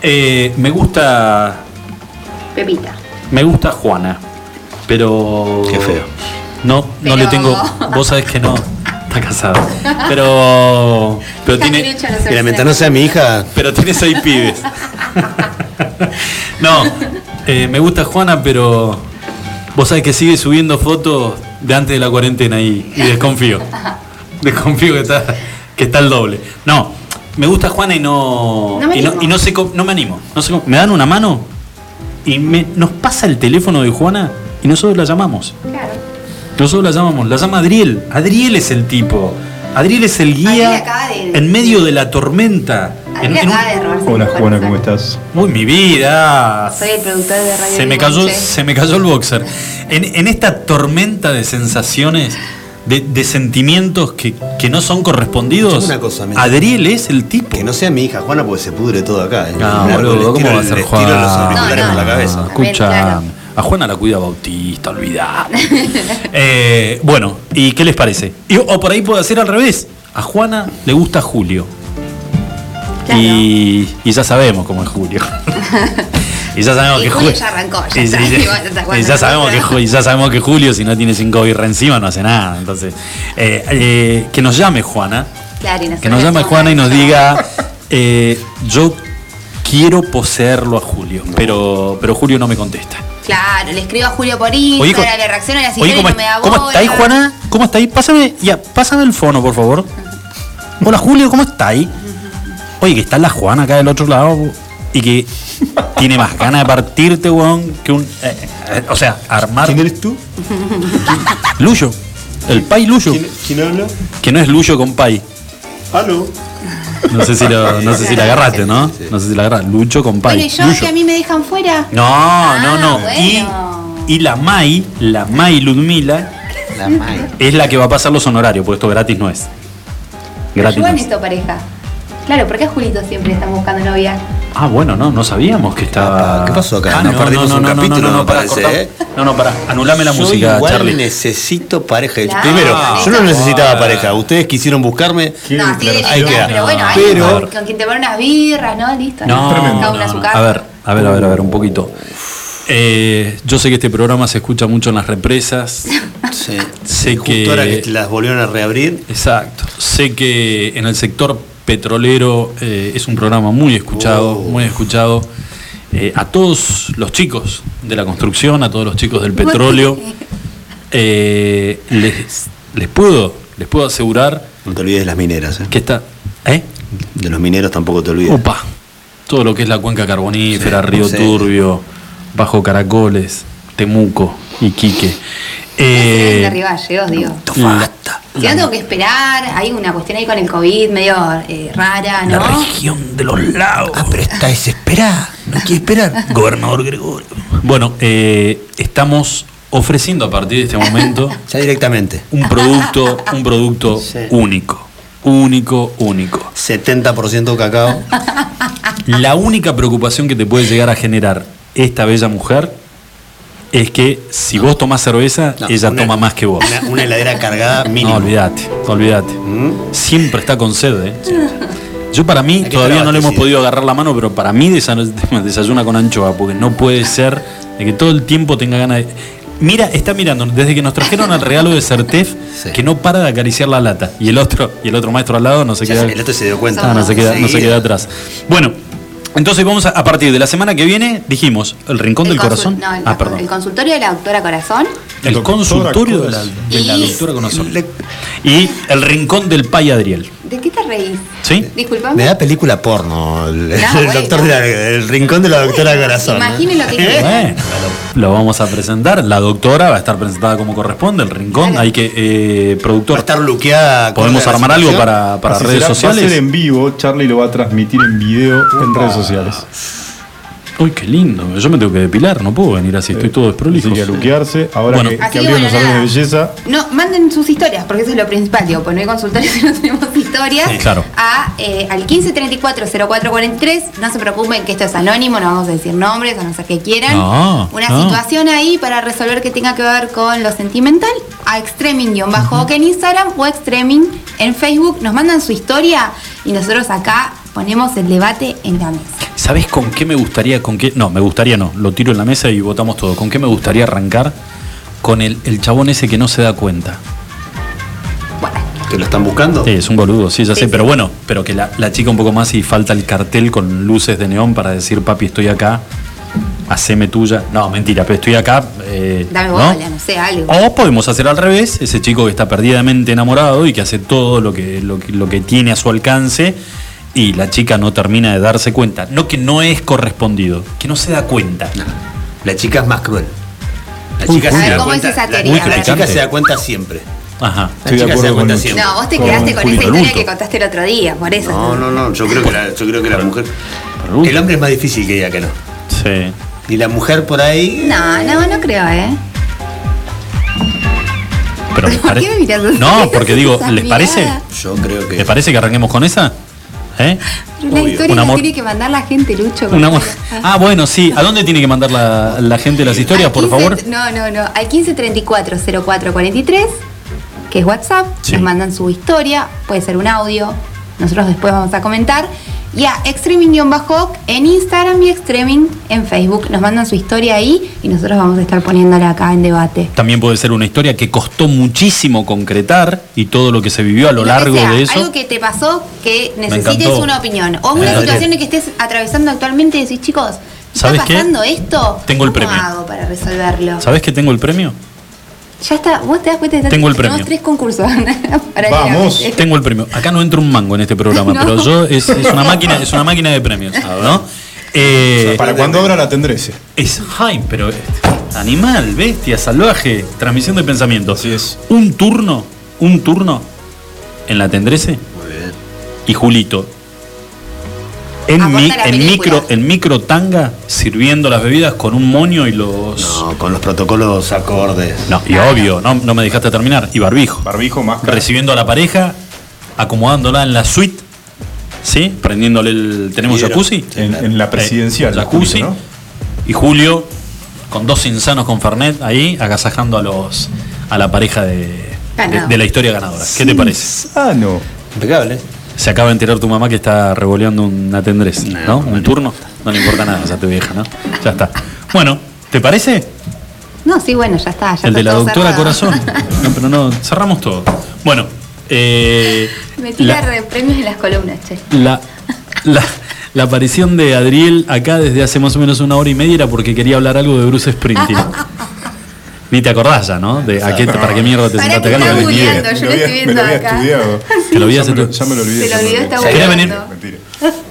Eh, me gusta, Pepita. me gusta Juana, pero... Qué feo. No, no le tengo, vos sabés que no, está casado. Pero, pero tiene... Se mientras no sea mi hija, Pero tiene seis pibes. No, eh, me gusta Juana, pero vos sabés que sigue subiendo fotos de antes de la cuarentena y, y desconfío. Desconfío que está, que está el doble. No, me gusta Juana y no. No me y no, y no sé cómo- no me animo. No sé cómo- me dan una mano y me, nos pasa el teléfono de Juana y nosotros la llamamos. Nosotros la llamamos, la llama Adriel. Adriel es el tipo. Adriel es el guía de- en medio de la tormenta. Adriel En- en Hola Juana. ¿cómo estás? Uy, mi vida. Soy el productor de Radio Se me cayó, se me cayó el boxer. En, en esta tormenta de sensaciones, de, de sentimientos que, que no son correspondidos, una cosa, Adriel es el tipo. que no sea mi hija Juana porque se pudre todo acá. ¿eh? No, Me boludo, ¿cómo va a ser Juana? No, la no. cabeza. Escucha, claro. A Juana la cuida Bautista, olvidá. Eh, bueno, ¿y qué les parece? Y- o por ahí puede ser al revés. A Juana le gusta Julio. Claro. Y, y ya sabemos cómo es Julio. y ya sabemos Y que Julio Ju- ya arrancó, ya y- ya sabemos que Ju- y ya sabemos que Julio, si no tiene cinco birra encima, no hace nada. Entonces, eh, eh, que nos llame Juana. Claro, y Que nos llame Juana y nos diga, eh, yo quiero poseerlo a Julio, pero, pero Julio no me contesta. Claro, le escribo a Julio por Oye, Instagram, co- le reacciono a las Oye, historias y ¿cómo, no me da ¿cómo bola. está ahí, Juana? ¿Cómo está ahí? Pásame, ya, pásame el fono, por favor. Hola, Julio, ¿cómo está ahí? Oye, que está la Juana acá del otro lado y que tiene más ganas de partirte, weón, que un... eh, eh, o sea, armar... ¿Quién eres tú? Luyo. El Pai Luyo. ¿Quién, quién habla? Que no es Luyo con Pai. ¿Aló? No sé si, lo, no sé si la agarraste, ¿no? No sé si la agarraste. Lucho con Pai. Bueno, y yo que a mí me dejan fuera. No, no, no. Ah, Y, bueno. y la Mai, la Mai Ludmila, La es la que va a pasar los honorarios, porque esto gratis no es. Gratis no Ayudan es. esto, pareja. Claro, ¿por qué a Julito siempre están buscando novia? Ah, bueno, no, no sabíamos que estaba. ¿Qué pasó acá? Ah, Nos perdimos un capítulo, no, no, parece, cortá. ¿eh? No, no, pará. Anulame la Yo música, igual Charlie. necesito pareja. Claro. Primero, yo no Ah, necesitaba pareja. Ustedes quisieron buscarme. No, de Ahí queda. pero bueno, ahí Pero- con, con quien te ponen unas birras, ¿no? Listo. No, no, a no. ver, a ver, a ver, a ver, un poquito. Eh, yo sé que este programa se escucha mucho en las represas. Sí. Sé Justo que. ahora que las volvieron a reabrir. Exacto. Sé que en el sector petrolero eh, es un programa muy escuchado, Oh. muy escuchado. Eh, a todos los chicos de la construcción, a todos los chicos del petróleo, eh, les, les puedo, les puedo asegurar No te olvides de las mineras. ¿eh? que está. ¿Eh? De los mineros tampoco te olvides. Opa. Todo lo que es la cuenca carbonífera, Sí, Río sí. Turbio, Bajo Caracoles, Temuco, Iquique. de Eh, arriba llego, digo. la, Si no tengo que esperar, hay una cuestión ahí con el COVID medio eh, rara, la ¿no? región de los lagos. Ah, pero está desesperada. No quiere esperar. Gobernador Gregorio. Bueno, eh, estamos ofreciendo a partir de este momento Ya directamente. un producto, un producto Sí. único. Único, único. 70% cacao. La única preocupación que te puede llegar a generar esta bella mujer es que si vos tomás cerveza, No, ella una- toma más que vos. Una, una heladera cargada No, mínimo. olvídate, olvídate. ¿Mm? Siempre está con sed, ¿eh? Yo para mí, todavía no le hemos abastecido. podido agarrar la mano, pero para mí desa- desayuna con anchoa, porque no puede ser de que todo el tiempo tenga ganas de... Mira, está mirando, desde que nos trajeron el regalo de Certef, Sí. que no para de acariciar la lata. Y el otro, y el otro maestro al lado no se Ya queda. el otro se dio cuenta. Ah, no se queda, no se queda atrás. Bueno, entonces vamos a, a partir de la semana que viene, dijimos, el rincón El del corazón. No, el, ah, perdón. el consultorio de la doctora Corazón. El Doctora consultorio de la, de la Y- doctora Corazón. Y el rincón del Pai Adriel. ¿De qué te reís? ¿Sí? Disculpame. Me da película porno. El, el bueno. doctor de la- el rincón de la doctora Corazón. ¿no? Imaginen lo que. Bueno, lo, lo vamos a presentar. La doctora va a estar presentada como corresponde. El rincón. Claro. Hay que. eh, Va a productor. estar luqueada. ¿Podemos armar algo para, para redes será, Va a sociales? ser en vivo, Charlie lo va a transmitir en video en redes sociales. Uy, qué lindo. Yo me tengo que depilar, no puedo venir así, estoy todo desprolijo. Así que a luquearse. Ahora Bueno. que, que abrieron bueno, los salones de belleza. No, manden sus historias, porque eso es lo principal. Digo, pues no hay consultorios si no tenemos historias. Sí, claro. A, eh, al 1534-0443. No se preocupen que esto es anónimo, no vamos a decir nombres, a no ser que quieran. No, Una no. situación ahí para resolver que tenga que ver con lo sentimental. A extreming-bajo en Instagram o extreming en Facebook. Nos mandan su historia y nosotros acá ponemos el debate en la mesa. ¿Sabés con qué me gustaría? Con qué, no, me gustaría no. Lo tiro en la mesa y votamos todo. ¿Con qué me gustaría arrancar? Con el, el chabón ese que no se da cuenta. ¿Que lo están buscando? Sí, es un boludo, sí, ya sé. Pero bueno, pero que la, la chica un poco más y falta el cartel con luces de neón para decir, papi, estoy acá. Haceme tuya. No, mentira, pero estoy acá. eh, Dame ¿no? bola, no sé, algo. O podemos hacer al revés, ese chico que está perdidamente enamorado y que hace todo lo que, lo que, lo que tiene a su alcance y la chica no termina de darse cuenta. No que no es correspondido, que no se da cuenta. La chica es más cruel. La chica, se, da ¿Cómo cuenta, es esa la- teoría? la A ver. chica se da cuenta siempre. Ajá. La chica se da cuenta siempre. No, vos te Con quedaste con esa Julito historia que contaste el otro día, por eso. No, no, no. Yo creo que la, yo creo que la mujer. El hombre es más difícil que diga que no. Sí. Y la mujer por ahí. No, no, no creo, ¿eh? Pero me ¿Por qué me miras? No, porque digo, Esa ¿les parece? Yo creo que. ¿Les parece que arranquemos con esa? ¿Eh? Pero la historia la tiene que mandar la gente, Lucho. Ah, bueno, sí. ¿A dónde tiene que mandar la, la gente las historias, por 15 favor? No, no, no. Al 1534-0443, que es WhatsApp, Sí. nos mandan su historia, puede ser un audio, nosotros después vamos a comentar. Y a extreming-bajo en Instagram y extreming en Facebook. Nos mandan su historia ahí y nosotros vamos a estar poniéndola acá en debate. También puede ser una historia que costó muchísimo concretar y todo lo que se vivió a lo Lo largo sea, de eso. Algo que te pasó que necesites una opinión. O una situación en que estés atravesando actualmente y decís, chicos, ¿está ¿Sabes qué? pasando esto? Tengo el ¿Cómo premio. hago para resolverlo? ¿Sabes que tengo el premio? Ya está, vos te das cuenta de Tengo el tenemos premio. tres concursos. paralelamente. Tengo el premio. Acá no entra un mango en este programa, No. pero yo es, es una máquina, es una máquina de premios, ¿no? Eh, para cuando abra la tendré ese. Es ay, pero animal, bestia, salvaje, transmisión de pensamiento. Así es. Un turno, un turno en la tendrese. Y Julito. En, mi- en micro, en micro tanga, sirviendo las bebidas con un moño y los. No, con los protocolos acordes. No, y obvio, no, no me dejaste terminar. Y barbijo. Barbijo, máscara. Recibiendo a la pareja, acomodándola en la suite. ¿Sí? Prendiéndole el. ¿Tenemos jacuzzi? En- en la presidencial, Eh, jacuzzi. Julito, ¿no? Y Julio, con dos insanos con Fernet ahí, agasajando a los a la pareja de, de, la historia ganadora. ¿Qué te parece? Ah, no. Impecable. Se acaba de enterar tu mamá que está revoleando una tendrés, ¿no? Un turno. No le importa nada a tu vieja, ¿no? Ya está. Bueno, ¿te parece? No, sí, bueno, ya está. Ya El de la doctora cerrado. Corazón. No, pero no, cerramos todo. Bueno, eh, Me tira la, de premios en las columnas, che. la, la- la aparición de Adriel acá desde hace más o menos una hora y media era porque quería hablar algo de Bruce Springsteen. Ni te acordás ya, ¿no? De a qué, ¿Para qué mierda te sentaste acá? No yo lo estoy viendo lo había acá. estudiado. Te lo ya, me lo, estu- ya me lo olvidé. Se lo olvidó, está ¿Querés venir? googleando.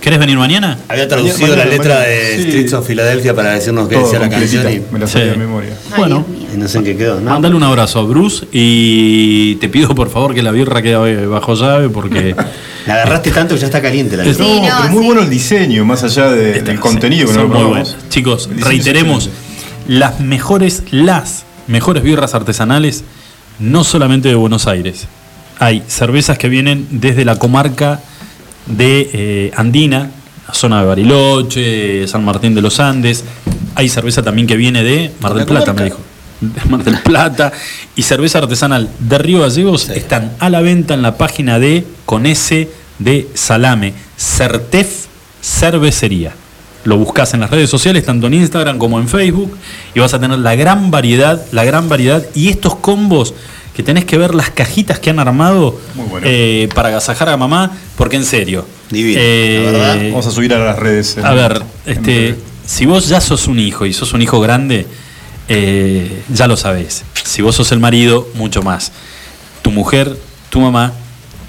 ¿Querés venir mañana? Había traducido la letra de Streets of Philadelphia para decirnos qué decía la canción y, Me la sabía Sí. de memoria. Bueno, y no sé en qué quedó, ¿no? Mándale un abrazo a Bruce y te pido por favor que la birra quede bajo llave porque La agarraste tanto que ya está caliente la. Sí, no, pero muy bueno el diseño, más allá de- del contenido que no. Chicos, reiteremos, las mejores, las mejores birras artesanales, no solamente de Buenos Aires. Hay cervezas que vienen desde la comarca de eh, Andina, la zona de Bariloche, San Martín de los Andes. Hay cerveza también que viene de Mar del La Plata, me dijo. De Mar del Plata. Y cerveza artesanal de Río Gallegos están a la venta en la página de con S de Salame, Certef Cervecería. Lo buscas en las redes sociales, tanto en Instagram como en Facebook, y vas a tener la gran variedad, la gran variedad, y estos combos que tenés que ver las cajitas que han armado bueno. eh, para agasajar a mamá, porque en serio. Divino, eh, la verdad. Vamos a subir a las redes. a ver, este, si vos ya sos un hijo y sos un hijo grande, eh, ya lo sabés. Si vos sos el marido, mucho más. Tu mujer, tu mamá,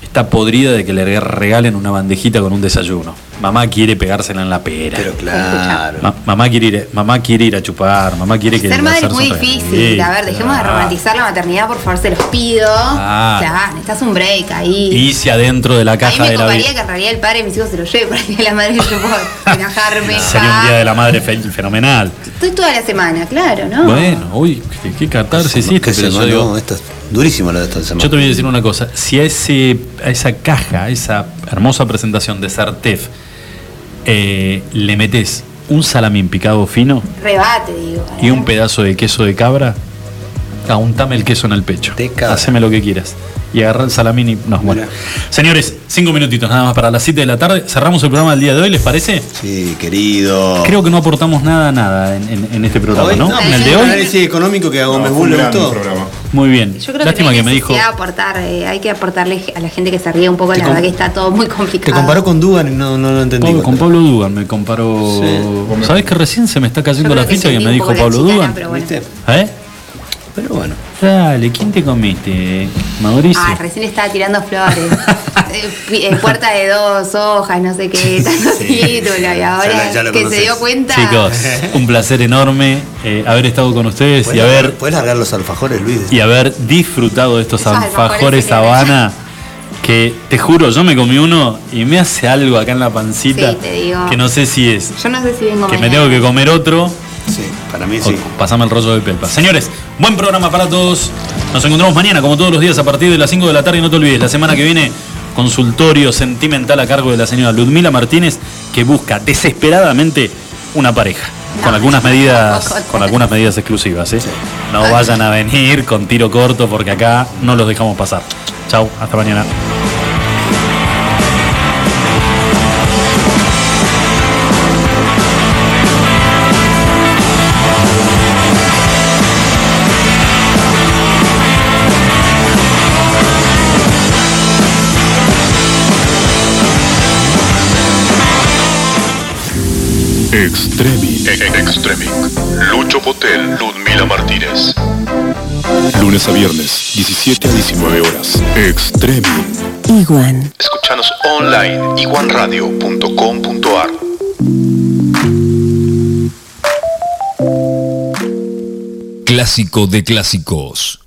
está podrida de que le regalen una bandejita con un desayuno. Mamá quiere pegársela en la pera. Pero claro. Ma- mamá, quiere ir, mamá quiere ir a chupar, mamá quiere que Ser madre es muy difícil. A ver, dejemos de romantizar la maternidad, por favor, se los pido. Ah. Claro, necesitas un break ahí. Y si adentro de la a mí caja me de la vida que en realidad el padre de mis hijos se lo lleve para el día de la madre yo puedo relajarme. sería un día de la madre fe- fenomenal. Estoy toda la semana, claro, ¿no? Bueno, uy, qué, qué catarsis hiciste, ¿Qué pero yo digo- No, esta es durísima la de esta semana. Yo te voy a decir una cosa, si a, ese, a esa caja, a esa hermosa presentación de Sartef, eh, le metes un salamín picado fino Rebate, digo. y un pedazo de queso de cabra, untame el queso en el pecho. Haceme lo que quieras. Y agarra el salamín y nos bueno. Señores, cinco minutitos nada más para las 7 de la tarde. Cerramos el programa del día de hoy, ¿les parece? Sí, querido. Creo que no aportamos nada, nada en, en- en este programa, ¿no? no, en el de hoy. análisis económico que un le gran gustó. programa. Muy bien. Yo creo Lástima que, me dijo. aportar, eh, hay que aportarle a la gente que se ríe un poco, la verdad que está todo muy complicado. Te comparó con Dugan y no, no lo entendí. Pablo- con Pablo Dugan me comparó. Sí. ¿Sabes que recién se me está cayendo la que ficha que me dijo Pablo chicana, Dugan? pero bueno. ¿Eh? Pero bueno. Dale, ¿quién te comiste? Mauricio. Ah, recién estaba tirando flores. Eh, eh, puerta de dos hojas, no sé qué, tanto título. Y ahora Ya lo- ya lo que se dio cuenta. Chicos, un placer enorme eh, haber estado con ustedes y ¿Puedes haber, largar, ¿Puedes largar los alfajores, Luis? y haber disfrutado de estos alfajores alfajores que Habana. Que te juro, yo me comí uno y me hace algo acá en la pancita Sí, te digo. que no sé si es Yo no sé si vengo que me tengo que comer otro Sí, para mí sí. pasame el rollo de pelpa. Señores, buen programa para todos. Nos encontramos mañana, como todos los días, a partir de las 5 de la tarde. Y no te olvides, la semana que viene, consultorio sentimental a cargo de la señora Ludmila Martínez, que busca desesperadamente una pareja. Con algunas medidas, con algunas medidas exclusivas, ¿eh? No vayan a venir con tiro corto porque acá no los dejamos pasar. Chau, hasta mañana. Extremic. Extremic. Lucho Potel, Ludmila Martínez. Lunes a viernes, 17 a 19 horas. Extremic. Iguan. Escuchanos online iguanradio.com.ar. Clásico de clásicos.